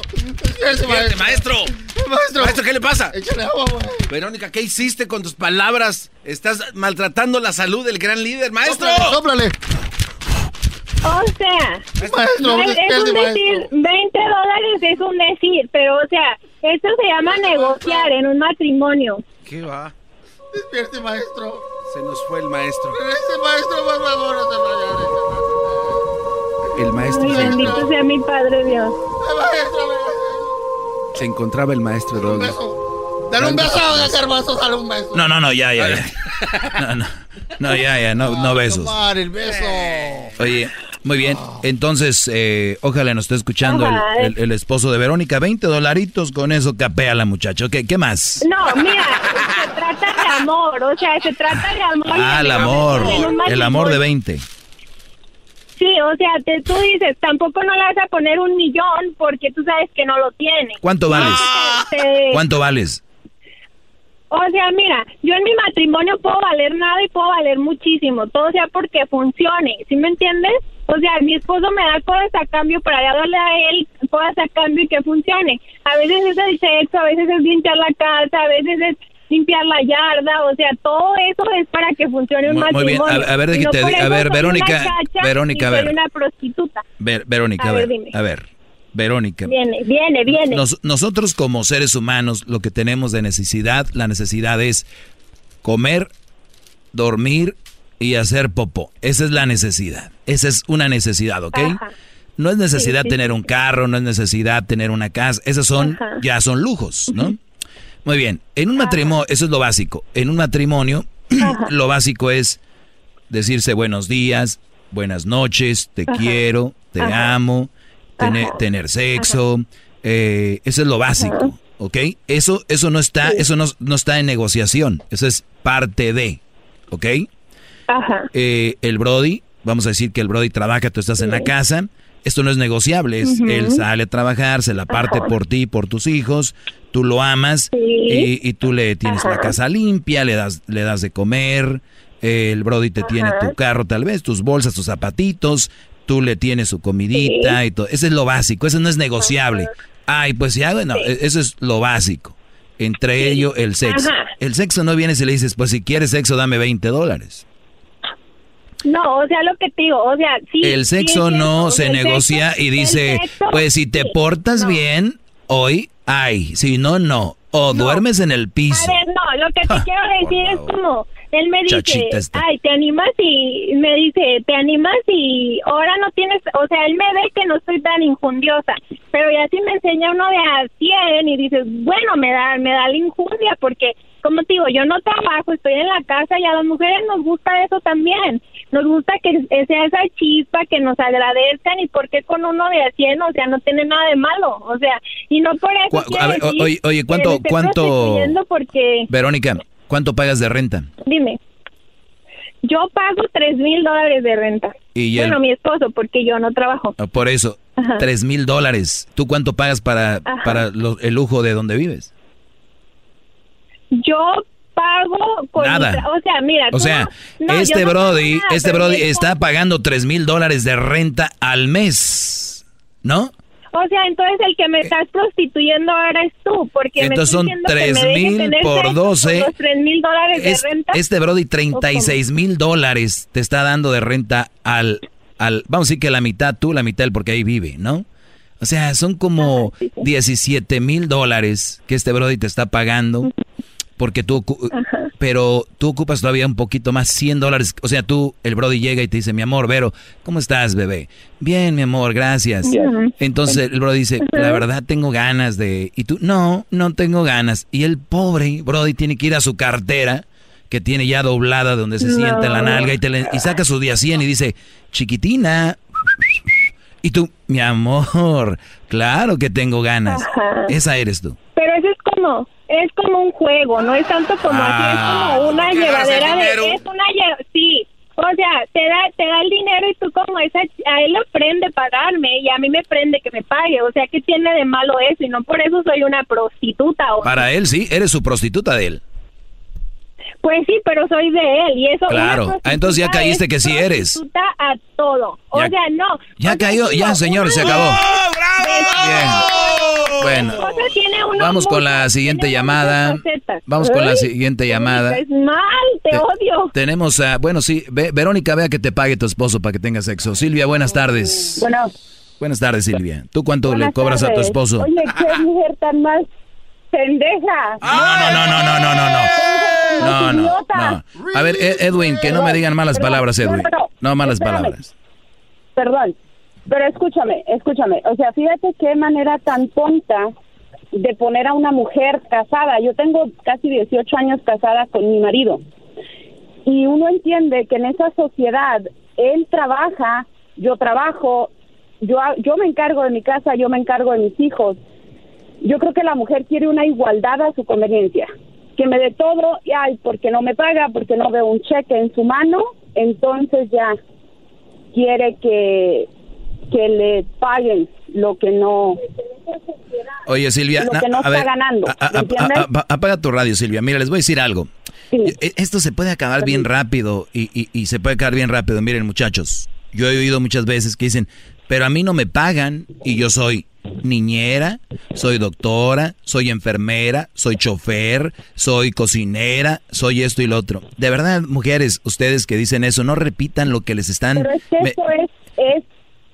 Espérese, Fíjate, maestro. maestro. Maestro. Maestro, ¿qué le pasa? Échale agua, güey. Verónica, ¿qué hiciste con tus palabras? Estás maltratando la salud del gran líder, maestro. Sóplale. O sea, Maestro, es despierte, un decir, 20 dólares es un decir, pero o sea, esto se llama negociar en un matrimonio. ¿Qué va? Despierte, maestro. Se nos fue el maestro. Ese maestro, por favor, no se vaya. El maestro Ay, bendito sea mi Padre Dios. Se encontraba el maestro Doggy. Dale un beso, Garbanzo, dale un beso. No, no, no, ya, ya, ya. No, no, no, ya, ya, no, no besos. Tomar el beso. Oye, muy bien. Entonces, eh, ojalá nos esté escuchando el, el- el esposo de Verónica. 20 dolaritos, con eso capea la muchacha. ¿Qué, qué más? No, mira, se trata de amor, o sea, se trata de amor. Ah, el amor. un El amor de matrimonio. 20. Sí, o sea, te- tú dices, tampoco no le vas a poner un millón porque tú sabes que no lo tiene. ¿Cuánto vales? Te- ¿Cuánto vales? O sea, mira, yo en mi matrimonio puedo valer nada y puedo valer muchísimo, todo sea porque funcione, ¿sí me entiendes? O sea, mi esposo me da cosas a cambio para darle a él cosas a cambio y que funcione. A veces es el sexo, a veces es limpiar la casa, a veces es limpiar la yarda, o sea, todo eso es para que funcione un Muy- muy bien. matrimonio. A- a ver, no te a ver, Verónica, Verónica, a soy ver. una prostituta. Ver, Verónica, A a ver, dime. a ver. Verónica. Viene, viene, viene. Nos- nosotros como seres humanos lo que tenemos de necesidad, la necesidad es comer, dormir y hacer popó. Esa es la necesidad. Esa es una necesidad, ¿ok? No es necesidad Sí, sí, tener un carro, no es necesidad tener una casa. Esas son, Ajá. ya son lujos, ¿no? Muy bien. En un matrimonio, eso es lo básico. En un matrimonio, lo básico es decirse buenos días, buenas noches, te Ajá. quiero, te Ajá. amo, tener, tener sexo, eh, eso es lo básico, ¿ok? Eso, eso no está, eso no, no está en negociación, eso es parte de, ¿ok? Ajá. Eh, el Brody, vamos a decir que el Brody trabaja, tú estás en la casa, esto no es negociable, es, Ujú. él sale a trabajar, se la parte Ajá. por ti, por tus hijos, tú lo amas y, y tú le tienes la casa limpia, le das, le das de comer, el Brody te tiene tu carro tal vez, tus bolsas, tus zapatitos, tú le tienes su comidita y todo. Eso es lo básico, eso no es negociable. Ay, pues si hago, no, e- eso es lo básico. Entre ello, el sexo. El sexo no viene si le dices, pues si quieres sexo, dame 20 dólares. No, o sea, lo que te digo, o sea, sí. el sexo no se negocia sexo- y dice, sexo, pues si te sí. portas bien, hoy hay, si no, no. O duermes en el piso. A ver, no, lo que te quiero decir es como, él me dice, ay, te animas y, me dice, te animas y ahora no tienes, o sea, él me ve que no soy tan injundiosa, pero ya si me enseña uno de a 100 y dices, bueno, me da, me da la injundia porque, como te digo, yo no trabajo, estoy en la casa y a las mujeres nos gusta eso también. Nos gusta que sea esa chispa, que nos agradezcan y porque con uno de a 100, o sea, no tiene nada de malo, o sea, y no por eso. A ver, decir oye, oye, ¿cuánto- cuánto- Porque, Verónica, ¿cuánto pagas de renta? dime, yo pago tres mil dólares de renta. Y bueno, mi esposo, porque yo no trabajo. Ah, Por eso, tres mil dólares. ¿Tú cuánto pagas para, Ajá. para lo- el lujo de donde vives? Yo pago con Nada. o sea, mira, O sea, no- no, yo este Brody, nada, este Brody está pagando tres mil dólares de renta al mes, ¿no? O sea, entonces el que me estás prostituyendo ahora es tú, porque Entonces me son estás diciendo que me 3,000 deje tener por sexo 12. Con los tres mil dólares Es- de renta. este Brody 36 mil dólares te está dando de renta al, al, vamos a decir que la mitad tú, la mitad él, porque ahí vive, ¿no? O sea, son como 17 mil dólares que este Brody te está pagando porque tú, pero tú ocupas todavía un poquito más, 100 dólares. O sea, tú, el Brody llega y te dice, mi amor, Vero, ¿cómo estás, bebé? Bien, mi amor, gracias. Bien. Entonces el Brody dice, la verdad tengo ganas de... Y tú, no, no tengo ganas. Y el pobre Brody tiene que ir a su cartera, que tiene ya doblada donde se No. sienta en la nalga, y, te le- y saca su día 100 y dice, chiquitina. Y tú, mi amor, claro que tengo ganas. Ajá. Esa eres tú. Pero eso es como, es como un juego, no es tanto como así, es Ah, como una que darse llevadera de, es una sí, O sea, te da, te da el dinero y tú como esa, a él le prende pagarme y a mí me prende que me pague. O sea, ¿qué tiene de malo eso? Y no por eso soy una prostituta. ¿o? Para él sí, eres su prostituta de él. Pues sí, pero soy de él y eso. Claro. Ah, entonces ya caíste que sí eres. A todo. O Ya- sea, no. Ya O sea, cayó, ya señor, se acabó. Bien. Bueno, O sea, tiene uno vamos con la siguiente llamada. Vamos con la siguiente llamada. Es mal, te, Te- odio. Tenemos a, bueno, sí, Ve- Verónica, vea que te pague tu esposo para que tenga sexo. Silvia, buenas tardes. Bueno. Buenas tardes, Silvia. ¿Tú cuánto le cobras a tu esposo? Oye, qué mujer tan más pendeja. No, no, no, no, no, no, no, no. No, no, no. A ver, Ed- Edwin, que no me digan malas Perdón, palabras, Edwin. no, no, No malas espérame. palabras. Perdón, pero escúchame, escúchame. O sea, fíjate qué manera tan tonta de poner a una mujer casada. Yo tengo casi 18 años casada con mi marido. Y uno entiende que en esa sociedad él trabaja, yo trabajo, yo, yo me encargo de mi casa, yo me encargo de mis hijos. Yo creo que la mujer quiere una igualdad a su conveniencia. Que me dé todo, y ay, porque no me paga, porque no veo un cheque en su mano, entonces ya quiere que, que le paguen lo que no Oye, Silvia, lo que no a está ver, ganando, apaga tu radio, Silvia. Mira, les voy a decir algo. E- Esto se puede acabar bien rápido y, y- y se puede acabar bien rápido. Miren, muchachos, yo he oído muchas veces que dicen, pero a mí no me pagan y yo soy niñera, soy doctora, soy enfermera, soy chofer, soy cocinera, soy esto y lo otro. De verdad, mujeres, ustedes que dicen eso, no repitan lo que les están... Pero es que me- eso es, es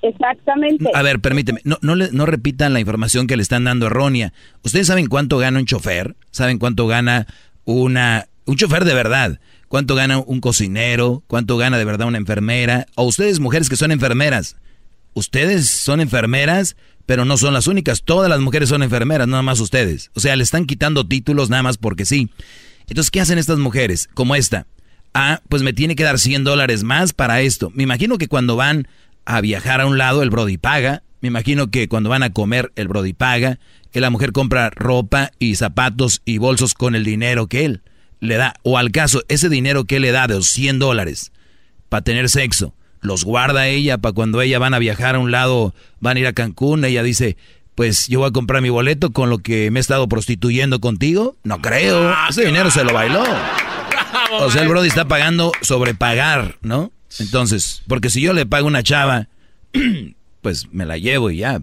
exactamente. a ver, permíteme, no, no, le- no repitan la información que le están dando errónea. ¿Ustedes saben cuánto gana un chofer? ¿Saben cuánto gana una, un chofer de verdad? ¿Cuánto gana un cocinero? ¿Cuánto gana de verdad una enfermera? O ustedes, mujeres que son enfermeras, ustedes son enfermeras, pero no son las únicas. Todas las mujeres son enfermeras, nada más ustedes. O sea, le están quitando títulos nada más porque sí. Entonces, ¿qué hacen estas mujeres? Como esta. Ah, pues me tiene que dar 100 dólares más para esto. Me imagino que cuando van a viajar a un lado, el Brody paga. Me imagino que cuando van a comer, el Brody paga. Que la mujer compra ropa y zapatos y bolsos con el dinero que él le da. O al caso, ese dinero que él le da de los 100 dólares para tener sexo, los guarda ella para cuando ella van a viajar a un lado, van a ir a Cancún, ella dice, pues yo voy a comprar mi boleto con lo que me he estado prostituyendo contigo. No creo, ese dinero se lo bailó. O sea, el Brody está pagando sobre pagar, ¿no? Entonces, porque si yo le pago una chava, pues me la llevo y ya.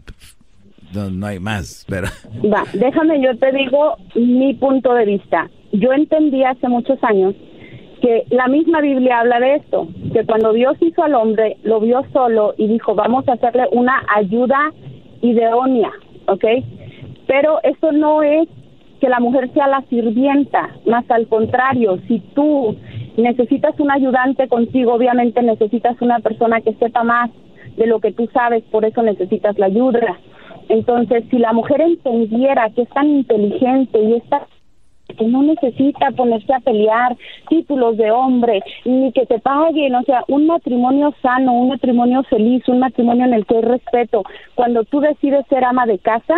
No, no hay más, pero... Va, déjame, yo te digo mi punto de vista. Yo entendí hace muchos años que la misma Biblia habla de esto, que cuando Dios hizo al hombre, lo vio solo y dijo, vamos a hacerle una ayuda idónea, ¿ok? Pero eso no es que la mujer sea la sirvienta, más al contrario, si tú necesitas un ayudante contigo, obviamente necesitas una persona que sepa más de lo que tú sabes, por eso necesitas la ayuda. Entonces, si la mujer entendiera que es tan inteligente y está que no necesita ponerse a pelear títulos de hombre, ni que te paguen, o sea, un matrimonio sano, un matrimonio feliz, un matrimonio en el que hay respeto. Cuando tú decides ser ama de casa,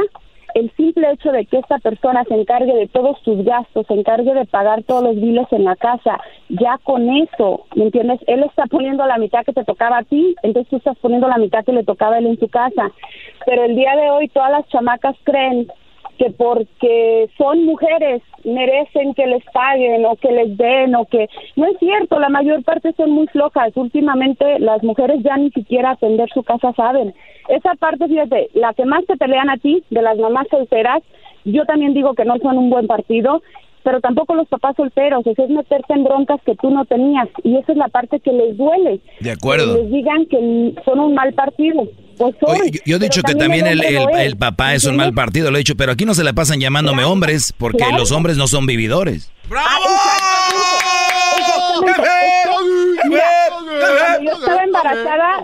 el simple hecho de que esta persona se encargue de todos tus gastos, se encargue de pagar todos los biles en la casa, ya con eso, ¿me entiendes? Él está poniendo la mitad que te tocaba a ti, entonces tú estás poniendo la mitad que le tocaba a él en su casa. Pero el día de hoy todas las chamacas creen que porque son mujeres merecen que les paguen o que les den o que no es cierto, la mayor parte son muy flojas. Últimamente las mujeres ya ni siquiera atender su casa saben. Esa parte, fíjate, la que más te pelean a ti, de las mamás solteras, yo también digo que no son un buen partido, pero tampoco los papás solteros, eso es meterte en broncas que tú no tenías y esa es la parte que les duele. De acuerdo. Que les digan que son un mal partido. Pues son, Oye, yo, yo he dicho que también el, el- el papá es un mal partido, lo he dicho, pero aquí no se la pasan llamándome hombres porque claro. los hombres no son vividores. Mira, cuando yo estaba embarazada,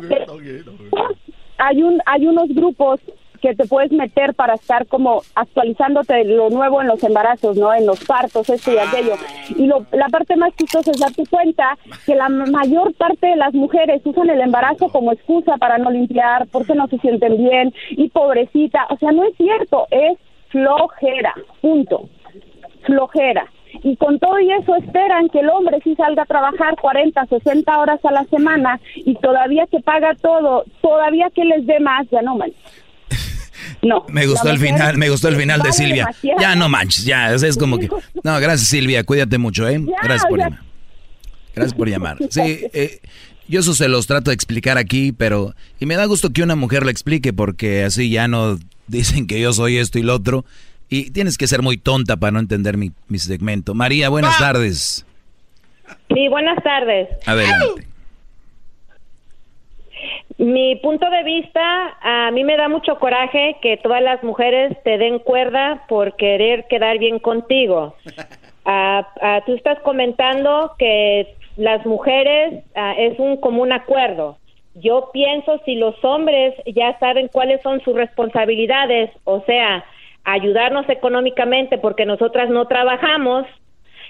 hay un hay unos grupos que te puedes meter para estar como actualizándote lo nuevo en los embarazos, ¿no? En los partos, esto y aquello. Y lo- la parte más chistosa es darte cuenta que la mayor parte de las mujeres usan el embarazo como excusa para no limpiar, porque no se sienten bien y pobrecita. O sea, no es cierto, es flojera, punto flojera. Y con todo y eso esperan que el hombre sí salga a trabajar 40, 60 horas a la semana y todavía que paga todo, todavía que les dé más, ya no man. No. Me gustó el final, me gustó el final de Silvia. demasiado. Ya no manches, ya, es, es como que... No, gracias Silvia, cuídate mucho, ¿eh? Ya, Gracias por ya. llamar. Gracias por llamar. Sí, eh, yo eso se los trato de explicar aquí, pero... Y me da gusto que una mujer lo explique porque así ya no dicen que yo soy esto y lo otro. Y tienes que ser muy tonta para no entender mi, mi segmento. María, buenas tardes. Sí, buenas tardes. Adelante. Mi punto de vista, a mí me da mucho coraje que todas las mujeres te den cuerda por querer quedar bien contigo. Ah, ah, tú estás comentando que las mujeres ah, es un común acuerdo. Yo pienso si los hombres ya saben cuáles son sus responsabilidades, o sea, ayudarnos económicamente porque nosotras no trabajamos,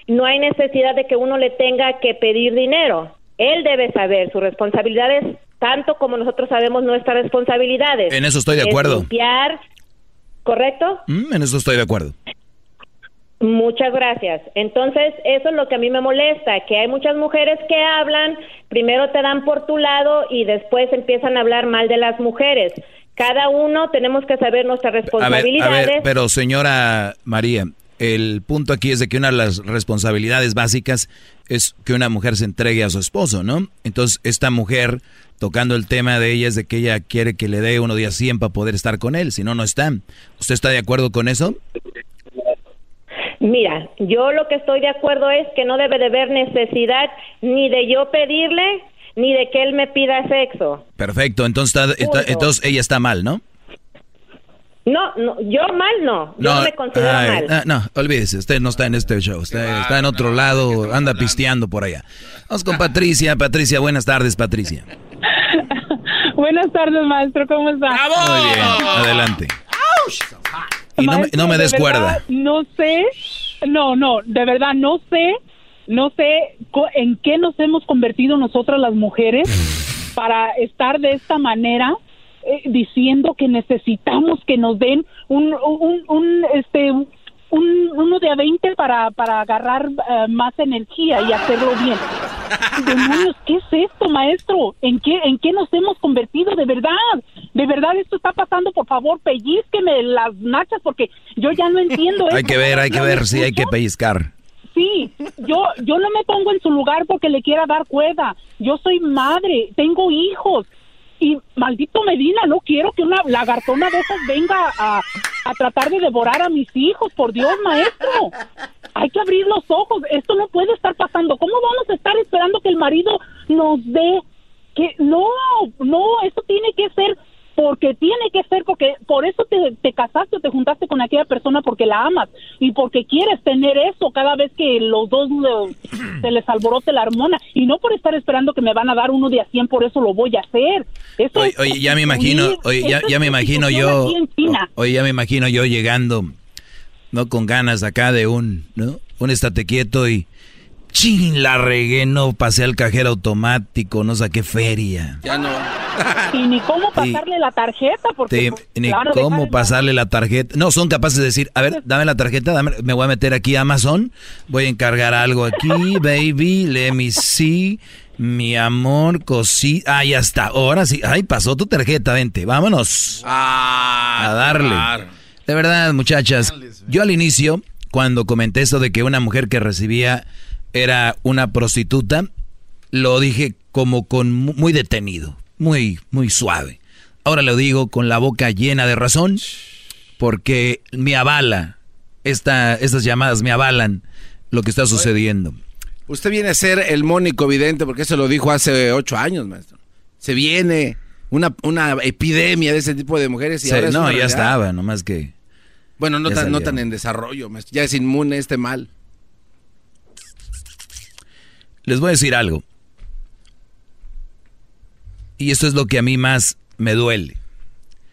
no hay necesidad de que uno le tenga que pedir dinero. Él debe saber sus responsabilidades tanto como nosotros sabemos nuestras responsabilidades. En eso estoy de Es acuerdo. limpiar, ¿correcto? Mm, en eso estoy de acuerdo. Muchas gracias. Entonces, eso es lo que a mí me molesta, que hay muchas mujeres que hablan, primero te dan por tu lado y después empiezan a hablar mal de las mujeres. Cada uno tenemos que saber nuestras A ver, a responsabilidades. ver, pero señora María, el punto aquí es de que una de las responsabilidades básicas es que una mujer se entregue a su esposo, ¿no? Entonces, esta mujer, tocando el tema de ella, es de que ella quiere que le dé uno día 100 para poder estar con él, si no, no está. ¿Usted está de acuerdo con eso? Mira, yo lo que estoy de acuerdo es que no debe de haber necesidad ni de yo pedirle ni de que él me pida sexo. Perfecto, entonces, está- entonces ella está mal, ¿no? No, no, yo mal no, yo no me considero ay, mal. ah, no, olvídese, usted no está en este show, usted está en otro lado, anda pisteando por allá. Vamos con Patricia. Patricia, buenas tardes, Patricia. Buenas tardes, maestro, ¿cómo está? Muy bien, adelante. Y no Maestro, no me de des verdad, cuerda. No sé, no, no, de verdad no sé, no sé en qué nos hemos convertido nosotras las mujeres para estar de esta manera eh, diciendo que necesitamos que nos den un, un, un, este, un, uno de a 20 para, para agarrar eh, más energía y hacerlo bien. Demonios, ¿qué es esto, maestro? ¿En qué, ¿En qué nos hemos convertido de verdad? De verdad esto está pasando, por favor, pellizqueme las nachas porque yo ya no entiendo Hay esto. que ver, hay que ¿No ver si hay que pellizcar. Sí, yo, yo no me pongo en su lugar porque le quiera dar cuerda. Yo soy madre, tengo hijos. Y maldito Medina, no quiero que una lagartona de esas venga a, a tratar de devorar a mis hijos. Por Dios, maestro. Hay que abrir los ojos. Esto no puede estar pasando. ¿Cómo vamos a estar esperando que el marido nos dé? Que no, no, esto tiene que ser porque tiene que ser, porque por eso te, te casaste o te juntaste con aquella persona porque la amas y porque quieres tener eso cada vez que los dos se les alborote la hormona y no por estar esperando que me van a dar uno de a 100, por eso lo voy a hacer. Eso Oye, es oye, ya me imagino, oye, ya, ya me imagino yo, oye, ya me imagino yo llegando, no con ganas acá de un, ¿no? Un estate quieto y, chin, la regué, no pasé al cajero automático, no saqué feria. Ya no. Y ni cómo pasarle la tarjeta, porque Te- pues, ni claro, cómo pasarle la tarjeta. No, son capaces de decir, a ver, dame la tarjeta, dame- me voy a meter aquí a Amazon, voy a encargar algo aquí, baby, let me see, mi amor, cosita. Ah, ya está, ahora sí. Ay, pasó tu tarjeta, vente, vámonos. a darle. De verdad, muchachas, yo al inicio, cuando comenté eso de que una mujer que recibía era una prostituta, lo dije como con mu- muy detenido, muy, muy suave. Ahora lo digo con la boca llena de razón, porque me avala, esta, estas llamadas me avalan lo que está sucediendo. Usted viene a ser el mónico vidente porque eso lo dijo hace ocho años, maestro. Se viene una, una epidemia de ese tipo de mujeres y Sí, ahora no, ya estaba, nomás que... Bueno, no tan en desarrollo, maestro. Ya es inmune este mal. Les voy a decir algo. Y esto es lo que a mí más me duele,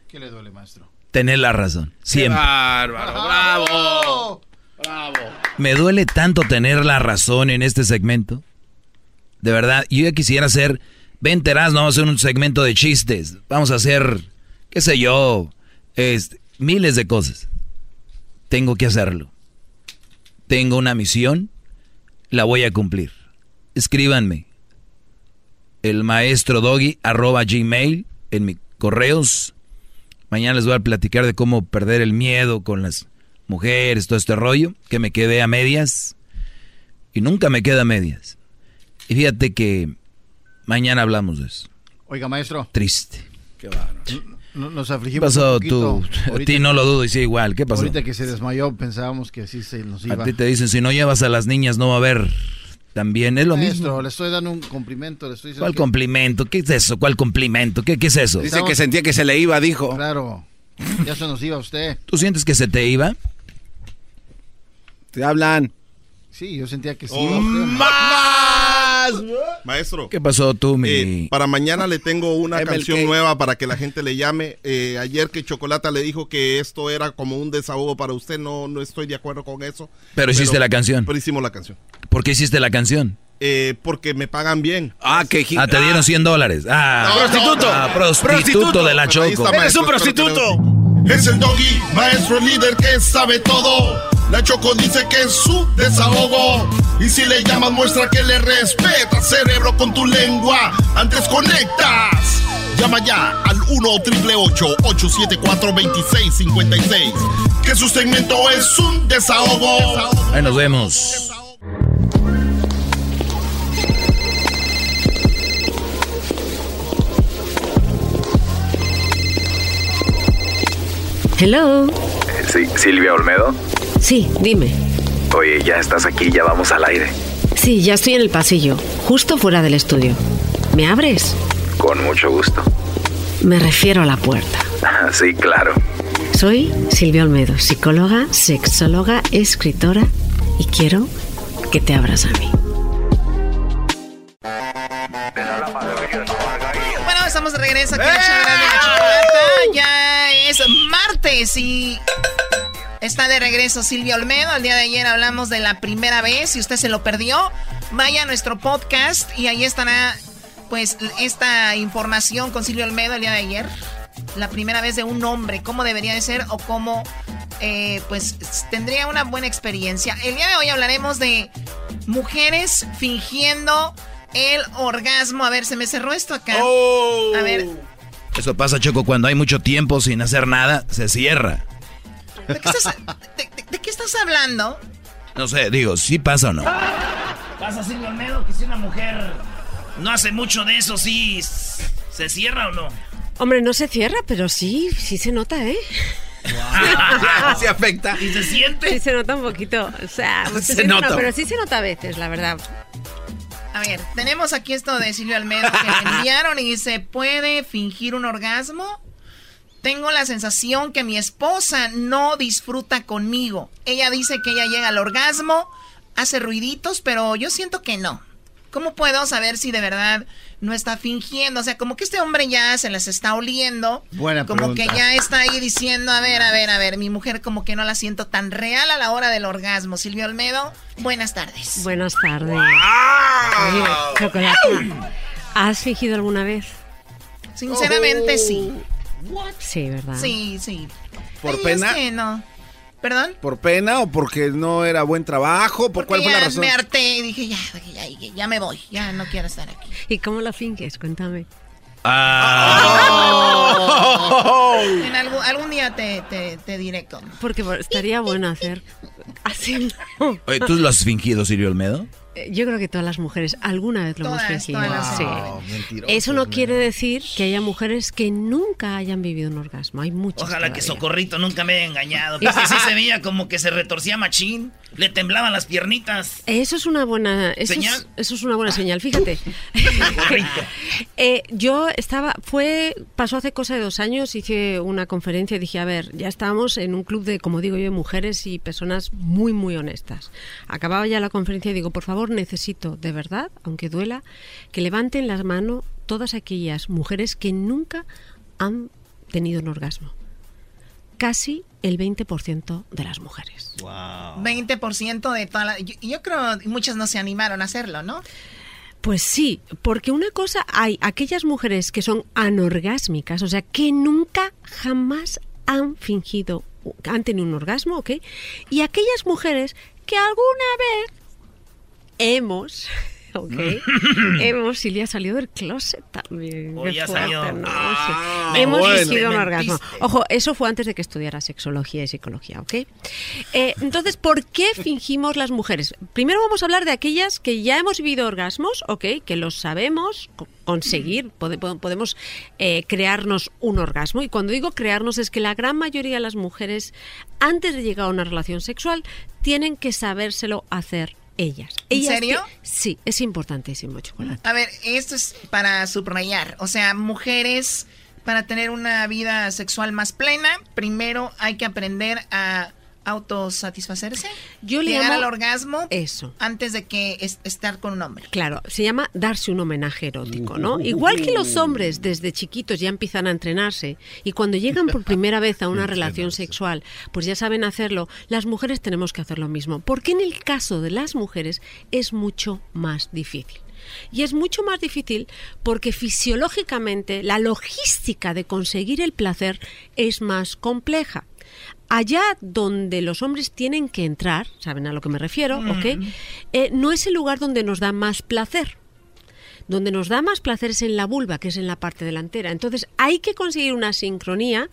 ¿Qué le duele, maestro? tener la razón. Siempre. bárbaro! ¡Bravo! ¡Bravo! Me duele tanto tener la razón en este segmento. De verdad, yo ya quisiera hacer, ven Teraz, no vamos a hacer un segmento de chistes. Vamos a hacer, qué sé yo, este, miles de cosas. Tengo que hacerlo. tengo una misión, la voy a cumplir. Escríbanme. El maestro doggy arroba gmail en mis correos. Mañana les voy a platicar de cómo perder el miedo con las mujeres, todo este rollo, que me quedé a medias. Y nunca me queda a medias. Y fíjate que mañana hablamos de eso. Oiga, maestro. Triste. Qué Nos ¿Qué afligimos pasó un poquito. tú? A ti no lo dudo y sí igual. ¿Qué pasó? Ahorita que se desmayó pensábamos que así se nos iba. A ti te dicen, si no llevas a las niñas no va a haber también. Es lo Maestro, mismo. le estoy dando un complimento. Le estoy diciendo ¿Cuál que- complimento? ¿Qué es eso? ¿Cuál complimento? ¿Qué, qué es eso? Dice que sentía que se le iba, dijo. Claro. Ya se nos iba usted. ¿Tú sientes que se te iba? Te hablan. Sí, yo sentía que sí. Oh, Maestro. ¿Qué pasó tú, mi...? Eh, para mañana le tengo una canción nueva para que la gente le llame. Eh, ayer que Chocolata le dijo que esto era como un desahogo para usted, no, no estoy de acuerdo con eso. Pero hiciste la canción. Pero hicimos la canción. ¿Por qué hiciste la canción? Eh, porque me pagan bien. Ah, que Ah, te dieron 100 dólares. Ah, No, prostituto. Ah, prostituto, Prostituto. de la Choco. está, maestro, espero que le- Es el doggy, maestro líder que sabe todo. La Choco dice que es su desahogo. Y si le llamas, muestra que le respeta, cerebro, con tu lengua. Antes conectas. Llama ya al 1 874 2656 Que su segmento es un desahogo. Ahí nos vemos. Hello. Sí, Silvia Olmedo. Sí, dime. Oye, ya estás aquí, ya vamos al aire. Sí, ya estoy en el pasillo, justo fuera del estudio. ¿Me abres? Con mucho gusto. Me refiero a la puerta. Sí, claro. Soy Silvia Olmedo, psicóloga, sexóloga, escritora y quiero que te abras a mí. Bueno, estamos de regreso aquí en la chocolata. Ya es martes y está de regreso Silvia Olmedo. El día de ayer hablamos de la primera vez. Si usted se lo perdió, vaya a nuestro podcast y ahí estará pues esta información con Silvia Olmedo el día de ayer. La primera vez de un hombre, cómo debería de ser o cómo eh, pues tendría una buena experiencia. El día de hoy hablaremos de mujeres fingiendo el orgasmo. A ver, se me cerró esto acá. A ver, Eso pasa, Choco, cuando hay mucho tiempo sin hacer nada, se cierra. ¿De qué estás, de- de- de qué estás hablando? No sé, digo, ¿sí pasa o no? Pasa Silvio Olmedo que si una mujer no hace mucho de eso, sí se cierra o no. Hombre, no se cierra, pero sí, sí se nota, ¿eh? Se afecta. ¿Y se siente? Sí se nota un poquito. O sea, no Se se nota, pero sí se nota a veces, la verdad. A ver, tenemos aquí esto de Silvio Almedo que me enviaron y dice, ¿puede fingir un orgasmo? Tengo la sensación que mi esposa no disfruta conmigo. Ella dice que ella llega al orgasmo, hace ruiditos, pero yo siento que no. ¿Cómo puedo saber si de verdad no está fingiendo? O sea, como que este hombre ya se las está oliendo. Buena Como pregunta. que ya está ahí diciendo, a ver, a ver, a ver, mi mujer como que no la siento tan real a la hora del orgasmo. Silvio Olmedo, buenas tardes. Buenas tardes. Oye, Chocolata, ¿has fingido alguna vez? Sinceramente, sí. Sí, ¿verdad? Sí, sí. ¿Por Ay, pena? Es que no. ¿Perdón? ¿Por pena o porque no era buen trabajo? ¿Por cuál fue la razón? me harté y dije, ya, ya, ya, ya me voy. Ya no quiero estar aquí. ¿Y cómo la finges? Cuéntame. Oh. En algún, algún día te, te, te diré cómo. Porque estaría bueno hacer así. ¿tú lo has fingido, Silvio Olmedo? Yo creo que todas las mujeres alguna vez lo Todas, hemos fingido. todas sí. Eso no quiere decir que haya mujeres que nunca hayan vivido un orgasmo. Hay muchas. Ojalá que. Socorrito nunca me haya engañado. Porque sí se veía como que se retorcía machín. Le temblaban las piernitas. Eso es una buena eso es- ¿Señal? eso es una buena señal. Fíjate, Eh, yo estaba fue pasó hace cosa de dos años hice una conferencia y dije a ver ya estamos en un club de como digo yo mujeres y personas muy muy honestas. Acababa ya la conferencia y digo por favor necesito de verdad aunque duela que levanten las manos todas aquellas mujeres que nunca han tenido un orgasmo. Casi el 20% de las mujeres. 20% de toda la... Yo, yo creo que muchas no se animaron a hacerlo, ¿no? Pues sí, porque una cosa hay aquellas mujeres que son anorgásmicas, o sea, que nunca jamás han fingido, han tenido un orgasmo, ¿ok? Y aquellas mujeres que alguna vez hemos ¿ok? Hemos, Silvia salió del closet también. Oh. ¿no? Ah, Sí. Hemos bueno. fingido un orgasmo. Ojo, eso fue antes de que estudiara sexología y psicología, ¿ok? Eh, entonces, ¿por qué fingimos las mujeres? Primero vamos a hablar de aquellas que ya hemos vivido orgasmos, ¿ok? Que los sabemos co- conseguir, pode- po- podemos eh, crearnos un orgasmo. Y cuando digo crearnos es que la gran mayoría de las mujeres, antes de llegar a una relación sexual, tienen que sabérselo hacer ellas. ¿En serio? Sí, es importantísimo, chocolate. A ver, esto es para subrayar. O sea, mujeres, para tener una vida sexual más plena, primero hay que aprender a autosatisfacerse. Yo le llegar llamo- al orgasmo Eso. antes de que es- estar con un hombre. Claro, se llama darse un homenaje erótico, ¿no? Igual que los hombres desde chiquitos ya empiezan a entrenarse y cuando llegan por primera vez a una relación sexual, pues ya saben hacerlo, las mujeres tenemos que hacer lo mismo. Porque en el caso de las mujeres es mucho más difícil. Y es mucho más difícil porque fisiológicamente la logística de conseguir el placer es más compleja. Allá donde los hombres tienen que entrar, ¿saben a lo que me refiero? ¿Ok? Eh, no es el lugar donde nos da más placer. Donde nos da más placer es en la vulva, que es en la parte delantera. Entonces hay que conseguir una sincronía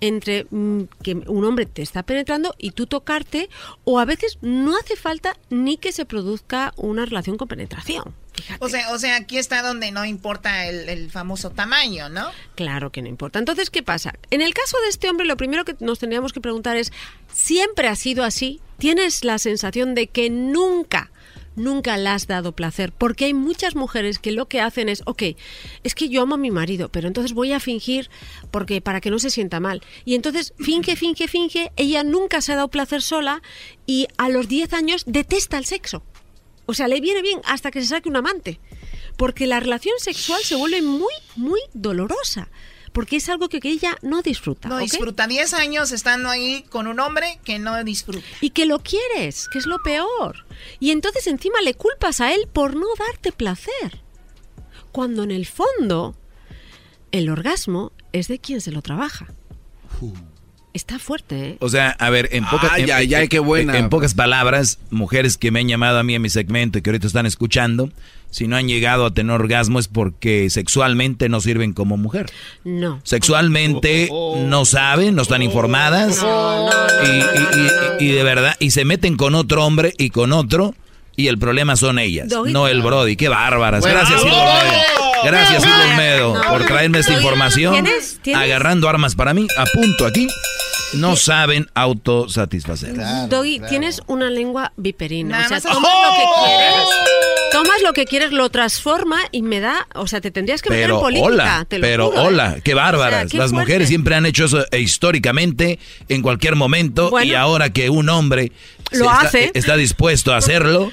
entre mm, que un hombre te está penetrando y tú tocarte, o a veces no hace falta ni que se produzca una relación con penetración. O sea, o sea, aquí está donde no importa el, el famoso tamaño, ¿no? Claro que no importa. Entonces, ¿qué pasa? En el caso de este hombre, lo primero que nos tendríamos que preguntar es, ¿siempre ha sido así? ¿Tienes la sensación de que nunca, nunca le has dado placer? Porque hay muchas mujeres que lo que hacen es, ok, es que yo amo a mi marido, pero entonces voy a fingir porque para que no se sienta mal. Y entonces finge, finge, finge, ella nunca se ha dado placer sola y a los 10 años detesta el sexo. O sea, le viene bien hasta que se saque un amante. Porque la relación sexual se vuelve muy, muy dolorosa. Porque es algo que, que ella no disfruta. No disfruta 10 años estando ahí con un hombre que no disfruta. Y que lo quieres, que es lo peor. Y entonces encima le culpas a él por no darte placer. Cuando en el fondo el orgasmo es de quien se lo trabaja. Está fuerte, ¿eh? O sea, a ver, en pocas, Ay, en- ay, ay, en- qué buena. en pocas palabras, mujeres que me han llamado a mí en mi segmento y que ahorita están escuchando, si no han llegado a tener orgasmo es porque sexualmente no sirven como mujer. No. Sexualmente no saben, no están informadas y, y- y- y de verdad, y se meten con otro hombre y con otro y el problema son ellas, Doggy. no el Brody. Qué bárbaras. Bueno, Gracias. Olmedo. Gracias, Silvio Olmedo, No, por traerme esta Doggy, información. ¿tienes? ¿tienes? Agarrando armas para mí, a punto aquí. No saben autosatisfacer. Doggy, tienes una lengua viperina. Nada o sea, tomas lo que quieres. Tomas lo que quieres, lo transforma y me da. O sea, te tendrías que meter Pero en política. hola, te lo pero juro, ¿eh? hola, qué bárbaras. O sea, qué Las fuerte. mujeres siempre han hecho eso eh, históricamente, en cualquier momento, Bueno. y ahora que un hombre Lo está, hace. está dispuesto a hacerlo,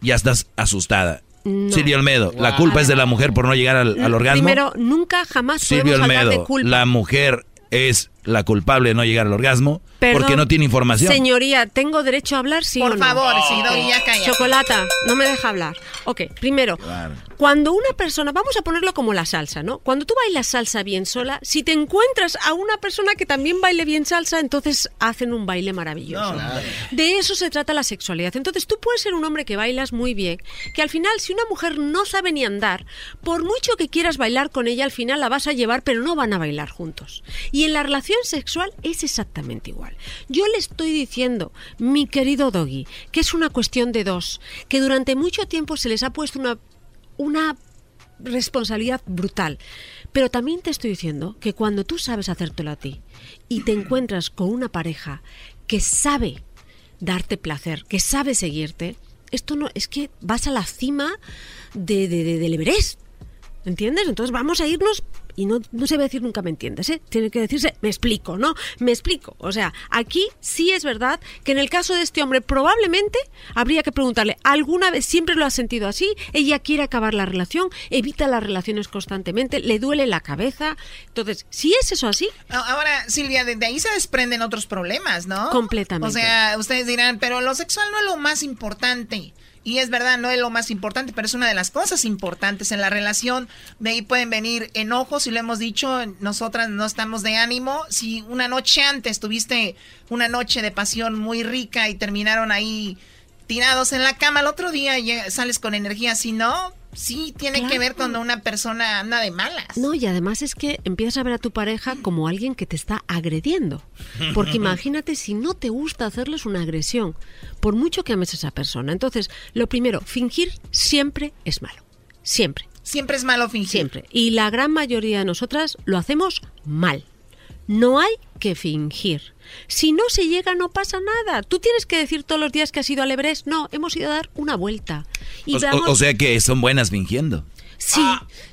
ya estás asustada. No. Silvia Olmedo, la culpa es de la mujer por no llegar al, al orgasmo. Primero, nunca jamás Silvia podemos hablar de Olmedo, culpa. la mujer es la culpable de no llegar al orgasmo Perdón, porque no tiene información. Señoría, ¿tengo derecho a hablar, sí Por o no? favor, sí, Doggy, ya cállate. Chocolata, no me deja hablar. Ok, primero, cuando una persona, vamos a ponerlo como la salsa, ¿no? Cuando tú bailas salsa bien sola, si te encuentras a una persona que también baile bien salsa, entonces hacen un baile maravilloso. No. De eso se trata la sexualidad. Entonces tú puedes ser un hombre que bailas muy bien, que al final si una mujer no sabe ni andar, por mucho que quieras bailar con ella, al final la vas a llevar, pero no van a bailar juntos. Y en la relación sexual es exactamente igual. Yo le estoy diciendo, mi querido Doggy, que es una cuestión de dos, que durante mucho tiempo se les ha puesto una, una responsabilidad brutal. Pero también te estoy diciendo que cuando tú sabes hacértelo a ti y te encuentras con una pareja que sabe darte placer, que sabe seguirte, esto no es que vas a la cima de, de- de- del Everest. ¿Entiendes? Entonces vamos a irnos y no, no se va a decir nunca me entiendes, ¿eh? Tiene que decirse me explico, ¿no? Me explico. O sea, aquí sí es verdad que en el caso de este hombre probablemente habría que preguntarle, ¿alguna vez siempre lo has sentido así? Ella quiere acabar la relación, evita las relaciones constantemente, le duele la cabeza. Entonces, si es eso así, Ahora, Silvia, de ahí se desprenden otros problemas, ¿no? Completamente. O sea, ustedes dirán, pero lo sexual no es lo más importante. Y es verdad, no es lo más importante, pero es una de las cosas importantes en la relación. De ahí pueden venir enojos, y lo hemos dicho, nosotras no estamos de ánimo. Si una noche antes tuviste una noche de pasión muy rica y terminaron ahí tirados en la cama, al otro día sales con energía, si no, sí tiene que ver cuando una persona anda de malas. No, y además es que empiezas a ver a tu pareja como alguien que te está agrediendo. Porque imagínate si no te gusta hacerles una agresión, por mucho que ames a esa persona. Entonces, lo primero, fingir siempre es malo. Siempre. Siempre es malo fingir. Siempre. Y la gran mayoría de nosotras lo hacemos mal. No hay que fingir. Si no se llega, no pasa nada. Tú tienes que decir todos los días que has ido al Everest. No, hemos ido a dar una vuelta. Y O, damos- o- o sea que son buenas fingiendo. Sí,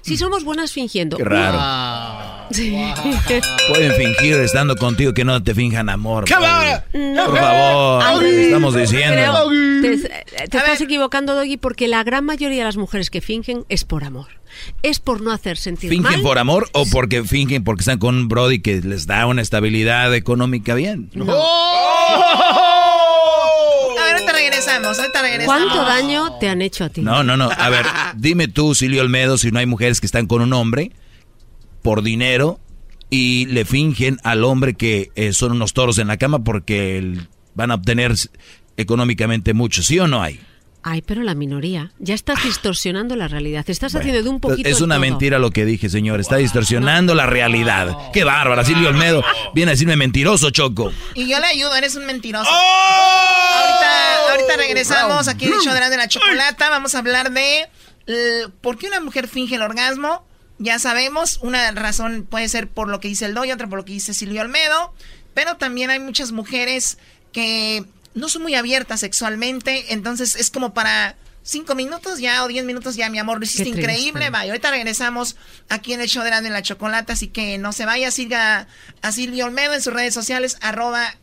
sí somos buenas fingiendo. Qué raro. Sí. Pueden fingir estando contigo que no te finjan amor. ¡Qué Doggy. va- No. Por favor, te estamos diciendo. Creo- te, te estás equivocando, Doggy, porque la gran mayoría de las mujeres que fingen es por amor. Es por no hacer sentir ¿Fingen mal. por amor o porque fingen porque están con un Brody que les da una estabilidad económica bien? A ver, ahorita regresamos, ahorita regresamos. ¿Cuánto daño te han hecho a ti? No, no, no. A ver, dime tú, Silvio Olmedo, si no hay mujeres que están con un hombre por dinero y le fingen al hombre que eh, son unos toros en la cama porque el- van a obtener económicamente mucho, ¿sí o no hay? Ay, pero la minoría. Ya estás distorsionando la realidad. Te estás haciendo de un poquito. Es una todo. mentira lo que dije, señor. Está distorsionando la realidad. Qué bárbara, Silvio Olmedo. Viene a decirme mentiroso, Choco. Y yo le ayudo, eres un mentiroso. Ahorita, ahorita regresamos aquí en el show de la, de la chocolata. Vamos a hablar de eh, por qué una mujer finge el orgasmo. Ya sabemos, una razón puede ser por lo que dice el doy, otra por lo que dice Silvio Olmedo. Pero también hay muchas mujeres que no son muy abiertas sexualmente. Entonces es como para cinco minutos ya o diez minutos ya, mi amor, lo hiciste Qué increíble. Vaya, ahorita regresamos aquí en el show de la, de la chocolata. Así que no se vaya, siga a Silvio Olmedo en sus redes sociales, arroba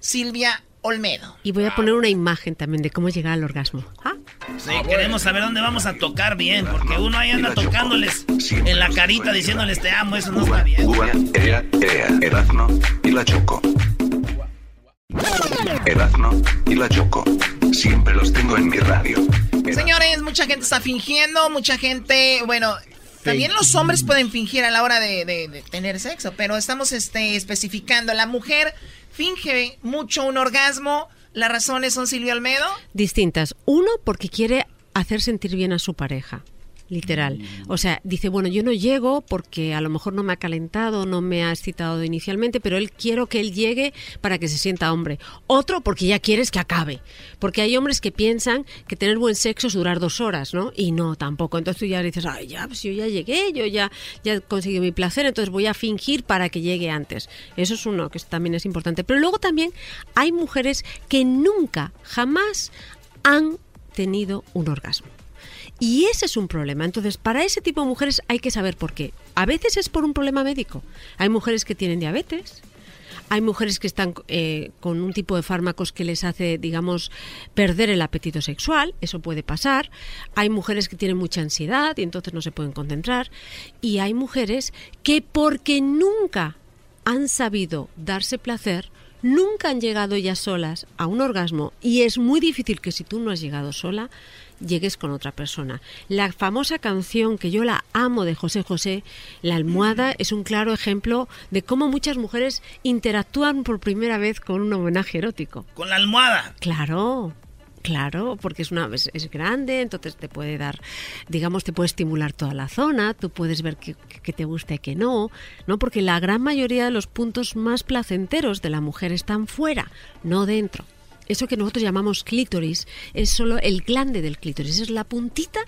Silvia Olmedo. Y voy a poner una imagen también de cómo llegar al orgasmo. ¿Ah? Sí, queremos saber dónde vamos a tocar bien, porque uno ahí anda tocándoles en la carita diciéndoles te amo, eso no está bien. Uva, y la Choco. Erazno y la Choco. Siempre los tengo en mi radio. Señores, mucha gente está fingiendo, mucha gente, bueno, también los hombres pueden fingir a la hora de, de- de tener sexo, pero estamos este, especificando, la mujer finge mucho un orgasmo, las razones son Silvio Almedo. Distintas. Uno, porque quiere hacer sentir bien a su pareja. Literal. O sea, dice, bueno, yo no llego porque a lo mejor no me ha calentado, no me ha excitado inicialmente, pero él quiero que él llegue para que se sienta hombre. Otro, porque ya quieres que acabe. Porque hay hombres que piensan que tener buen sexo es durar dos horas, ¿no? Y no, tampoco. Entonces tú ya dices, ay, ya, pues yo ya llegué, yo ya, ya he conseguido mi placer, entonces voy a fingir para que llegue antes. Eso es uno que también es importante. Pero luego también hay mujeres que nunca, jamás han tenido un orgasmo. Y ese es un problema. Entonces, para ese tipo de mujeres hay que saber por qué. A veces es por un problema médico. Hay mujeres que tienen diabetes. Hay mujeres que están eh, con un tipo de fármacos que les hace, digamos, perder el apetito sexual. Eso puede pasar. Hay mujeres que tienen mucha ansiedad y entonces no se pueden concentrar. Y hay mujeres que porque nunca han sabido darse placer, nunca han llegado ellas solas a un orgasmo y es muy difícil que si tú no has llegado sola, llegues con otra persona. La famosa canción que yo la amo de José José, La almohada, es un claro ejemplo de cómo muchas mujeres interactúan por primera vez con un homenaje erótico. Con la almohada. Claro, claro, porque es una es, es grande, entonces te puede dar, digamos, te puede estimular toda la zona, tú puedes ver que, que te gusta y que no, ¿no? Porque la gran mayoría de los puntos más placenteros de la mujer están fuera, no dentro. Eso que nosotros llamamos clítoris es solo el glande del clítoris, es la puntita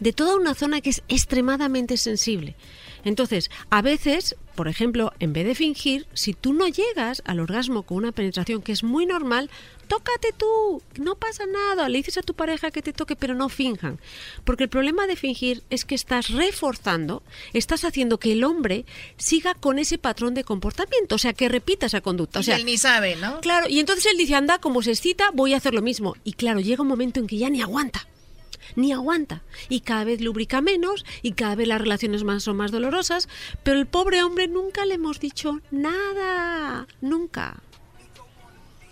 de toda una zona que es extremadamente sensible. Entonces, a veces, por ejemplo, en vez de fingir, si tú no llegas al orgasmo con una penetración que es muy normal, tócate tú, no pasa nada, le dices a tu pareja que te toque, pero no finjan. Porque el problema de fingir es que estás reforzando, estás haciendo que el hombre siga con ese patrón de comportamiento, o sea, que repita esa conducta. O Y sea, él ni sabe, ¿no? Claro, y entonces él dice, anda, como se excita, voy a hacer lo mismo. Y claro, llega un momento en que ya ni aguanta. Ni aguanta. Y cada vez lubrica menos y cada vez las relaciones más son más dolorosas. Pero el pobre hombre nunca le hemos dicho nada. Nunca.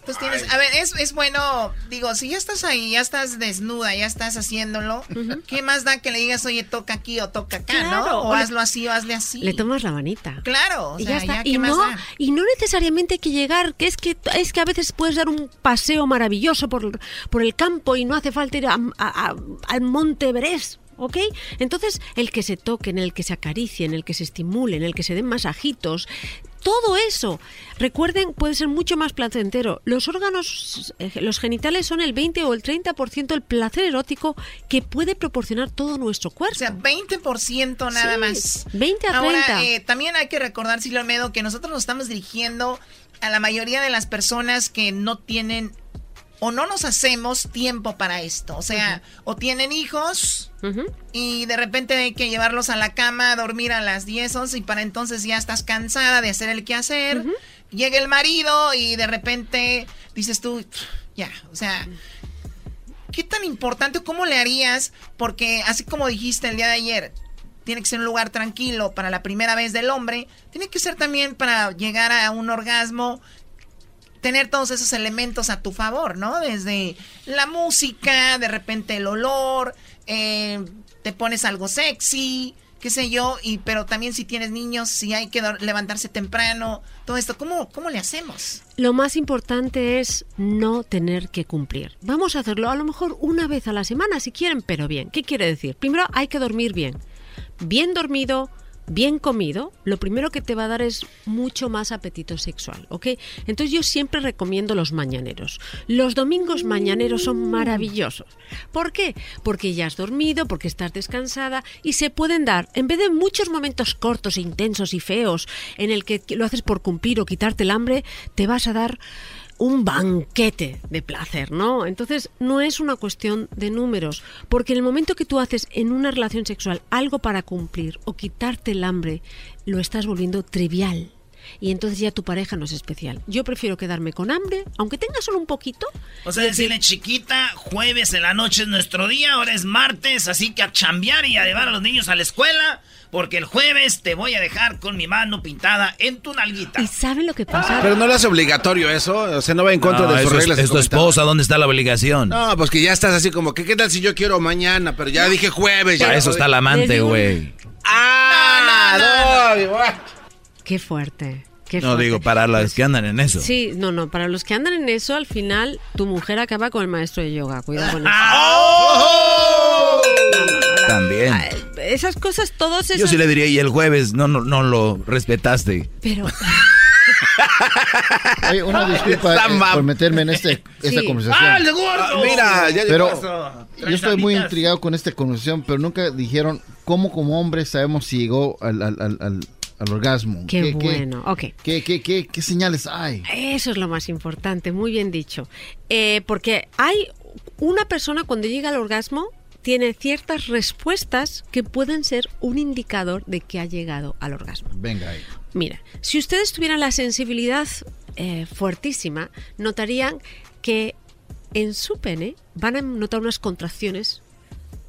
Entonces tienes, a ver, es, es bueno, digo, si ya estás ahí, ya estás desnuda, ya estás haciéndolo, ¿qué más da que le digas, oye, toca aquí o toca acá, Claro, ¿no? O o le- hazlo así o hazle así. Le tomas la manita. Claro, o y sea, ya está. ya, y, ¿qué más no, da? y no necesariamente hay que llegar, que es que es que a veces puedes dar un paseo maravilloso por, por el campo y no hace falta ir a- a- a- al Monte Everest. ¿Ok? Entonces, el que se toque, en el que se acaricie, en el que se estimule, en el que se den masajitos, todo eso, recuerden, puede ser mucho más placentero. Los órganos, eh, los genitales son el 20 o el 30% del placer erótico que puede proporcionar todo nuestro cuerpo. O sea, 20% nada Sí, más. 20 a Ahora, 30. eh, también hay que recordar, Silvio Almedo, que nosotros nos estamos dirigiendo a la mayoría de las personas que no tienen o no nos hacemos tiempo para esto. O sea, o tienen hijos y de repente hay que llevarlos a la cama, a dormir a las 10, 11 y para entonces ya estás cansada de hacer el quehacer. Llega el marido y de repente dices tú, ya, o sea, ¿qué tan importante cómo le harías? Porque así como dijiste el día de ayer, tiene que ser un lugar tranquilo para la primera vez del hombre, tiene que ser también para llegar a un orgasmo, tener todos esos elementos a tu favor, ¿no? Desde la música, de repente el olor, eh, te pones algo sexy, qué sé yo, y pero también si tienes niños, si hay que levantarse temprano, todo esto, ¿cómo, cómo le hacemos? Lo más importante es no tener que cumplir. Vamos a hacerlo a lo mejor una vez a la semana si quieren, pero bien. ¿Qué quiere decir? Primero hay que dormir bien. Bien dormido, bien comido, lo primero que te va a dar es mucho más apetito sexual, ¿ok? Entonces yo siempre recomiendo los mañaneros. Los domingos mañaneros son maravillosos. ¿Por qué? Porque ya has dormido, porque estás descansada y se pueden dar, en vez de muchos momentos cortos, intensos y feos, en el que lo haces por cumplir o quitarte el hambre, te vas a dar un banquete de placer, ¿no? Entonces no es una cuestión de números, porque en el momento que tú haces en una relación sexual algo para cumplir o quitarte el hambre, lo estás volviendo trivial. Y entonces ya tu pareja no es especial. Yo prefiero quedarme con hambre, aunque tenga solo un poquito. O sea, decirle, chiquita, jueves en la noche es nuestro día, ahora es martes, así que a chambear y a llevar a los niños a la escuela, porque el jueves te voy a dejar con mi mano pintada en tu nalguita. ¿Y saben lo que pasa? Pero no le hace obligatorio eso, o sea, no va en contra No, de sus es- reglas. es tu esposa, ¿dónde está la obligación? No, pues que ya estás así como que qué tal si yo quiero mañana, pero ya dije jueves. Ya Para eso está el amante, güey. Ah, no, no, Qué fuerte. Qué No fuerte. digo para las que andan en eso. Sí, no, no, para los que andan en eso, al final tu mujer acaba con el maestro de yoga. Cuidado con eso. ¡Oh! También. Esas cosas, todos esos... Yo sí le diría, y el jueves no, no, no lo respetaste. Pero... Oye, una disculpa eh, por meterme en este, esta Sí. conversación. ¡Ah, el gordo! mira, ya pero llegó. yo estoy muy intrigado con esta conversación, pero nunca dijeron cómo como hombres sabemos si llegó al, al, al, al- al orgasmo. Qué bueno, ok. ¿qué, qué, qué, qué señales hay? Eso es lo más importante, muy bien dicho. Eh, porque hay una persona cuando llega al orgasmo tiene ciertas respuestas que pueden ser un indicador de que ha llegado al orgasmo. Venga ahí. Mira, si ustedes tuvieran la sensibilidad eh, fuertísima, notarían que en su pene van a notar unas contracciones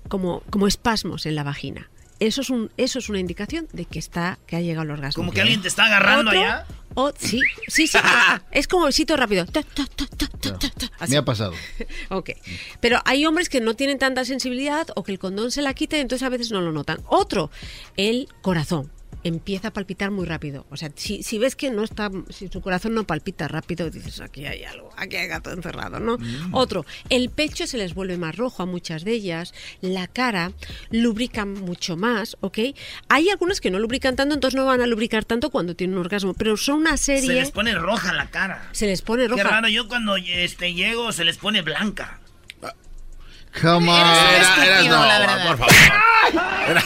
como, como espasmos en la vagina. Eso es, un, eso es una indicación de que está que ha llegado al orgasmo. Como que alguien te está agarrando Otro- allá. O- sí, sí, sí. es como besito rápido. Ta, ta, ta. Me ha pasado. Ok. Pero hay hombres que no tienen tanta sensibilidad o que el condón se la quita y entonces a veces no lo notan. Otro, el corazón. Empieza a palpitar muy rápido. O sea, si, si ves que no está, si su corazón no palpita rápido, dices, aquí hay algo, aquí hay gato encerrado, ¿no? Otro, el pecho se les vuelve más rojo a muchas de ellas, la cara lubrican mucho más, ¿ok? Hay algunas que no lubrican tanto, entonces no van a lubricar tanto cuando tienen un orgasmo, pero son una serie... Se les pone roja la cara. se les pone roja. Qué raro, yo cuando este, llego se les pone blanca. Come on. Era- eras no, la verdad. por favor.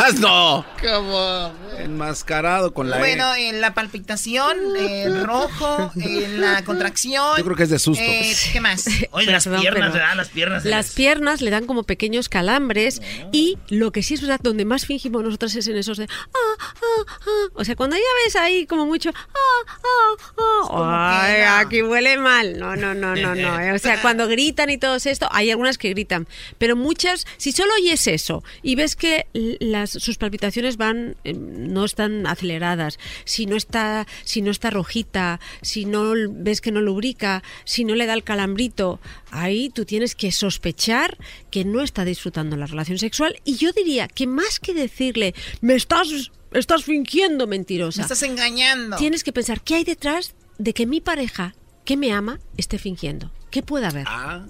Eras no. Come on. Enmascarado con la E. Bueno, en la palpitación, el rojo, en la contracción. Yo creo que es de susto. Eh, ¿Qué más? Oye, las Perdón, piernas, pero ¿verdad? Las piernas. Las piernas le dan como pequeños calambres y lo que sí es verdad, donde más fingimos nosotros es en esos de... "Ah, ah, ah". O sea, cuando ya ves ahí como mucho... "Ah, ah, ah", ay, aquí huele mal. No, no, no, no, no. O sea, cuando gritan y todo esto, hay algunas que gritan Pero muchas, si solo oyes eso y ves que las, sus palpitaciones van, eh, no están aceleradas, si no está, si no está rojita, si no ves que no lubrica, si no le da el calambrito, ahí tú tienes que sospechar que no está disfrutando la relación sexual. Y yo diría que más que decirle, me estás, estás fingiendo mentirosa. Me estás engañando. Tienes que pensar, ¿qué hay detrás de que mi pareja, que me ama, esté fingiendo? ¿Qué puede haber? Ah.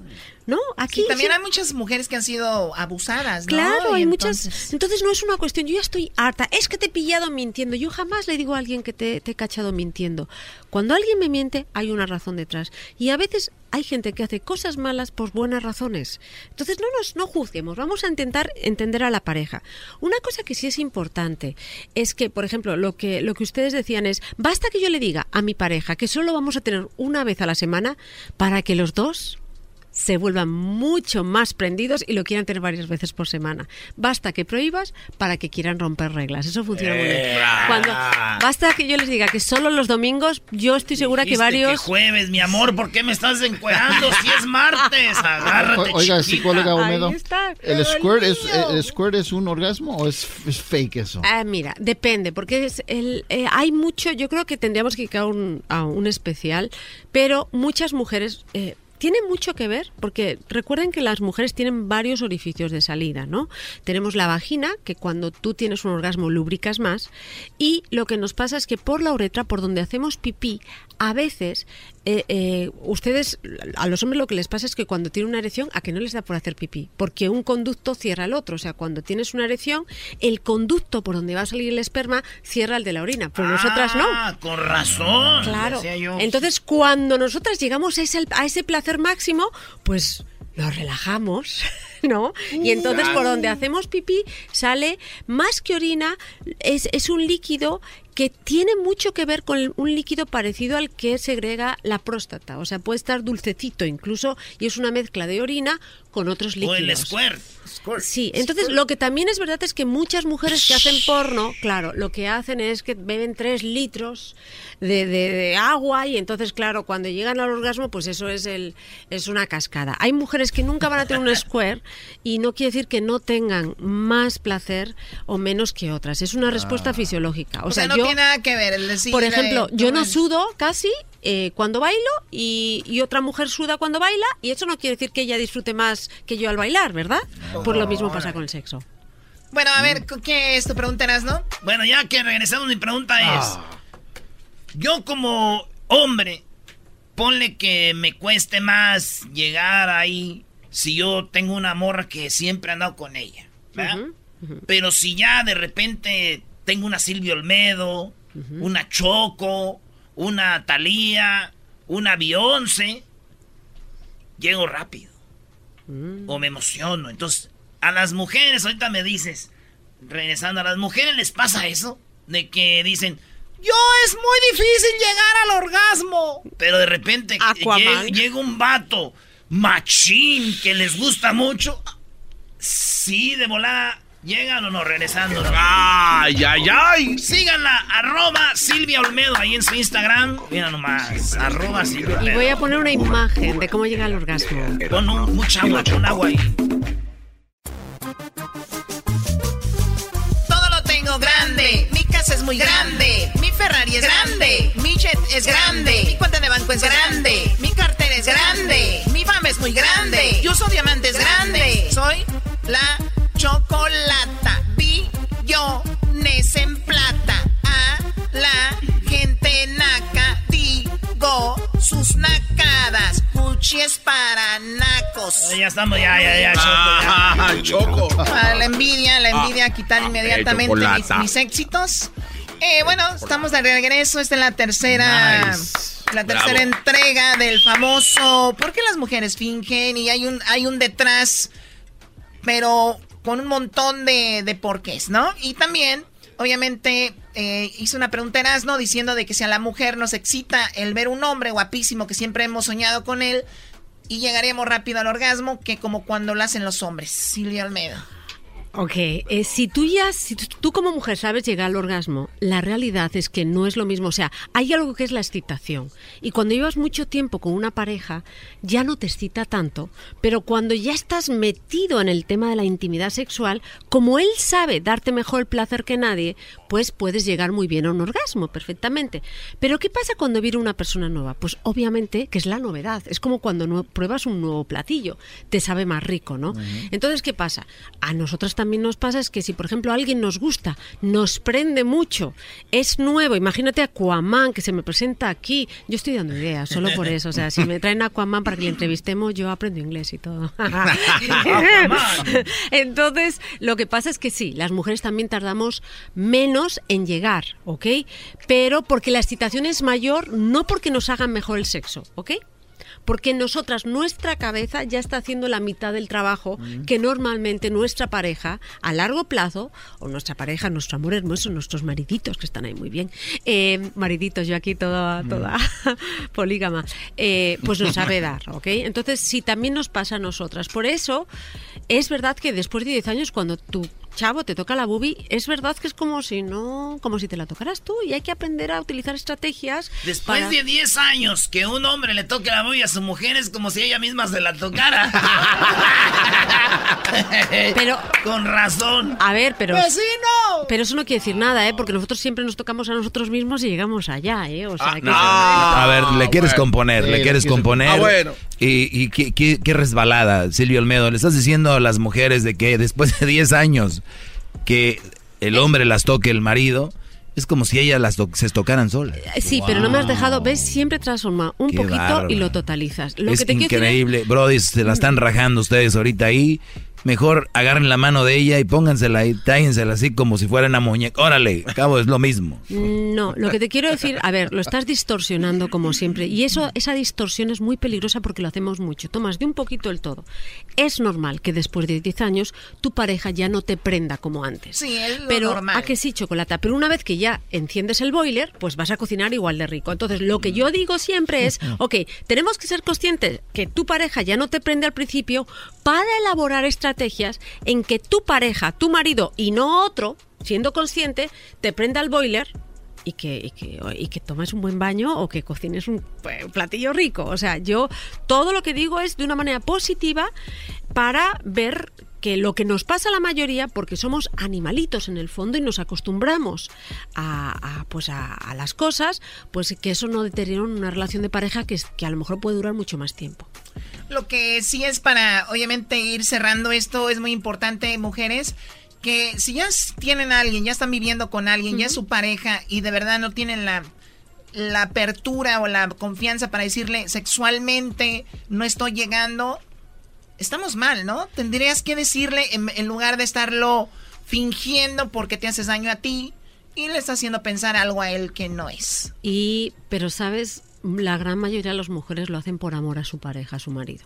¿No? Aquí también hay muchas mujeres que han sido abusadas, ¿no? Claro, Y hay muchas. Entonces no es una cuestión, yo ya estoy harta, es que te he pillado mintiendo. Yo jamás le digo a alguien que te, te he cachado mintiendo. Cuando alguien me miente, hay una razón detrás. Y a veces hay gente que hace cosas malas por buenas razones. Entonces no nos no juzguemos, vamos a intentar entender a la pareja. Una cosa que sí es importante es que, por ejemplo, lo que lo que ustedes decían es, basta que yo le diga a mi pareja que solo vamos a tener una vez a la semana para que los dos se vuelvan mucho más prendidos y lo quieran tener varias veces por semana. Basta que prohíbas para que quieran romper reglas. Eso funciona muy bien. Eh, Cuando ah. basta que yo les diga que solo los domingos, yo estoy segura que varios jueves, mi amor, ¿por qué me estás encuerando si es martes? Agárrate, O- Oiga, psicóloga ¿el squirt, es. ¿el squirt es un orgasmo o es, es fake eso? Ah, mira, depende, porque es el, eh, hay mucho, yo creo que tendríamos que ir a un, a un especial, pero muchas mujeres... Eh, tiene mucho que ver, porque recuerden que las mujeres tienen varios orificios de salida, ¿no? Tenemos la vagina, que cuando tú tienes un orgasmo lubricas más, y lo que nos pasa es que por la uretra, por donde hacemos pipí, a veces eh, eh, ustedes, a los hombres lo que les pasa es que cuando tienen una erección, a que no les da por hacer pipí, porque un conducto cierra el otro. O sea, cuando tienes una erección, el conducto por donde va a salir el esperma cierra el de la orina, pero nosotras no. Ah, con razón. Claro. yo. Entonces, cuando nosotras llegamos a ese, a ese placer máximo, pues nos relajamos, ¿no? Y entonces por donde hacemos pipí sale más que orina, es, es un líquido que tiene mucho que ver con un líquido parecido al que segrega la próstata. O sea, puede estar dulcecito incluso y es una mezcla de orina con otros O líquidos. el squirt. Squirt. Sí, entonces lo que también es verdad es que muchas mujeres que hacen porno, claro, lo que hacen es que beben tres litros de, de- de agua y entonces, claro, cuando llegan al orgasmo, pues eso es, el, es una cascada. Hay mujeres que nunca van a tener un square y no quiere decir que no tengan más placer o menos que otras. Es una respuesta fisiológica. O, O sea, no yo, tiene nada que ver el decir... por eh, ejemplo, yo no sudo casi eh, cuando bailo y, y otra mujer suda cuando baila y eso no quiere decir que ella disfrute más que yo al bailar, ¿verdad? Por lo mismo pasa con el sexo. Bueno, a ver, ¿qué es tu pregunta, no? Bueno, ya que regresamos, mi pregunta es: Ah. Yo, como hombre, ponle que me cueste más llegar ahí si yo tengo una morra que siempre he andado con ella, ¿verdad? Pero si ya de repente tengo una Silvia Olmedo, una Choco, una Thalía, una Beyoncé, llego rápido. O me emociono. Entonces, a las mujeres, ahorita me dices, regresando, a las mujeres les pasa eso, de que dicen, yo es muy difícil llegar al orgasmo. Pero de repente Aquaman. lle- llega un vato machín que les gusta mucho. Sí, de volada. Llegan o no, regresando. Ay, ay, ay. Síganla, arroba Silvia Olmedo ahí en su Instagram. Mira nomás, arroba Silvia Y Olmedo. voy a poner una imagen de cómo llega al orgasmo. Pon un- mucha agua, pon agua ahí. Todo lo tengo grande. Mi casa es muy grande. Mi Ferrari es grande. Mi jet es grande. Mi cuenta de banco es grande. Mi cartera es grande. Es muy grande. Yo uso diamantes grandes. Soy la chocolata. Billones en plata. A la gente naca. Digo sus nacadas. Gucci es para nacos. Ya estamos, ya, ya, ya, Ah, Choco. Ah, la envidia, la envidia, quitar ah, inmediatamente eh, mis éxitos. Eh, bueno, estamos de regreso. Esta es la tercera, la tercera Bravo. entrega del famoso. ¿Por qué las mujeres fingen? Y hay un, hay un detrás, pero con un montón de, de porqués, ¿no? Y también, obviamente, eh, hizo una pregunta Erasno diciendo de que si a la mujer nos excita el ver un hombre guapísimo que siempre hemos soñado con él y llegaremos rápido al orgasmo que como cuando lo hacen los hombres. Silvia Almeida. Ok, eh, si tú ya, si tú, como mujer sabes llegar al orgasmo, la realidad es que no es lo mismo. O sea, hay algo que es la excitación. Y cuando llevas mucho tiempo con una pareja, ya no te excita tanto. Pero cuando ya estás metido en el tema de la intimidad sexual, como él sabe darte mejor el placer que nadie, pues puedes llegar muy bien a un orgasmo, perfectamente. Pero ¿qué pasa cuando viene una persona nueva? Pues obviamente que es la novedad. Es como cuando no- pruebas un nuevo platillo. Te sabe más rico, ¿no? Entonces, ¿qué pasa? A nosotros también nos pasa es que si, por ejemplo, alguien nos gusta, nos prende mucho, es nuevo, imagínate a Aquaman que se me presenta aquí, yo estoy dando ideas, solo por eso, o sea, si me traen a Aquaman para que le entrevistemos, yo aprendo inglés y todo. Entonces, lo que pasa es que sí, las mujeres también tardamos menos en llegar, ¿ok? Pero porque la excitación es mayor, no porque nos hagan mejor el sexo, ¿ok? Porque nosotras, nuestra cabeza ya está haciendo la mitad del trabajo que normalmente nuestra pareja, a largo plazo, o nuestra pareja, nuestro amor hermoso, nuestros mariditos, que están ahí muy bien, eh, mariditos, yo aquí toda, toda polígama, eh, pues nos sabe dar, ¿ok? Entonces, sí, también nos pasa a nosotras. Por eso, es verdad que después de 10 años, cuando tu chavo te toca la bubi, es verdad que es como si no, como si te la tocaras tú, y hay que aprender a utilizar estrategias. Después para- de 10 años que un hombre le toque la boya a su mujer es como si ella misma se la tocara. Pero con razón. A ver, pero ¡Vecino! Pero eso no quiere decir nada, ¿eh? Porque nosotros siempre nos tocamos a nosotros mismos y llegamos allá, ¿eh? O sea, que A ver, le quieres bueno. componer, Sí, le quieres componer. Ah, bueno. Y, y qué, qué- qué resbalada, Silvio Olmedo. Le estás diciendo a las mujeres de que después de 10 años que el hombre las toque el marido, es como si ellas las to- se tocaran solas. Eh, Sí, pero no me has dejado, ves, siempre transforma un Qué poquito y lo totalizas. Lo es que te quiero decir es- increíble. Brody, se la están rajando ustedes ahorita ahí. Mejor agarren la mano de ella y póngansela y tállensela así como si fuera una muñeca. Órale, cabo, es lo mismo. No, lo que te quiero decir, a ver, lo estás distorsionando como siempre y eso esa distorsión es muy peligrosa porque lo hacemos mucho. Tomas de un poquito el todo. Es normal que después de 10 años tu pareja ya no te prenda como antes. Sí, es lo Pero normal. a que sí, chocolate. Pero una vez que ya enciendes el boiler, pues vas a cocinar igual de rico. Entonces, lo que yo digo siempre es, ok, tenemos que ser conscientes que tu pareja ya no te prende al principio para elaborar estrategias en que tu pareja, tu marido y no otro, siendo consciente, te prenda el boiler y que, y que, y que tomes un buen baño o que cocines un pues, platillo rico. O sea, yo todo lo que digo es de una manera positiva para ver que lo que nos pasa a la mayoría, porque somos animalitos en el fondo y nos acostumbramos a, a, pues a, a las cosas, pues que eso no deteriora una relación de pareja que, que a lo mejor puede durar mucho más tiempo. Lo que sí es para, obviamente, ir cerrando esto, es muy importante, mujeres, que si ya tienen a alguien, ya están viviendo con alguien, ya es su pareja y de verdad no tienen la, la apertura o la confianza para decirle sexualmente no estoy llegando, estamos mal, ¿no? Tendrías que decirle en, en lugar de estarlo fingiendo porque te haces daño a ti y le estás haciendo pensar algo a él que no es. Y, pero sabes, la gran mayoría de las mujeres lo hacen por amor a su pareja, a su marido.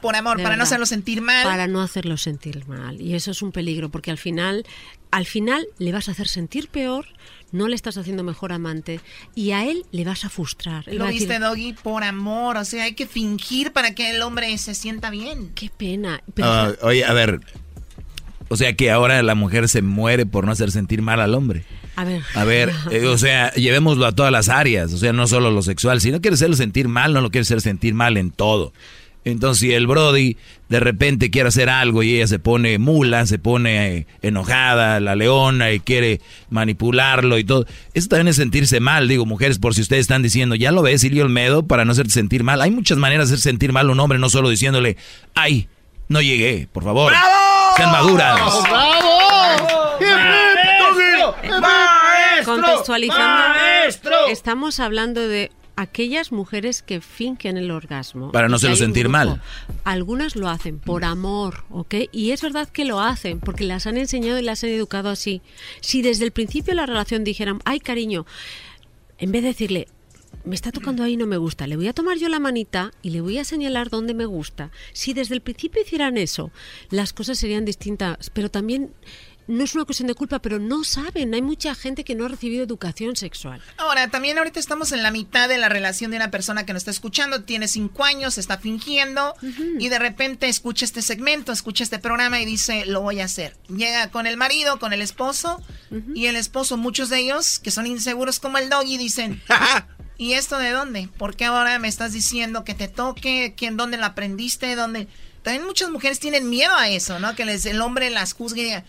Por amor, De para no hacerlo sentir mal. Para no hacerlo sentir mal. Y eso es un peligro, porque al final, al final le vas a hacer sentir peor, no le estás haciendo mejor amante, y a él le vas a frustrar. Él Lo decir, viste, Doggy, por amor. O sea, hay que fingir para que el hombre se sienta bien. Qué pena. Ah, oye, a ver. O sea que ahora la mujer se muere por no hacer sentir mal al hombre. A ver. A ver, eh, o sea, llevémoslo a todas las áreas, o sea, no solo lo sexual. Si no quieres hacerlo sentir mal, no lo quieres hacer sentir mal en todo. Entonces, si el Brody de repente quiere hacer algo y ella se pone mula, se pone eh, enojada, la leona y quiere manipularlo y todo, eso también es sentirse mal. Digo, mujeres, por si ustedes están diciendo, ya lo ves, Silvio Olmedo, para no hacerte sentir mal. Hay muchas maneras de hacer sentir mal a un hombre, no solo diciéndole, ay, no llegué, por favor. Sean maduras. Contextualizando, ¡Maestro! estamos hablando de aquellas mujeres que fingen el orgasmo. Para no hay un sentir mal. Algunas lo hacen por amor, ¿ok? Y es verdad que lo hacen porque las han enseñado y las han educado así. Si desde el principio de la relación dijeran, ay cariño, en vez de decirle, me está tocando ahí y no me gusta, le voy a tomar yo la manita y le voy a señalar dónde me gusta. Si desde el principio hicieran eso, las cosas serían distintas, pero también no es una cuestión de culpa, pero no saben. Hay mucha gente que no ha recibido educación sexual. Ahora, también ahorita estamos en la mitad de la relación de una persona que nos está escuchando, tiene cinco años, está fingiendo y de repente escucha este segmento, escucha este programa y dice, lo voy a hacer. Llega con el marido, con el esposo y el esposo, muchos de ellos que son inseguros como el doggy, dicen... ¿Y esto de dónde? ¿Por qué ahora me estás diciendo que te toque? ¿Quién, ¿Dónde lo aprendiste? ¿Dónde? También muchas mujeres tienen miedo a eso, ¿no? Que les, el hombre las juzgue.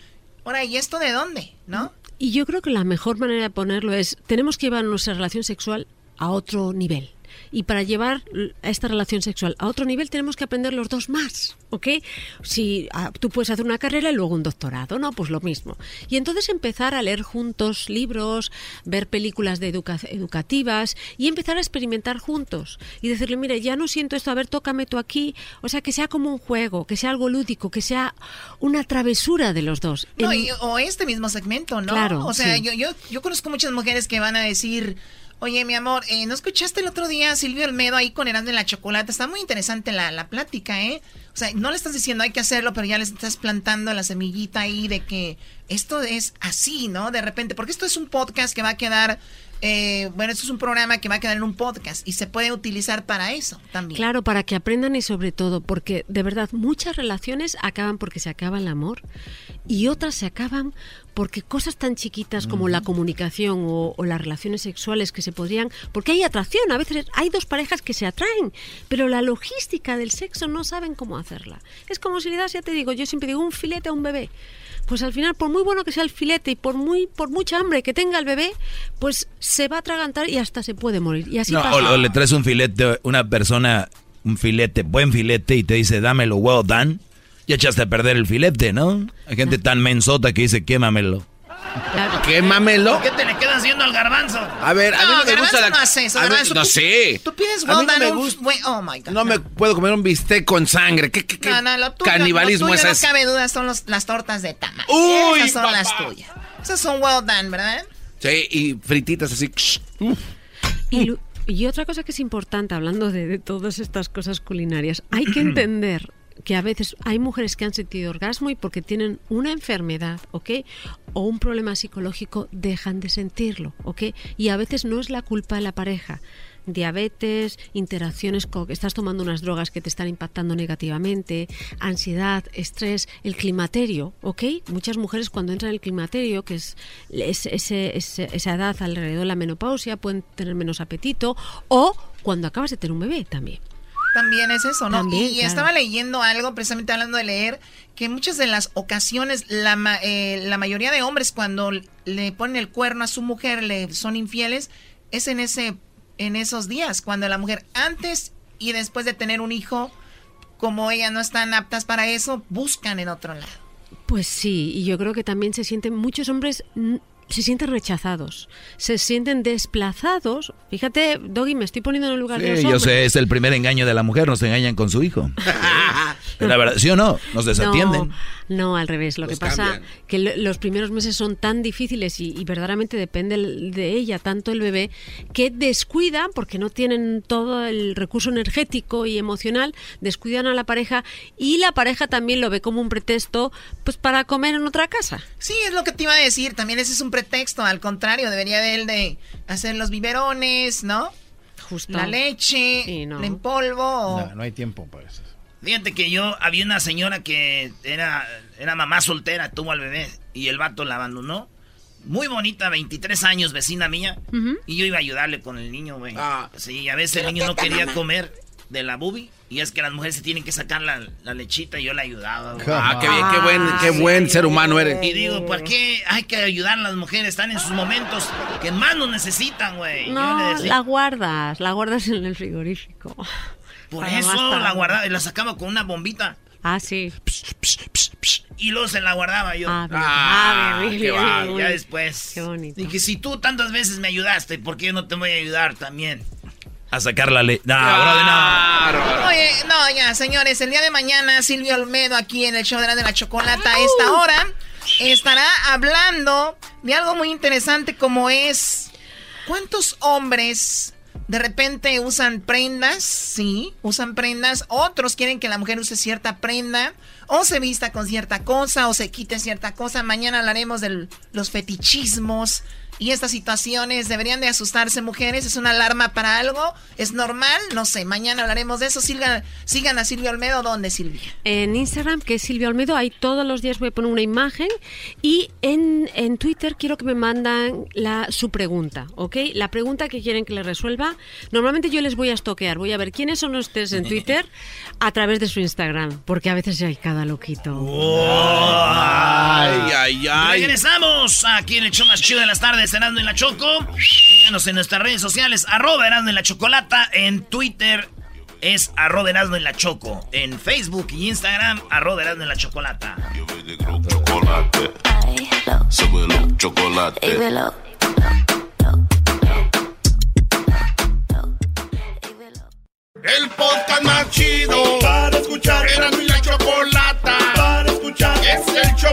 Ahora, ¿y esto de dónde? ¿No? Y yo creo que la mejor manera de ponerlo es, tenemos que llevar nuestra relación sexual a otro nivel. Y para llevar esta relación sexual a otro nivel tenemos que aprender los dos más, ¿ok? Si ah, tú puedes hacer una carrera y luego un doctorado, ¿no? Pues lo mismo. Y entonces empezar a leer juntos libros, ver películas de educativas y empezar a experimentar juntos. Y decirle, mire, ya no siento esto, a ver, tócame tú aquí. O sea, que sea como un juego, que sea algo lúdico, que sea una travesura de los dos. o este mismo segmento, ¿no? Claro. O sea, yo, yo, yo conozco muchas mujeres que van a decir Oye, mi amor, eh, ¿no escuchaste el otro día a Silvio Almedo ahí con Herando en la Chocolate? Está muy interesante la, la plática, ¿eh? O sea, no le estás diciendo hay que hacerlo, pero ya le estás plantando la semillita ahí de que esto es así, ¿no? De repente, porque esto es un podcast que va a quedar eh, bueno, esto es un programa que va a quedar en un podcast y se puede utilizar para eso también. Claro, para que aprendan y sobre todo, porque de verdad muchas relaciones acaban porque se acaba el amor y otras se acaban porque cosas tan chiquitas como la comunicación o, las relaciones sexuales que se podrían, porque hay atracción, a veces hay dos parejas que se atraen, pero la logística del sexo no saben cómo hacerla. Es como si le das, ya te digo, yo siempre digo un filete a un bebé pues al final, por muy bueno que sea el filete y por muy por mucha hambre que tenga el bebé, pues se va a atragantar y hasta se puede morir. Y así no, O, le traes un filete, una persona, un filete, buen filete, y te dice, dámelo well done, y echaste a perder el filete, ¿no? Hay gente tan mensota que dice, quémamelo. Quémamelo. ¿Por qué te le quedas haciendo al garbanzo? A ver, a mí no, me gusta la... no hace eso, no sé. Tú pides well no me gusta. Oh my God. No, me puedo comer un bistec con sangre. ¿Qué, qué, qué no, no, lo tuyo, canibalismo lo es tuyo, eso? No cabe duda, son los, las tortas de tamal. Uy, Esas son papá. las tuyas. Esas son well done, ¿verdad? Sí, y frititas así. Y, y, otra cosa que es importante, hablando de, de todas estas cosas culinarias, hay que entender que a veces hay mujeres que han sentido orgasmo y porque tienen una enfermedad, ¿ok? O un problema psicológico dejan de sentirlo, ¿ok? Y a veces no es la culpa de la pareja. Diabetes, interacciones con estás tomando unas drogas que te están impactando negativamente, ansiedad, estrés, el climaterio, ¿ok? Muchas mujeres cuando entran en el climaterio, que es, es, esa edad alrededor de la menopausia, pueden tener menos apetito o cuando acabas de tener un bebé también. También es eso, ¿no? También, y claro. estaba leyendo algo, precisamente hablando de leer, que en muchas de las ocasiones la, ma- eh, la mayoría de hombres cuando le ponen el cuerno a su mujer, le son infieles, es en ese en esos días, cuando la mujer antes y después de tener un hijo, como ellas no están aptas para eso, buscan en otro lado. Pues sí, y yo creo que también se sienten muchos hombres se sienten rechazados, se sienten desplazados. Fíjate, Doggy, me estoy poniendo en el lugar de los Sí, yo hombres. sé, es el primer engaño de la mujer, nos engañan con su hijo. la verdad, ¿sí o no? Nos desatienden. No, no, al revés. Lo Los que pasa cambian. que lo- los primeros meses son tan difíciles y, y verdaderamente depende de ella, tanto el bebé, que descuidan, porque no tienen todo el recurso energético y emocional, descuidan a la pareja y la pareja también lo ve como un pretexto pues para comer en otra casa. Sí, es lo que te iba a decir, también ese es un pretexto, al contrario, debería de él de hacer los biberones, ¿no? Justo. La leche, Sí, no. la en polvo. o- No, no hay tiempo para eso. Fíjate que yo había una señora que era, era mamá soltera, tuvo al bebé y el vato la abandonó. Muy bonita, 23 años, vecina mía. Y yo iba a ayudarle con el niño, güey. Sí, a veces el niño no quería comer de la bubi. Y es que las mujeres se tienen que sacar la, la lechita y yo la ayudaba. güey. Ah, qué bien, qué buen, qué buen ser humano eres. Y digo, ¿por qué hay que ayudar a las mujeres? Están en sus momentos que más nos necesitan, güey. Yo le No, decía- la guardas, la guardas en el frigorífico. Por Para eso la guardaba y la sacaba con una bombita. Ah, sí. Y luego se la guardaba yo. Ah, bien. Ah, bien, qué bien, va, bien, Ya después. Qué bonito. Dije, si tú tantas veces me ayudaste, ¿por qué yo no te voy a ayudar también? A sacar la ley. No, brother, no. Oye, no, ya, señores, el día de mañana Silvio Olmedo aquí en el show de la, de la chocolata a esta hora estará hablando de algo muy interesante como es cuántos hombres de repente usan prendas, sí, usan prendas, otros quieren que la mujer use cierta prenda, o se vista con cierta cosa o se quite cierta cosa. Mañana hablaremos de los fetichismos, y estas situaciones deberían de asustarse mujeres, es una alarma para algo, es normal, no sé, mañana hablaremos de eso. Sigan, sigan a Silvia Olmedo, ¿dónde Silvia? En Instagram, que es Silvia Olmedo, ahí todos los días voy a poner una imagen y en, en Twitter quiero que me mandan la, su pregunta, ¿ok? La pregunta que quieren que le resuelva. Normalmente yo les voy a estoquear, voy a ver quiénes son ustedes en Twitter a través de su Instagram, porque a veces hay cada loquito. ay, ay, ay. Regresamos aquí en el show más chido de las tardes, Erasmo en la Choco. Síganos en nuestras redes sociales, arroba Erasmo en la Chocolata. En Twitter es arroba Erasmo en la Choco. En Facebook y Instagram, arroba Erasmo en la Chocolata. chocolate. El podcast más chido para escuchar. Era mi la chocolata para escuchar. Es el show